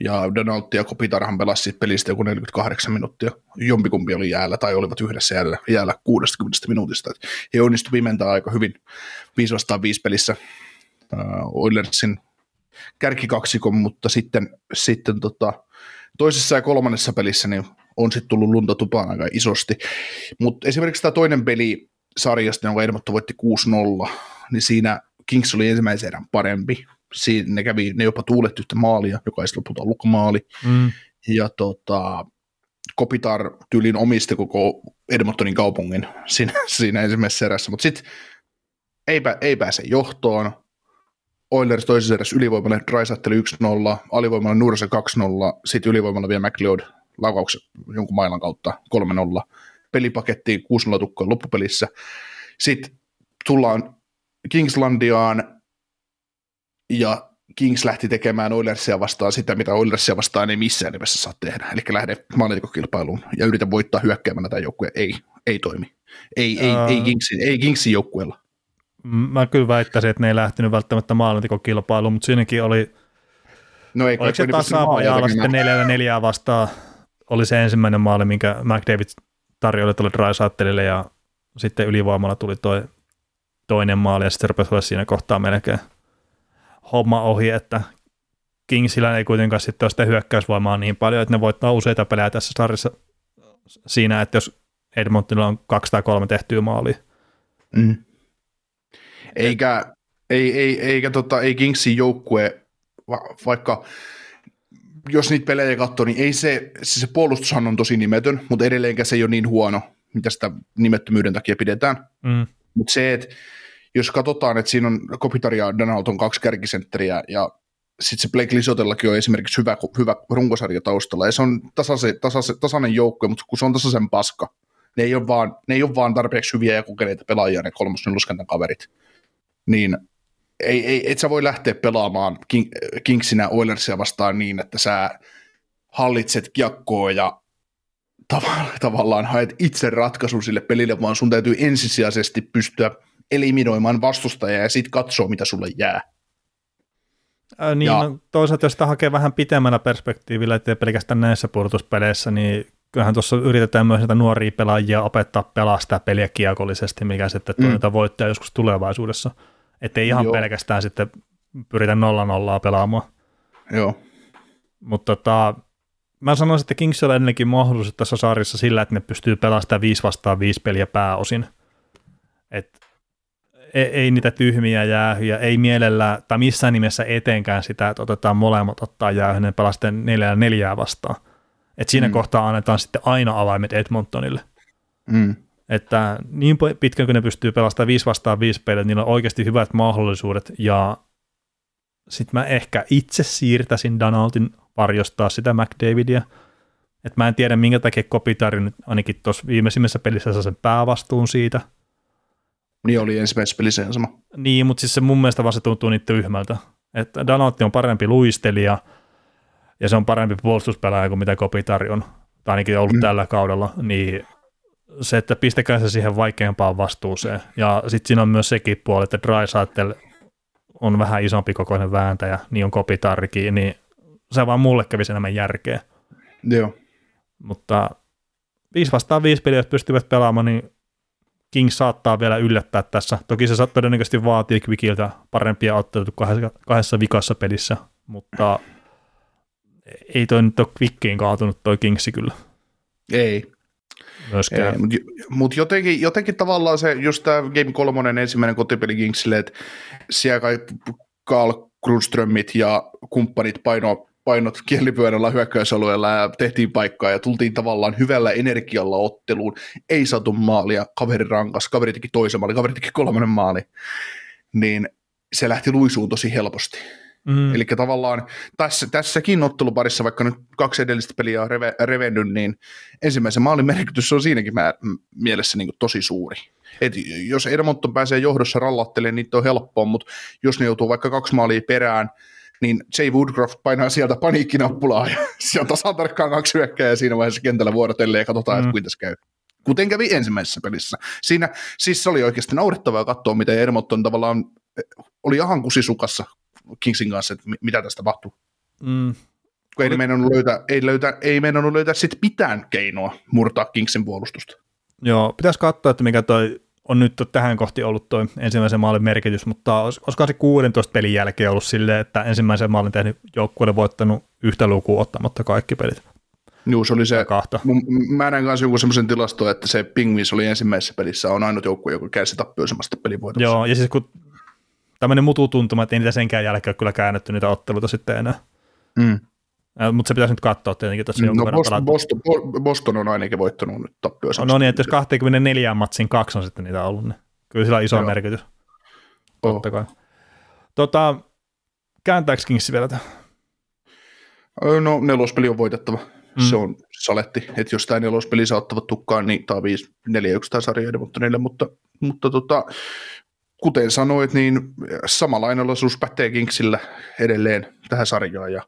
Speaker 2: Ja Donaldi ja Kopitarhan pelasi pelistä joku 48 minuuttia. Jompikumpi oli jäällä tai olivat yhdessä jäällä, jäällä 60 minuutista. Et he onnistuivat pimentää aika hyvin 5 vastaan 5 pelissä uh, Oilersin kärkikaksikon, mutta sitten, sitten tota, toisessa ja kolmannessa pelissä niin on sitten tullut lunta tupaan aika isosti. Mutta esimerkiksi tämä toinen peli sarjasta, jonka Edmonton voitti 6-0, niin siinä Kings oli ensimmäisen erän parempi. Siinä ne, kävi, ne jopa tuuletti yhtä maalia, joka ei lopulta ollutkaan maali.
Speaker 3: Mm.
Speaker 2: Ja tota, Kopitar tyylin omisti koko Edmontonin kaupungin siinä, siinä ensimmäisessä erässä, mutta sitten ei, ei pääse johtoon. Oilers toisessa erässä ylivoimalle Drysaitel 1-0, alivoimalla Nurse 2-0, sitten ylivoimalla vielä McLeod laukauksen jonkun mailan kautta 3-0. Peli pakettiin 6-0 tukkoon loppupelissä. Sitten tullaan Kingslandiaan ja Kings lähti tekemään Oilersia vastaan sitä, mitä Oilersia vastaan ei missään nimessä saa tehdä. Eli lähde maalintikokilpailuun ja yritä voittaa hyökkäämällä tämä joukkue. Ei, ei toimi. Ei, ei, uh, ei, Kingsin, ei Kingsin joukkueella.
Speaker 3: Mä kyllä väittäisin, että ne ei lähtenyt välttämättä maalintikokilpailuun, mutta siinäkin oli,
Speaker 2: no ei,
Speaker 3: oliko se tasapajalla sitten neljällä neljää vastaan, oli se ensimmäinen maali, minkä McDavid tarjoili tuolle Drysaitelille ja sitten ylivoimalla tuli toi toinen maali ja sitten rupesi olla siinä kohtaa melkein homma ohi, että Kingsillä ei kuitenkaan sitten ole sitä hyökkäysvoimaa niin paljon, että ne voittaa useita pelejä tässä sarjassa siinä, että jos Edmontonilla on kaksi tai kolme tehtyä maalia.
Speaker 2: Mm. Eikä, ei, ei, eikä tota, ei Kingsin joukkue, va, vaikka jos niitä pelejä katsoo, niin ei se, se, se puolustushan on tosi nimetön, mutta edelleenkään se ei ole niin huono, mitä sitä nimettömyyden takia pidetään. Mm. Mutta se, että jos katsotaan, että siinä on Kopitar ja Donald kaksi kärkisentteriä ja sitten se Blake Lisotellakin on esimerkiksi hyvä, hyvä runkosarja taustalla, ja se on tasase, tasase, tasainen joukko, mutta kun se on tasaisen paska, ne ei ole vaan, ne ei ole vaan tarpeeksi hyviä ja kokeneita pelaajia, ne kolmosneluskentän kaverit, niin ei, ei, et sä voi lähteä pelaamaan King, Kingsinä Oilersia vastaan niin, että sä hallitset kiekkoa ja tav- tavallaan haet itse ratkaisun sille pelille, vaan sun täytyy ensisijaisesti pystyä eliminoimaan vastustajaa ja sitten katsoa, mitä sulle jää.
Speaker 3: Ää, niin, ja, no, toisaalta jos sitä hakee vähän pitemmällä perspektiivillä, ettei pelkästään näissä pudotuspeleissä, niin kyllähän tuossa yritetään myös näitä nuoria pelaajia opettaa pelaa sitä peliä kiekollisesti, mikä sitten mm. tuo voittaa joskus tulevaisuudessa. Ettei ihan Joo. pelkästään sitten pyritä nolla nollaa pelaamaan.
Speaker 2: Joo.
Speaker 3: Mutta tota, mä sanoisin, että Kingsilla on ennenkin mahdollisuus tässä sarjassa sillä, että ne pystyy pelaamaan sitä 5 vastaan 5 peliä pääosin. Et ei, ei niitä tyhmiä jäähyjä, ei mielellä tai missään nimessä etenkään sitä, että otetaan molemmat ottaa jäähy, ne pelaa sitten neljää neljää vastaan. Et siinä mm. kohtaa annetaan sitten aina avaimet Edmontonille.
Speaker 2: Mm.
Speaker 3: Että niin pitkään kuin ne pystyy pelastamaan 5 vastaan 5 peliä, niillä on oikeasti hyvät mahdollisuudet ja sitten mä ehkä itse siirtäisin Donaldin varjostaa sitä McDavidia. että mä en tiedä, minkä takia Kopitari nyt ainakin tuossa viimeisimmässä pelissä saa sen päävastuun siitä –
Speaker 2: niin oli ensimmäisessä pelissä sama.
Speaker 3: Niin, mutta siis se mun mielestä vaan se tuntuu niin tyhmältä. Että Danatti on parempi luistelija ja se on parempi puolustuspelaaja kuin mitä Kopitari on, tai ainakin ollut mm. tällä kaudella, niin se, että pistäkää se siihen vaikeampaan vastuuseen. Ja sitten siinä on myös sekin puoli, että Drysaitel on vähän isompi kokoinen vääntäjä, niin on Kopitarrikin, niin se vaan mulle kävisi enemmän järkeä.
Speaker 2: Joo.
Speaker 3: Mutta 5 vastaan 5 peliä, jos pystyvät pelaamaan, niin King saattaa vielä yllättää tässä. Toki se todennäköisesti vaatii Quickiltä parempia otteita kahdessa, kahdessa vikassa pelissä, mutta ei toi nyt ole Quickiin kaatunut toi Kingsi kyllä.
Speaker 2: Ei.
Speaker 3: Myöskään.
Speaker 2: Mutta mut jotenkin, jotenkin tavallaan se, just tämä Game 3 ensimmäinen kotipeli Kingsille, että siellä kai Carl Grundströmit ja kumppanit paino painot kielipyörällä hyökkäysalueella ja tehtiin paikkaa ja tultiin tavallaan hyvällä energialla otteluun. Ei saatu maalia, kaveri rankas, kaveri teki toisen maali, kaveri teki kolmannen maali. Niin se lähti luisuun tosi helposti. Mm. Eli tavallaan tässä, tässäkin otteluparissa, vaikka nyt kaksi edellistä peliä on reve, revennyt, niin ensimmäisen maalin merkitys on siinäkin mä, mielessä niin tosi suuri. Et jos Edmonton pääsee johdossa rallattelemaan, niin on helppoa, mutta jos ne joutuu vaikka kaksi maalia perään, niin Jay Woodcroft painaa sieltä paniikkinappulaa ja on tasan tarkkaan kaksi ja siinä vaiheessa kentällä vuorotelleen ja katsotaan, mm. että kuinka käy. Kuten kävi ensimmäisessä pelissä. Siinä siis se oli oikeasti naurettavaa katsoa, miten Edmonton tavallaan eh, oli ihan kusisukassa Kingsin kanssa, että mitä tästä tapahtuu.
Speaker 3: Mm.
Speaker 2: Kun ei, meinannut löytää, ei, löytää, ei meinannut löytää sit mitään keinoa murtaa Kingsin puolustusta.
Speaker 3: Joo, pitäisi katsoa, että mikä toi on nyt tähän kohti ollut tuo ensimmäisen maalin merkitys, mutta olisiko se 16 pelin jälkeen ollut silleen, että ensimmäisen maalin tehnyt joukkueelle voittanut yhtä lukua ottamatta kaikki pelit.
Speaker 2: Juu, se oli se,
Speaker 3: kahta.
Speaker 2: mä näin kanssa jonkun semmoisen tilaston, että se Pingvins oli ensimmäisessä pelissä, on ainut joukkue, joka käsi tappioisemasta pelivoitossa.
Speaker 3: Joo, ja siis kun tämmöinen mututuntuma, että ei niitä senkään jälkeen ole kyllä käännetty niitä otteluita sitten enää.
Speaker 2: Mm.
Speaker 3: Mutta se pitäisi nyt katsoa tietenkin tässä
Speaker 2: No Boston. Boston, Boston, on ainakin voittanut nyt tappioisemasta.
Speaker 3: No niin, että jos 24 matsin kaksi on sitten niitä ollut, niin kyllä sillä on iso
Speaker 2: Joo.
Speaker 3: merkitys.
Speaker 2: Oh.
Speaker 3: Totta kai. Tota, kääntääkö Kings vielä tämän?
Speaker 2: No nelospeli on voitettava.
Speaker 3: Mm.
Speaker 2: Se on saletti, että jos tämä nelospeli saa ottavat tukkaan, niin tämä on 5 4 1 tämä sarja Edmontonille, mutta, mutta tota, kuten sanoit, niin samanlainen osuus pätee Kingsillä edelleen tähän sarjaan. Ja,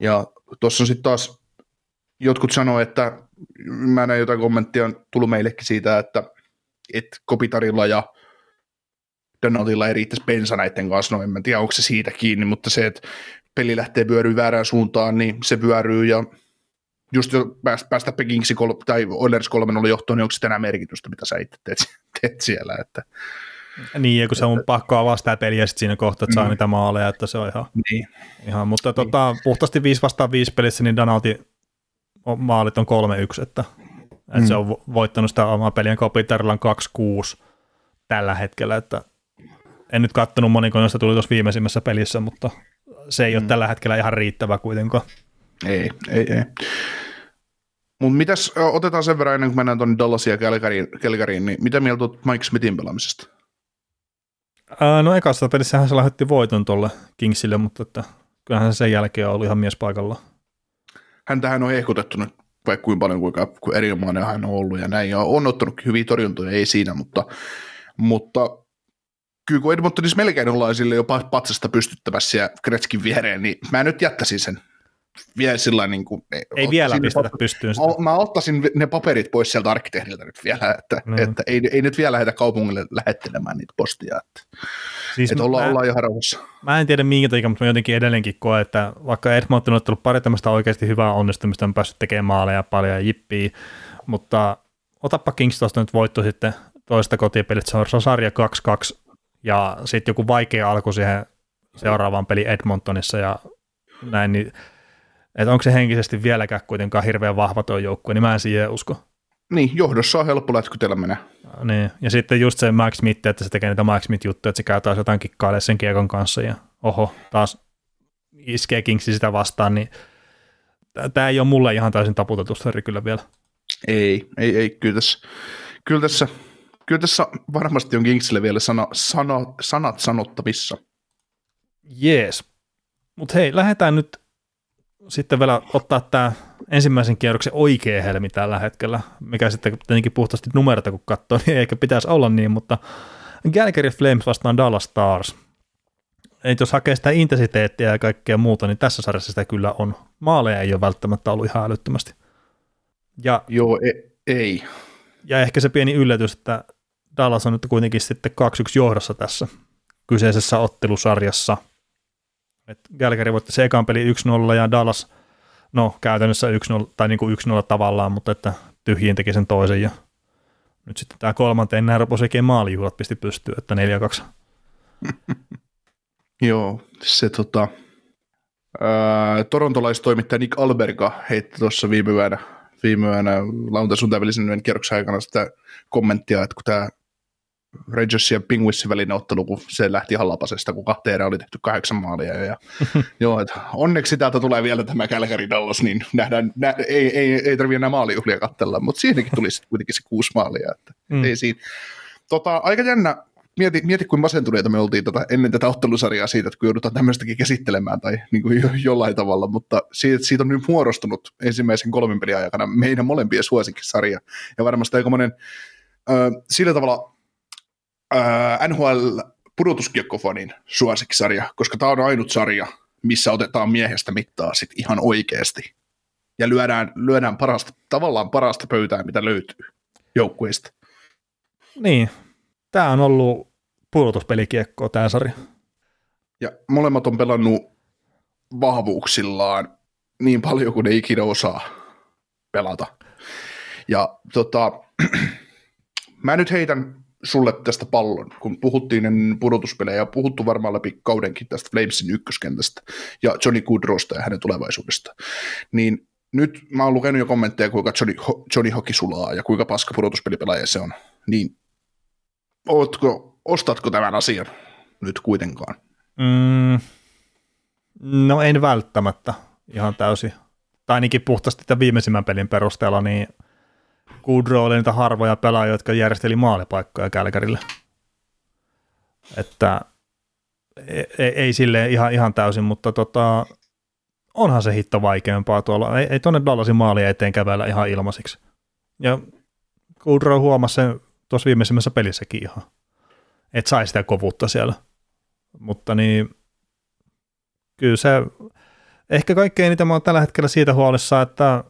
Speaker 2: ja tuossa on sitten taas, jotkut sanoo, että mä näin jotain kommenttia on tullut meillekin siitä, että, että Kopitarilla ja Donaldilla ei riittäisi bensa näiden kanssa, no en mä tiedä onko se siitä kiinni, mutta se, että peli lähtee pyöryy väärään suuntaan, niin se pyöryy ja just jo päästä, Pekingsi kol- tai Oilers 3 oli johtoon, niin onko se enää merkitystä, mitä sä itse teet, teet siellä, että
Speaker 3: Niin, ja kun se on pakko avaa sitä peliä sit siinä kohtaa, että saa
Speaker 2: Mm.
Speaker 3: niitä maaleja, että se on ihan,
Speaker 2: niin.
Speaker 3: ihan mutta tota, puhtaasti 5 vastaan 5 pelissä, niin Donaldi on- maalit on 3-1, että, että
Speaker 2: Mm.
Speaker 3: se on vo- voittanut sitä omaa peliä, Kopitarilla on 2-6 tällä hetkellä, että en nyt kattonut moniko noista tuli tuossa viimeisimmässä pelissä, mutta se ei ole
Speaker 2: Mm.
Speaker 3: tällä hetkellä ihan riittävä kuitenkaan.
Speaker 2: Ei, ei, ei. Mutta mitäs, otetaan sen verran ennen kuin mennään tuonne Dallasin ja Calgaryin, Calgaryin, niin mitä mieltä olet Mike Smithin pelaamisesta?
Speaker 3: Ää, no ekassa pelissähän se lähetti voiton tuolle Kingsille, mutta että kyllähän se sen jälkeen ollut ihan mies paikalla.
Speaker 2: Häntähän on ehkutettu nyt vaikka kuinka paljon, kuinka kuin erinomainen hän on ollut ja näin, ja on ottanut hyviä torjuntoja, ei siinä, mutta, mutta kyllä kun Edmontonissa melkein ollaan sille jopa patsasta pystyttämässä ja Gretzkin viereen, niin mä nyt jättäisin sen vielä sillä niin kuin,
Speaker 3: Ei vielä
Speaker 2: ottaisin ne
Speaker 3: pistetä
Speaker 2: pap-
Speaker 3: pystyyn sitä.
Speaker 2: Mä ottaisin ne paperit pois sieltä arkkitehdiltä nyt vielä, että,
Speaker 3: Mm.
Speaker 2: että ei, ei, nyt vielä lähdetä kaupungille lähettelemään niitä postia, että,
Speaker 3: Siis
Speaker 2: että ollaan,
Speaker 3: mä,
Speaker 2: ollaan ihan rauhassa.
Speaker 3: mä en tiedä minkä takia, mutta mä jotenkin edelleenkin koen, että vaikka Edmonton on tullut pari tämmöistä oikeasti hyvää onnistumista, on päässyt tekemään maaleja paljon ja jippiä, mutta otappa Kings tuosta nyt voitto sitten toista kotipelistä, se on sarja 2-2 ja sitten joku vaikea alku siihen seuraavaan peli Edmontonissa ja näin, niin että onko se henkisesti vieläkään kuitenkaan hirveän vahva tuo joukkue, niin mä en siihen usko.
Speaker 2: Niin, johdossa on helppo lätkytellä mennä.
Speaker 3: Niin. Ja sitten just se Mike Smith, että se tekee niitä Mike Smith-juttuja, että se käy taas jotain kikkailemaan sen kiekon kanssa ja oho, taas iskee Kingsi sitä vastaan, niin tämä ei ole mulle ihan täysin taputettu sari kyllä vielä.
Speaker 2: Ei, ei, ei, kyllä tässä, kyllä tässä, kyllä tässä varmasti on Kingsille vielä sana, sana, sanat sanottavissa.
Speaker 3: Jees. Mutta hei, lähdetään nyt sitten vielä ottaa tämä ensimmäisen kierroksen oikea helmi tällä hetkellä, mikä sitten tietenkin puhtaasti numerota kun katsoo, niin eikä pitäisi olla niin, mutta Calgary Flames vastaan Dallas Stars. Et jos hakee sitä intensiteettiä ja kaikkea muuta, niin tässä sarjassa sitä kyllä on. Maaleja ei ole välttämättä ollut ihan älyttömästi. Ja,
Speaker 2: Joo, ei. ei.
Speaker 3: ja ehkä se pieni yllätys, että Dallas on nyt kuitenkin sitten 2-1 johdossa tässä kyseisessä ottelusarjassa. Et Calgary voitti se ekan peli 1-0 ja Dallas, no käytännössä 1-0, tai niin kuin 1-0 tavallaan, mutta että tyhjiin teki sen toisen ja nyt sitten tämä kolmanteen nämä rupesi maalijuhlat pisti pystyyn, että 4-2.
Speaker 2: Joo, se tota, ää, torontolaistoimittaja Nick Alberga heitti tuossa viime yönä, viime yönä lauantai kierroksen aikana sitä kommenttia, että kun tämä Rangersin ja Penguinsin välinen ottelu, kun se lähti ihan lapasesta, kun kahteen erään oli tehty kahdeksan maalia. Ja, joo, että onneksi täältä tulee vielä tämä Calgary Dallas, niin nähdään, nä, ei, ei, ei tarvitse enää maalijuhlia katsella, mutta siinäkin tuli sitten kuitenkin se kuusi maalia. Että
Speaker 3: Mm.
Speaker 2: ei siinä. Tota, aika jännä, mieti, mieti kuin masentuneita me oltiin tota, ennen tätä ottelusarjaa siitä, että kun joudutaan tämmöistäkin käsittelemään tai niin kuin jo, jollain tavalla, mutta siitä, siitä on nyt muodostunut ensimmäisen kolmen pelin aikana meidän molempien suosikkisarja. Ja varmasti aika monen äh, sillä tavalla äh, NHL pudotuskiekkofanin suosikkisarja, koska tämä on ainut sarja, missä otetaan miehestä mittaa sit ihan oikeasti. Ja lyödään, lyödään parasta, tavallaan parasta pöytää, mitä löytyy joukkueista.
Speaker 3: Niin, tämä on ollut pudotuspelikiekkoa tämä sarja.
Speaker 2: Ja molemmat on pelannut vahvuuksillaan niin paljon kuin ne ikinä osaa pelata. Ja tota, mä nyt heitän sulle tästä pallon, kun puhuttiin ennen pudotuspelejä ja puhuttu varmaan läpi kaudenkin tästä Flamesin ykköskentästä ja Johnny Goodrowsta ja hänen tulevaisuudesta, niin nyt mä oon lukenut jo kommentteja, kuinka Johnny, Johnny Hockey sulaa ja kuinka paska pudotuspelipelaaja se on. Niin, ootko, ostatko tämän asian nyt kuitenkaan?
Speaker 3: Mm, no en välttämättä ihan täysin. Tai ainakin puhtaasti tämän viimeisimmän pelin perusteella, niin Goodrow oli niitä harvoja pelaajia, jotka järjesteli maalipaikkoja Kälkärille. Että ei, e, ei sille ihan, ihan täysin, mutta tota, onhan se hitto vaikeampaa tuolla. Ei, ei tuonne Dallasin maali eteen kävellä ihan ilmaisiksi. Ja Goodrow huomasi sen tuossa viimeisimmässä pelissäkin ihan, että sai sitä kovuutta siellä. Mutta niin, kyllä se, ehkä kaikkein eniten mä oon tällä hetkellä siitä huolissa, että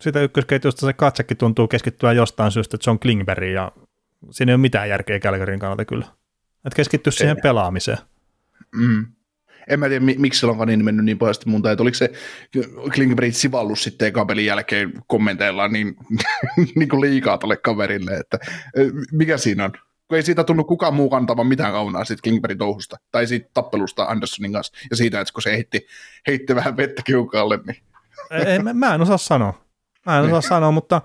Speaker 3: sitä ykkösketjusta se katsekin tuntuu keskittyä jostain syystä John Klingberg ja siinä ei ole mitään järkeä Kälkärin kannalta kyllä. Että keskittyä siihen ei. pelaamiseen.
Speaker 2: Mm. En mä tiedä, miksi se on niin mennyt niin pahasti mun tai oliko se Klingberg sivallus sitten ekan pelin jälkeen kommenteilla niin, niin kuin liikaa tälle kaverille, että mikä siinä on? Kun ei siitä tullut kukaan muu kantavan mitään kaunaa siitä Klingbergin touhusta, tai siitä tappelusta Andersonin kanssa, ja siitä, että kun se heitti, heitti vähän vettä kiukaalle, niin...
Speaker 3: ei, mä, mä en osaa sanoa. Mä en osaa sanoa, mutta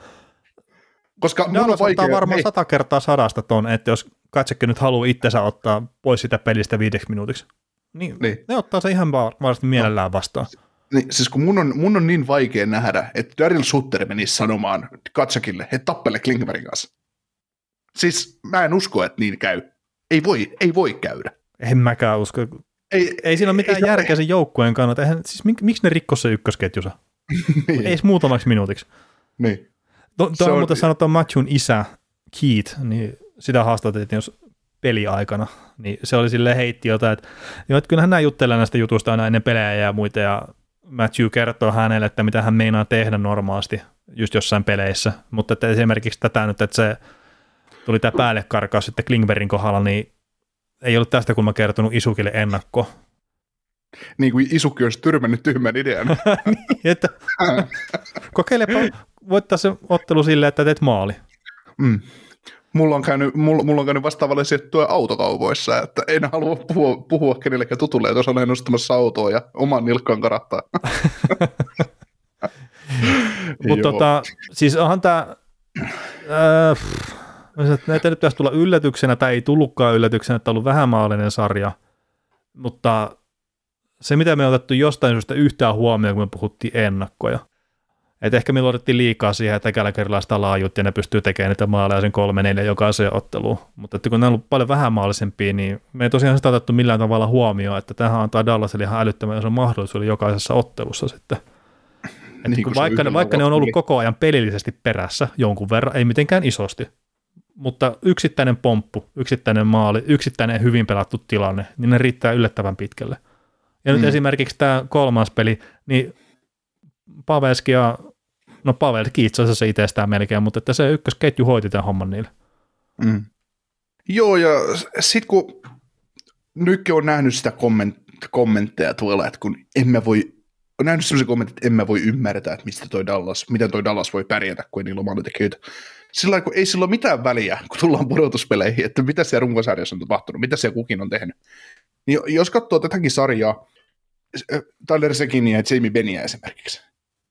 Speaker 2: koska mun on
Speaker 3: vaikea... varmaan sata kertaa sadasta ton, että jos katsekin nyt haluaa itsensä ottaa pois sitä pelistä viideksi minuutiksi, niin, niin. ne ottaa se ihan varmasti mielellään vastaan.
Speaker 2: Niin, siis kun mun on, mun on niin vaikea nähdä, että Daryl Sutter menisi sanomaan Katsakille, että tappele Klingbergin kanssa. Siis mä en usko, että niin käy. Ei voi, ei voi käydä.
Speaker 3: En mäkään usko. Ei, ei siinä ole mitään ei, järkeä sen joukkueen kannalta. Eihän, siis mik, miksi ne rikkoi se ykkösketjusa? niin. Ei muutamaksi minuutiksi.
Speaker 2: Niin.
Speaker 3: Tuo to, on muuten sanottu Matchun isä Keith, niin sitä haastateltiin jos peliaikana, niin se oli sille heitti jotain, että, jo, että kyllähän nämä juttelee näistä jutuista aina ennen pelejä ja muita, ja Matthew kertoo hänelle, että mitä hän meinaa tehdä normaalisti just jossain peleissä, mutta että esimerkiksi tätä nyt, että se tuli tämä päällekarkaus sitten Klingbergin kohdalla, niin ei ollut tästä kun mä kertonut Isukille ennakko.
Speaker 2: Niin kuin Isukki olisi tyrmännyt tyhmän idean.
Speaker 3: niin, että kokeilepa voittaa se ottelu silleen, että teet maali.
Speaker 2: Mm. Mulla on käynyt, mulla, mulla on käynyt vastaavalle sijoittua autokaupoissa, että en halua puhua, puhua kenellekään tutulle, että olen nostamassa autoa ja oman nilkkaan karattaa.
Speaker 3: Mutta tota, siis onhan tämä, äh, näitä nyt pitäisi tulla yllätyksenä, tai ei tullutkaan yllätyksenä, että on ollut vähämaallinen sarja, mutta se, mitä me on otettu jostain syystä yhtään huomioon, kun me puhuttiin ennakkoja, et ehkä me luotettiin liikaa siihen, että tällä sitä laajuutta ja ne pystyy tekemään niitä maaleja sen kolme neljä jokaiseen otteluun. Mutta että kun ne on ollut paljon vähän maalisempia, niin me ei tosiaan sitä otettu millään tavalla huomioon, että tähän antaa Dallasille ihan älyttömän iso mahdollisuus jokaisessa ottelussa sitten. Et niin kun vaikka, ne, vaikka ne on ollut koko ajan pelillisesti perässä jonkun verran, ei mitenkään isosti, mutta yksittäinen pomppu, yksittäinen maali, yksittäinen hyvin pelattu tilanne, niin ne riittää yllättävän pitkälle. Ja nyt mm. esimerkiksi tämä kolmas peli, niin Pavelski ja, no Pavelski itse asiassa itsestään melkein, mutta että se ykkösketju hoiti tämän homman niille.
Speaker 2: Mm. Joo, ja sitten kun nytkin on nähnyt sitä komment, kommentteja tuolla, että kun emme voi, on nähnyt sellaisia kommentteja, että emme voi ymmärtää, että mistä toi Dallas, miten toi Dallas voi pärjätä, kun ei niillä ole maalintekijöitä. Sillä kun ei sillä ole mitään väliä, kun tullaan pudotuspeleihin, että mitä siellä runkosarjassa on tapahtunut, mitä siellä kukin on tehnyt. Niin jos katsoo tätäkin sarjaa, Tyler Sekin ja Jamie Benia esimerkiksi,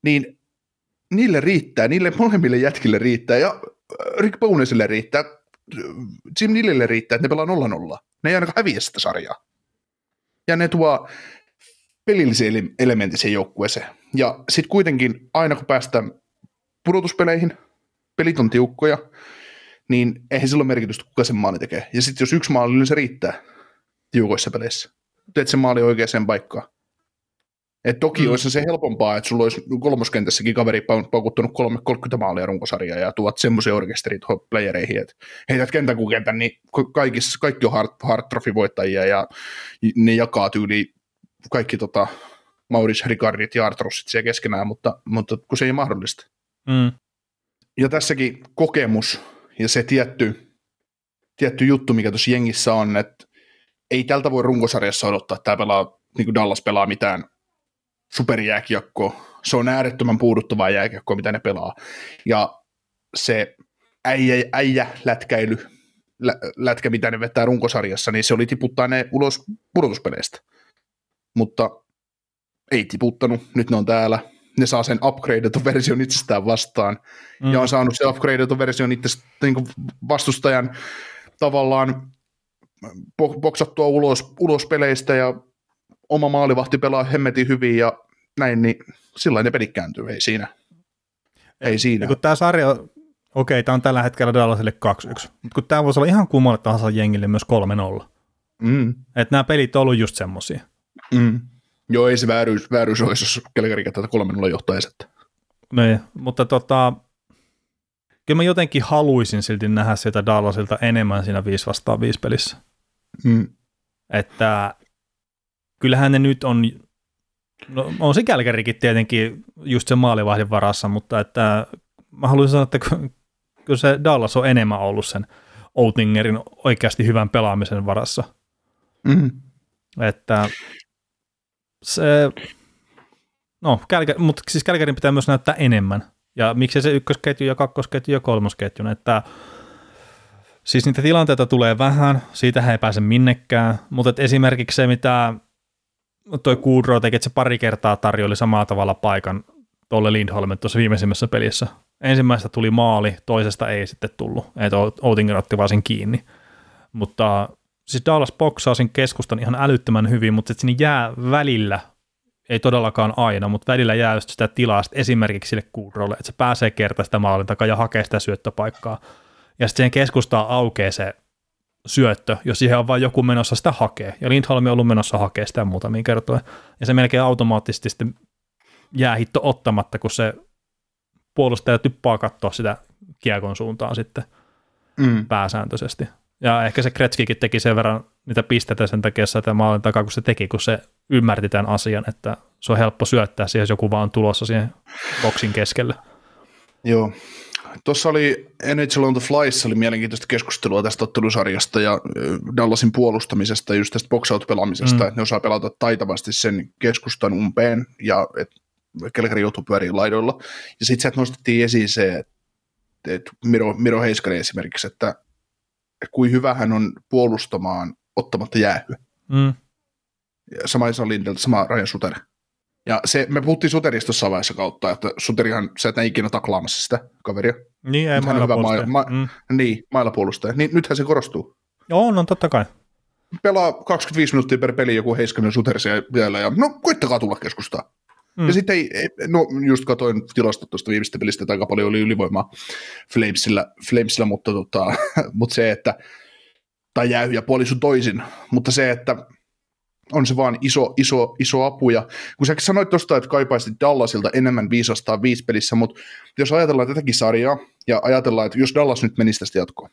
Speaker 2: niin niille riittää, niille molemmille jätkille riittää, ja äh, Rick Bonesille riittää, Jim Nillille riittää, että ne pelaa 0-0. Ne ei ainakaan häviä sitä sarjaa. Ja ne tuo pelillisiä elementti siihen joukkueeseen. Ja sitten kuitenkin aina kun päästään pudotuspeleihin, pelit on tiukkoja, niin eihän sillä ole merkitystä, kuka sen maali tekee. Ja sitten jos yksi maali, niin se riittää tiukoissa peleissä. Teet sen maali oikeaan paikkaan. Et toki mm. olisi se helpompaa, että sulla olisi kolmoskentässäkin kaveri paukuttanut 30 maalia runkosarjaa ja tuot semmoisia orkesterit playereihin, että heität kentän kuin kentän, niin kaikissa, kaikki on hard, hard trophy-voittajia ja ne jakaa tyyli kaikki tota, Maurice Ricardit ja Artrusit siellä keskenään, mutta, mutta kun se ei mahdollista.
Speaker 3: Mm.
Speaker 2: Ja tässäkin kokemus ja se tietty, tietty juttu, mikä tuossa jengissä on, että ei tältä voi runkosarjassa odottaa, että tämä pelaa, niin kuin Dallas pelaa mitään superjääkiekko, se on äärettömän puuduttavaa jääkiekkoa, mitä ne pelaa. Ja se äijä, äijä lätkäily, lä, lätkä, mitä ne vetää runkosarjassa, niin se oli tiputtaa ne ulos pudotuspeleistä. Mutta ei tiputtanut, nyt ne on täällä, ne saa sen upgradetun version itsestään vastaan, mm. ja on saanut se upgradetun version itse niin vastustajan tavallaan boksattua ulos, ulos peleistä, ja oma maalivahti pelaa hemmetin hyvin, ja näin, niin sillä ne pelit kääntyy, ei siinä. Ei siinä.
Speaker 3: Ja kun tämä sarja, okei, okay, tämä on tällä hetkellä Dallasille 2-1, mutta kun tämä voisi olla ihan kummalle tahansa jengille myös 3-0. Mm. Että nämä pelit on ollut just semmoisia.
Speaker 2: Mm. Joo, ei se vääryys, vääryys olisi, jos Kelkari tätä 3-0 johtaisi.
Speaker 3: Niin, mutta tota, kyllä mä jotenkin haluaisin silti nähdä sitä Dallasilta enemmän siinä 5 vastaan 5 pelissä. Mm. Että kyllähän ne nyt on No, on se Kälkärikin tietenkin just se maalivahdin varassa, mutta että mä haluaisin sanoa, että kyllä se Dallas on enemmän ollut sen Outingerin oikeasti hyvän pelaamisen varassa. Mm. Että se, no, Kälkä, mutta siis Kälkärin pitää myös näyttää enemmän. Ja miksi se ykkösketju ja kakkosketju ja kolmosketju, että siis niitä tilanteita tulee vähän, siitä ei pääse minnekään, mutta esimerkiksi se, mitä toi Kudro teki, että se pari kertaa tarjoili samalla tavalla paikan tuolle Lindholmen tuossa viimeisimmässä pelissä. Ensimmäistä tuli maali, toisesta ei sitten tullut, että Outinger otti vaan sen kiinni. Mutta siis Dallas boksaa sen keskustan ihan älyttömän hyvin, mutta sinne jää välillä, ei todellakaan aina, mutta välillä jää just sitä tilaa esimerkiksi sille Kudrolle, että se pääsee kertaa sitä maalin takaa ja hakee sitä syöttöpaikkaa. Ja sitten siihen keskustaan aukeaa se syöttö, jos siihen on vain joku menossa sitä hakee. Ja Lindholm on ollut menossa hakee sitä muutamia kertoja. Ja se melkein automaattisesti sitten jää hitto ottamatta, kun se puolustaja typpaa katsoa sitä kiekon suuntaan sitten mm. pääsääntöisesti. Ja ehkä se Kretskikin teki sen verran niitä pisteitä sen takia että maalin takaa, kun se teki, kun se ymmärti tämän asian, että se on helppo syöttää siihen, jos joku vaan on tulossa siihen boksin keskelle.
Speaker 2: Joo, Tuossa oli NHL on the Flies, oli mielenkiintoista keskustelua tästä ottelusarjasta ja Dallasin puolustamisesta ja just tästä box pelaamisesta mm. että ne osaa pelata taitavasti sen keskustan umpeen ja että Kelkari joutuu pyöriin laidoilla. Ja sitten sieltä nostettiin esiin se, että, että Miro, Miro Heiskanen esimerkiksi, että, kuin hyvä hän on puolustamaan ottamatta jäähyä. Mm. Sama Isa Lindel, sama Ryan Suter. Ja se, me puhuttiin Suterista vaiheessa kautta, että Suterihan, sä et ikinä taklaamassa sitä kaveria.
Speaker 3: Niin, ei mailla
Speaker 2: ma- ma- mm. Niin, mailla puolustaja. Niin nythän se korostuu.
Speaker 3: Joo, no totta kai.
Speaker 2: Pelaa 25 minuuttia per peli joku Heiskanen Sutersia vielä, ja no koittakaa tulla keskustaa. Mm. Ja sitten ei, no just katoin tilastot tuosta viimeistä pelistä, että aika paljon oli ylivoimaa Flamesilla, Flamesilla mutta, tota, mutta se, että, tai jäyhiä puoli sun toisin, mutta se, että on se vaan iso, iso, iso apu. Ja kun sä sanoit tuosta, että kaipaisit Dallasilta enemmän 500 viisi pelissä, mutta jos ajatellaan tätäkin sarjaa ja ajatellaan, että jos Dallas nyt menisi tästä jatkoon,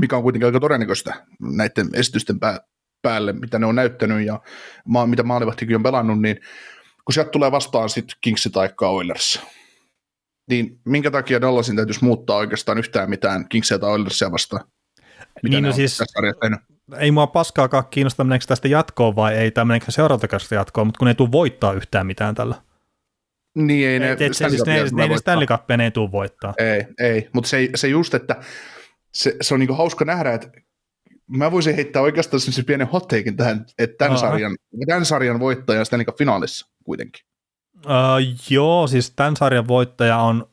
Speaker 2: mikä on kuitenkin aika todennäköistä näiden esitysten pää, päälle, mitä ne on näyttänyt ja maa, mitä maalivahtikin on pelannut, niin kun sieltä tulee vastaan sitten Kingsi tai Oilers, niin minkä takia Dallasin täytyisi muuttaa oikeastaan yhtään mitään Kingsia tai Oilersia vastaan?
Speaker 3: Mitä niin, no siis, ei mua paskaakaan kiinnosta, meneekö tästä jatkoon vai ei, tai meneekö seuraavantakasta jatkoon, mutta kun ei tule voittaa yhtään mitään tällä.
Speaker 2: Niin, ei ne,
Speaker 3: et, et, siis ne, ne, ne Stanley Cupia ei tule voittaa.
Speaker 2: Ei, ei, mutta se, se just, että se, se on niinku hauska nähdä, että mä voisin heittää oikeastaan sen pienen hotteikin tähän, että tämän, sarjan, tämän sarjan voittaja on Stanley Cup finaalissa kuitenkin.
Speaker 3: Uh, joo, siis tämän sarjan voittaja on,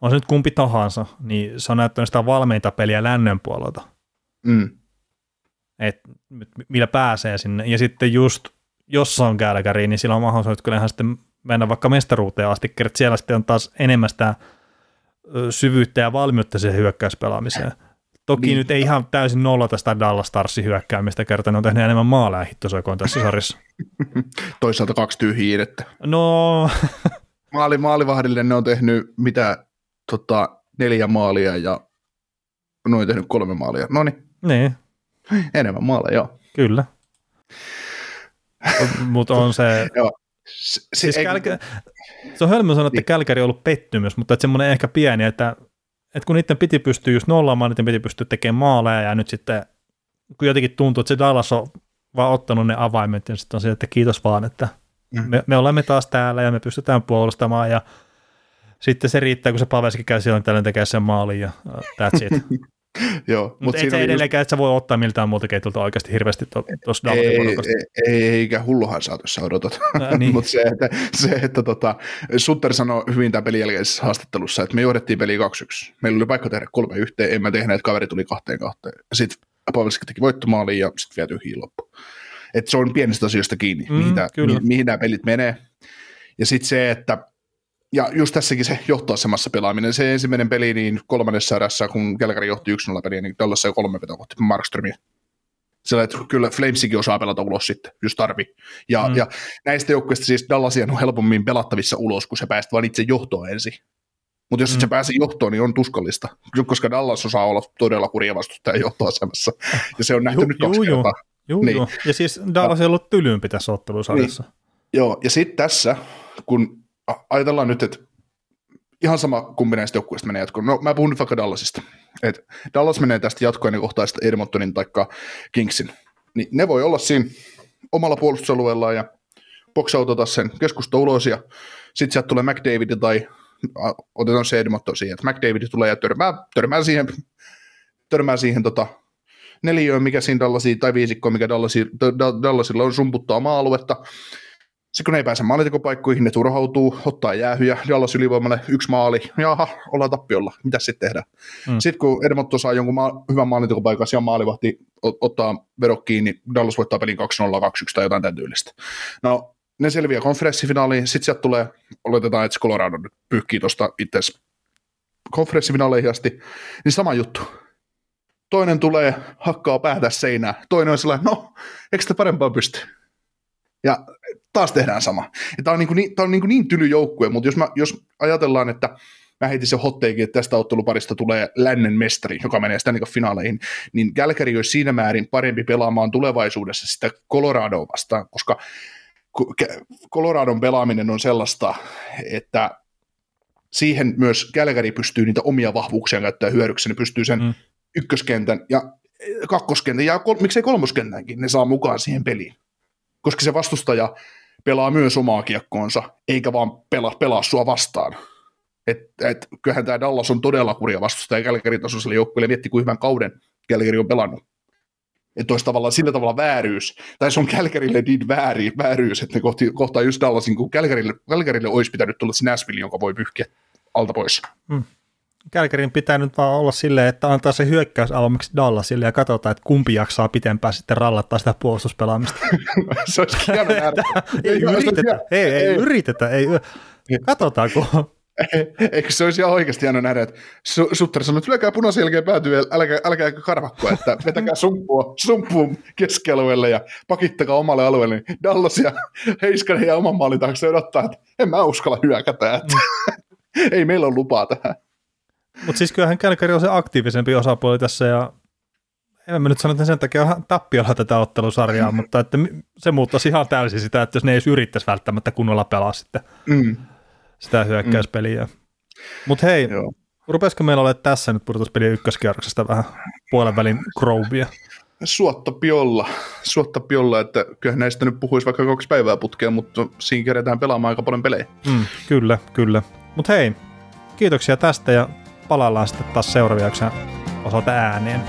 Speaker 3: on se nyt kumpi tahansa, niin se on näyttänyt sitä valmiita peliä lännen puolelta. Mm että millä pääsee sinne. Ja sitten just, jos on Kälkäri, niin sillä on mahdollisuus kyllähän sitten mennä vaikka mestaruuteen asti, että siellä sitten on taas enemmän sitä syvyyttä ja valmiutta siihen hyökkäyspelaamiseen. Toki niin. nyt ei ihan täysin nolla tästä Dallas Starsin hyökkäämistä kertaa, ne on tehnyt enemmän maaleja hittosoikoon tässä sarjassa.
Speaker 2: Toisaalta kaksi tyhjiä, että.
Speaker 3: No.
Speaker 2: Maali, maalivahdille ne on tehnyt mitä tota, neljä maalia ja noin tehnyt kolme maalia. No niin.
Speaker 3: Niin,
Speaker 2: Enemmän maaleja, joo.
Speaker 3: Kyllä. Mutta on se...
Speaker 2: joo.
Speaker 3: Se, siis ei, Kälkä, se on hölmö sanoa, että niin. Kälkäri on ollut pettymys, mutta että semmoinen ehkä pieni, että, että kun niiden piti pystyä just nollaamaan, niiden piti pystyä tekemään maaleja ja nyt sitten kun jotenkin tuntuu, että se Dallas on vaan ottanut ne avaimet ja sitten on se, että kiitos vaan, että mm. me, me olemme taas täällä ja me pystytään puolustamaan ja sitten se riittää, kun se Paveski käy silloin tällöin tekee sen maalin ja uh, that's it. Joo, mutta mut et se edelleenkään, just... että sä voi ottaa miltään muuta ketjulta oikeasti hirveästi tuossa
Speaker 2: ei, ei, ei, eikä hulluhan saatossa odotat. niin. mutta se, että, se, että tota, Sutter sanoi hyvin tämän pelin jälkeisessä haastattelussa, että me johdettiin peli 2-1. Meillä oli paikka tehdä kolme yhteen, en mä tehnyt, että kaveri tuli kahteen kahteen. Sitten Pavelski teki voittomaaliin ja sitten viety tyhjiin loppu. Että se on pienistä asioista kiinni, mm, mihin, mihin, mihin nämä pelit menee. Ja sitten se, että ja just tässäkin se johtoasemassa pelaaminen. Se ensimmäinen peli niin kolmannessa erässä, kun Kelkari johti 1-0 peliä, niin Dallas sai kolme vetoa kohti Markströmiä. Sillä, että kyllä Flamesikin osaa pelata ulos sitten, jos tarvii. Ja, mm. ja näistä joukkueista siis Dallasia on helpommin pelattavissa ulos, kun se päästä vain itse johtoon ensin. Mutta jos mm. et se pääse johtoon, niin on tuskallista, koska Dallas osaa olla todella kurja vastustaja johtoasemassa. Ja se on nähty ju, nyt kaksi ju, kertaa.
Speaker 3: Juu, niin. Juu. Ja siis Dallas ei ollut tylympi tässä ottelusarjassa. Niin.
Speaker 2: Joo, ja sitten tässä, kun ajatellaan nyt, että ihan sama kumpi näistä joukkueista menee jatkoon. No mä puhun nyt vaikka Dallasista. Et Dallas menee tästä jatkoon ja kohtaa sitten Edmontonin tai Kingsin. Niin ne voi olla siinä omalla puolustusalueellaan ja boksautata sen keskusta ulos ja sitten sieltä tulee McDavid tai otetaan se Edmonton siihen, että McDavid tulee ja törmää, törmää siihen, törmää siihen tota, neliöön, mikä siinä Dallasiin, tai viisikkoon, mikä Dallasilla on sumputtaa maa-aluetta, sitten kun ne ei pääse maalintekopaikkoihin, ne turhautuu, ottaa jäähyjä, Dallas ylivoimalle yksi maali, jaha, ollaan tappiolla, mitä sitten tehdään? Mm. Sitten kun Edmonton saa jonkun maa, hyvän maalintekopaikan, ja maalivahti ottaa verot kiinni, Dallas voittaa pelin 2-0, 2-1 tai jotain tämän tyylistä. No, ne selviää konferenssifinaaliin, sitten sieltä tulee, oletetaan, että Colorado nyt pyyhkii tuosta itse konferenssifinaaleihin asti, niin sama juttu. Toinen tulee, hakkaa päätä seinää, toinen on sellainen, no, eikö sitä parempaa pysty? Ja taas tehdään sama. tämä on, niin, kuin, niin, tämä on niin, kuin niin tyly joukkue, mutta jos, mä, jos ajatellaan, että mä heitin se hotteikin, että tästä otteluparista tulee lännen mestari, joka menee sitä niin finaaleihin, niin Calgary olisi siinä määrin parempi pelaamaan tulevaisuudessa sitä Coloradoa vastaan, koska Coloradon pelaaminen on sellaista, että siihen myös Calgary pystyy niitä omia vahvuuksia käyttää hyödyksi, ne pystyy sen mm. ykköskentän ja kakkoskentän ja kol- miksei kolmoskentänkin, ne saa mukaan siihen peliin koska se vastustaja pelaa myös omaa kiekkoonsa, eikä vaan pelaa, pelaa sua vastaan. Et, et, kyllähän tämä Dallas on todella kurja vastustaja Kälkärin tasoiselle joukkueelle, mietti kuin hyvän kauden Kälkäri on pelannut. Että olisi tavallaan sillä tavalla vääryys, tai se on Kälkärille niin vääri, vääryys, että ne kohti, kohtaa just Dallasin, kun Kälkärille, Kälkärille olisi pitänyt tulla se Nashville, jonka voi pyyhkiä alta pois. Hmm.
Speaker 3: Kälkärin pitää nyt vaan olla silleen, että antaa se hyökkäys avoimeksi Dallasille ja katsotaan, että kumpi jaksaa pitempään sitten rallattaa sitä puolustuspelaamista.
Speaker 2: se olisi
Speaker 3: ei, yritetä, ei, ei, ei, yritetä, ei, katsotaan kun
Speaker 2: Eikö se olisi ihan oikeasti hieno nähdä, että Sutter sanoo, että lyökää punaisen jälkeen päätyy, älkää, älkää karvakkoa, että vetäkää sumppua, sumppuun keskialueelle ja pakittakaa omalle alueelle. Niin Dallas ja Heiskanen ja oman maalin taakse odottaa, että en mä uskalla hyökätä, että ei meillä ole lupaa tähän.
Speaker 3: Mutta siis kyllähän Kälkäri on se aktiivisempi osapuoli tässä ja en mä nyt sano, että sen takia on tappiolla tätä ottelusarjaa, mutta että se muuttaisi ihan täysin sitä, että jos ne ei edes yrittäisi välttämättä kunnolla pelaa sitten mm. sitä hyökkäyspeliä. Mm. Mutta hei, Joo. rupesiko meillä olemaan tässä nyt pudotuspelien ykköskierroksesta vähän puolen välin Grovia?
Speaker 2: Suotta piolla, suotta piolla, että kyllähän näistä nyt puhuisi vaikka kaksi päivää putkea, mutta siinä kerätään pelaamaan aika paljon pelejä.
Speaker 3: Mm, kyllä, kyllä. Mutta hei, kiitoksia tästä ja palaillaan sitten taas seuraavia jakson osalta ääneen.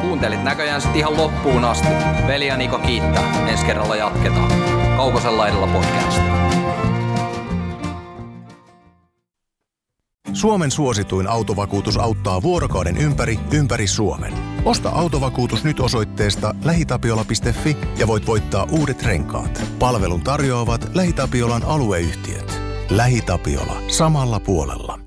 Speaker 1: Kuuntelit näköjään sitten ihan loppuun asti. Veli ja Niko kiittää. Ensi kerralla jatketaan. Kaukosella edellä podcast.
Speaker 4: Suomen suosituin autovakuutus auttaa vuorokauden ympäri, ympäri Suomen. Osta autovakuutus nyt osoitteesta lähitapiola.fi ja voit voittaa uudet renkaat. Palvelun tarjoavat LähiTapiolan alueyhtiöt. LähiTapiola. Samalla puolella.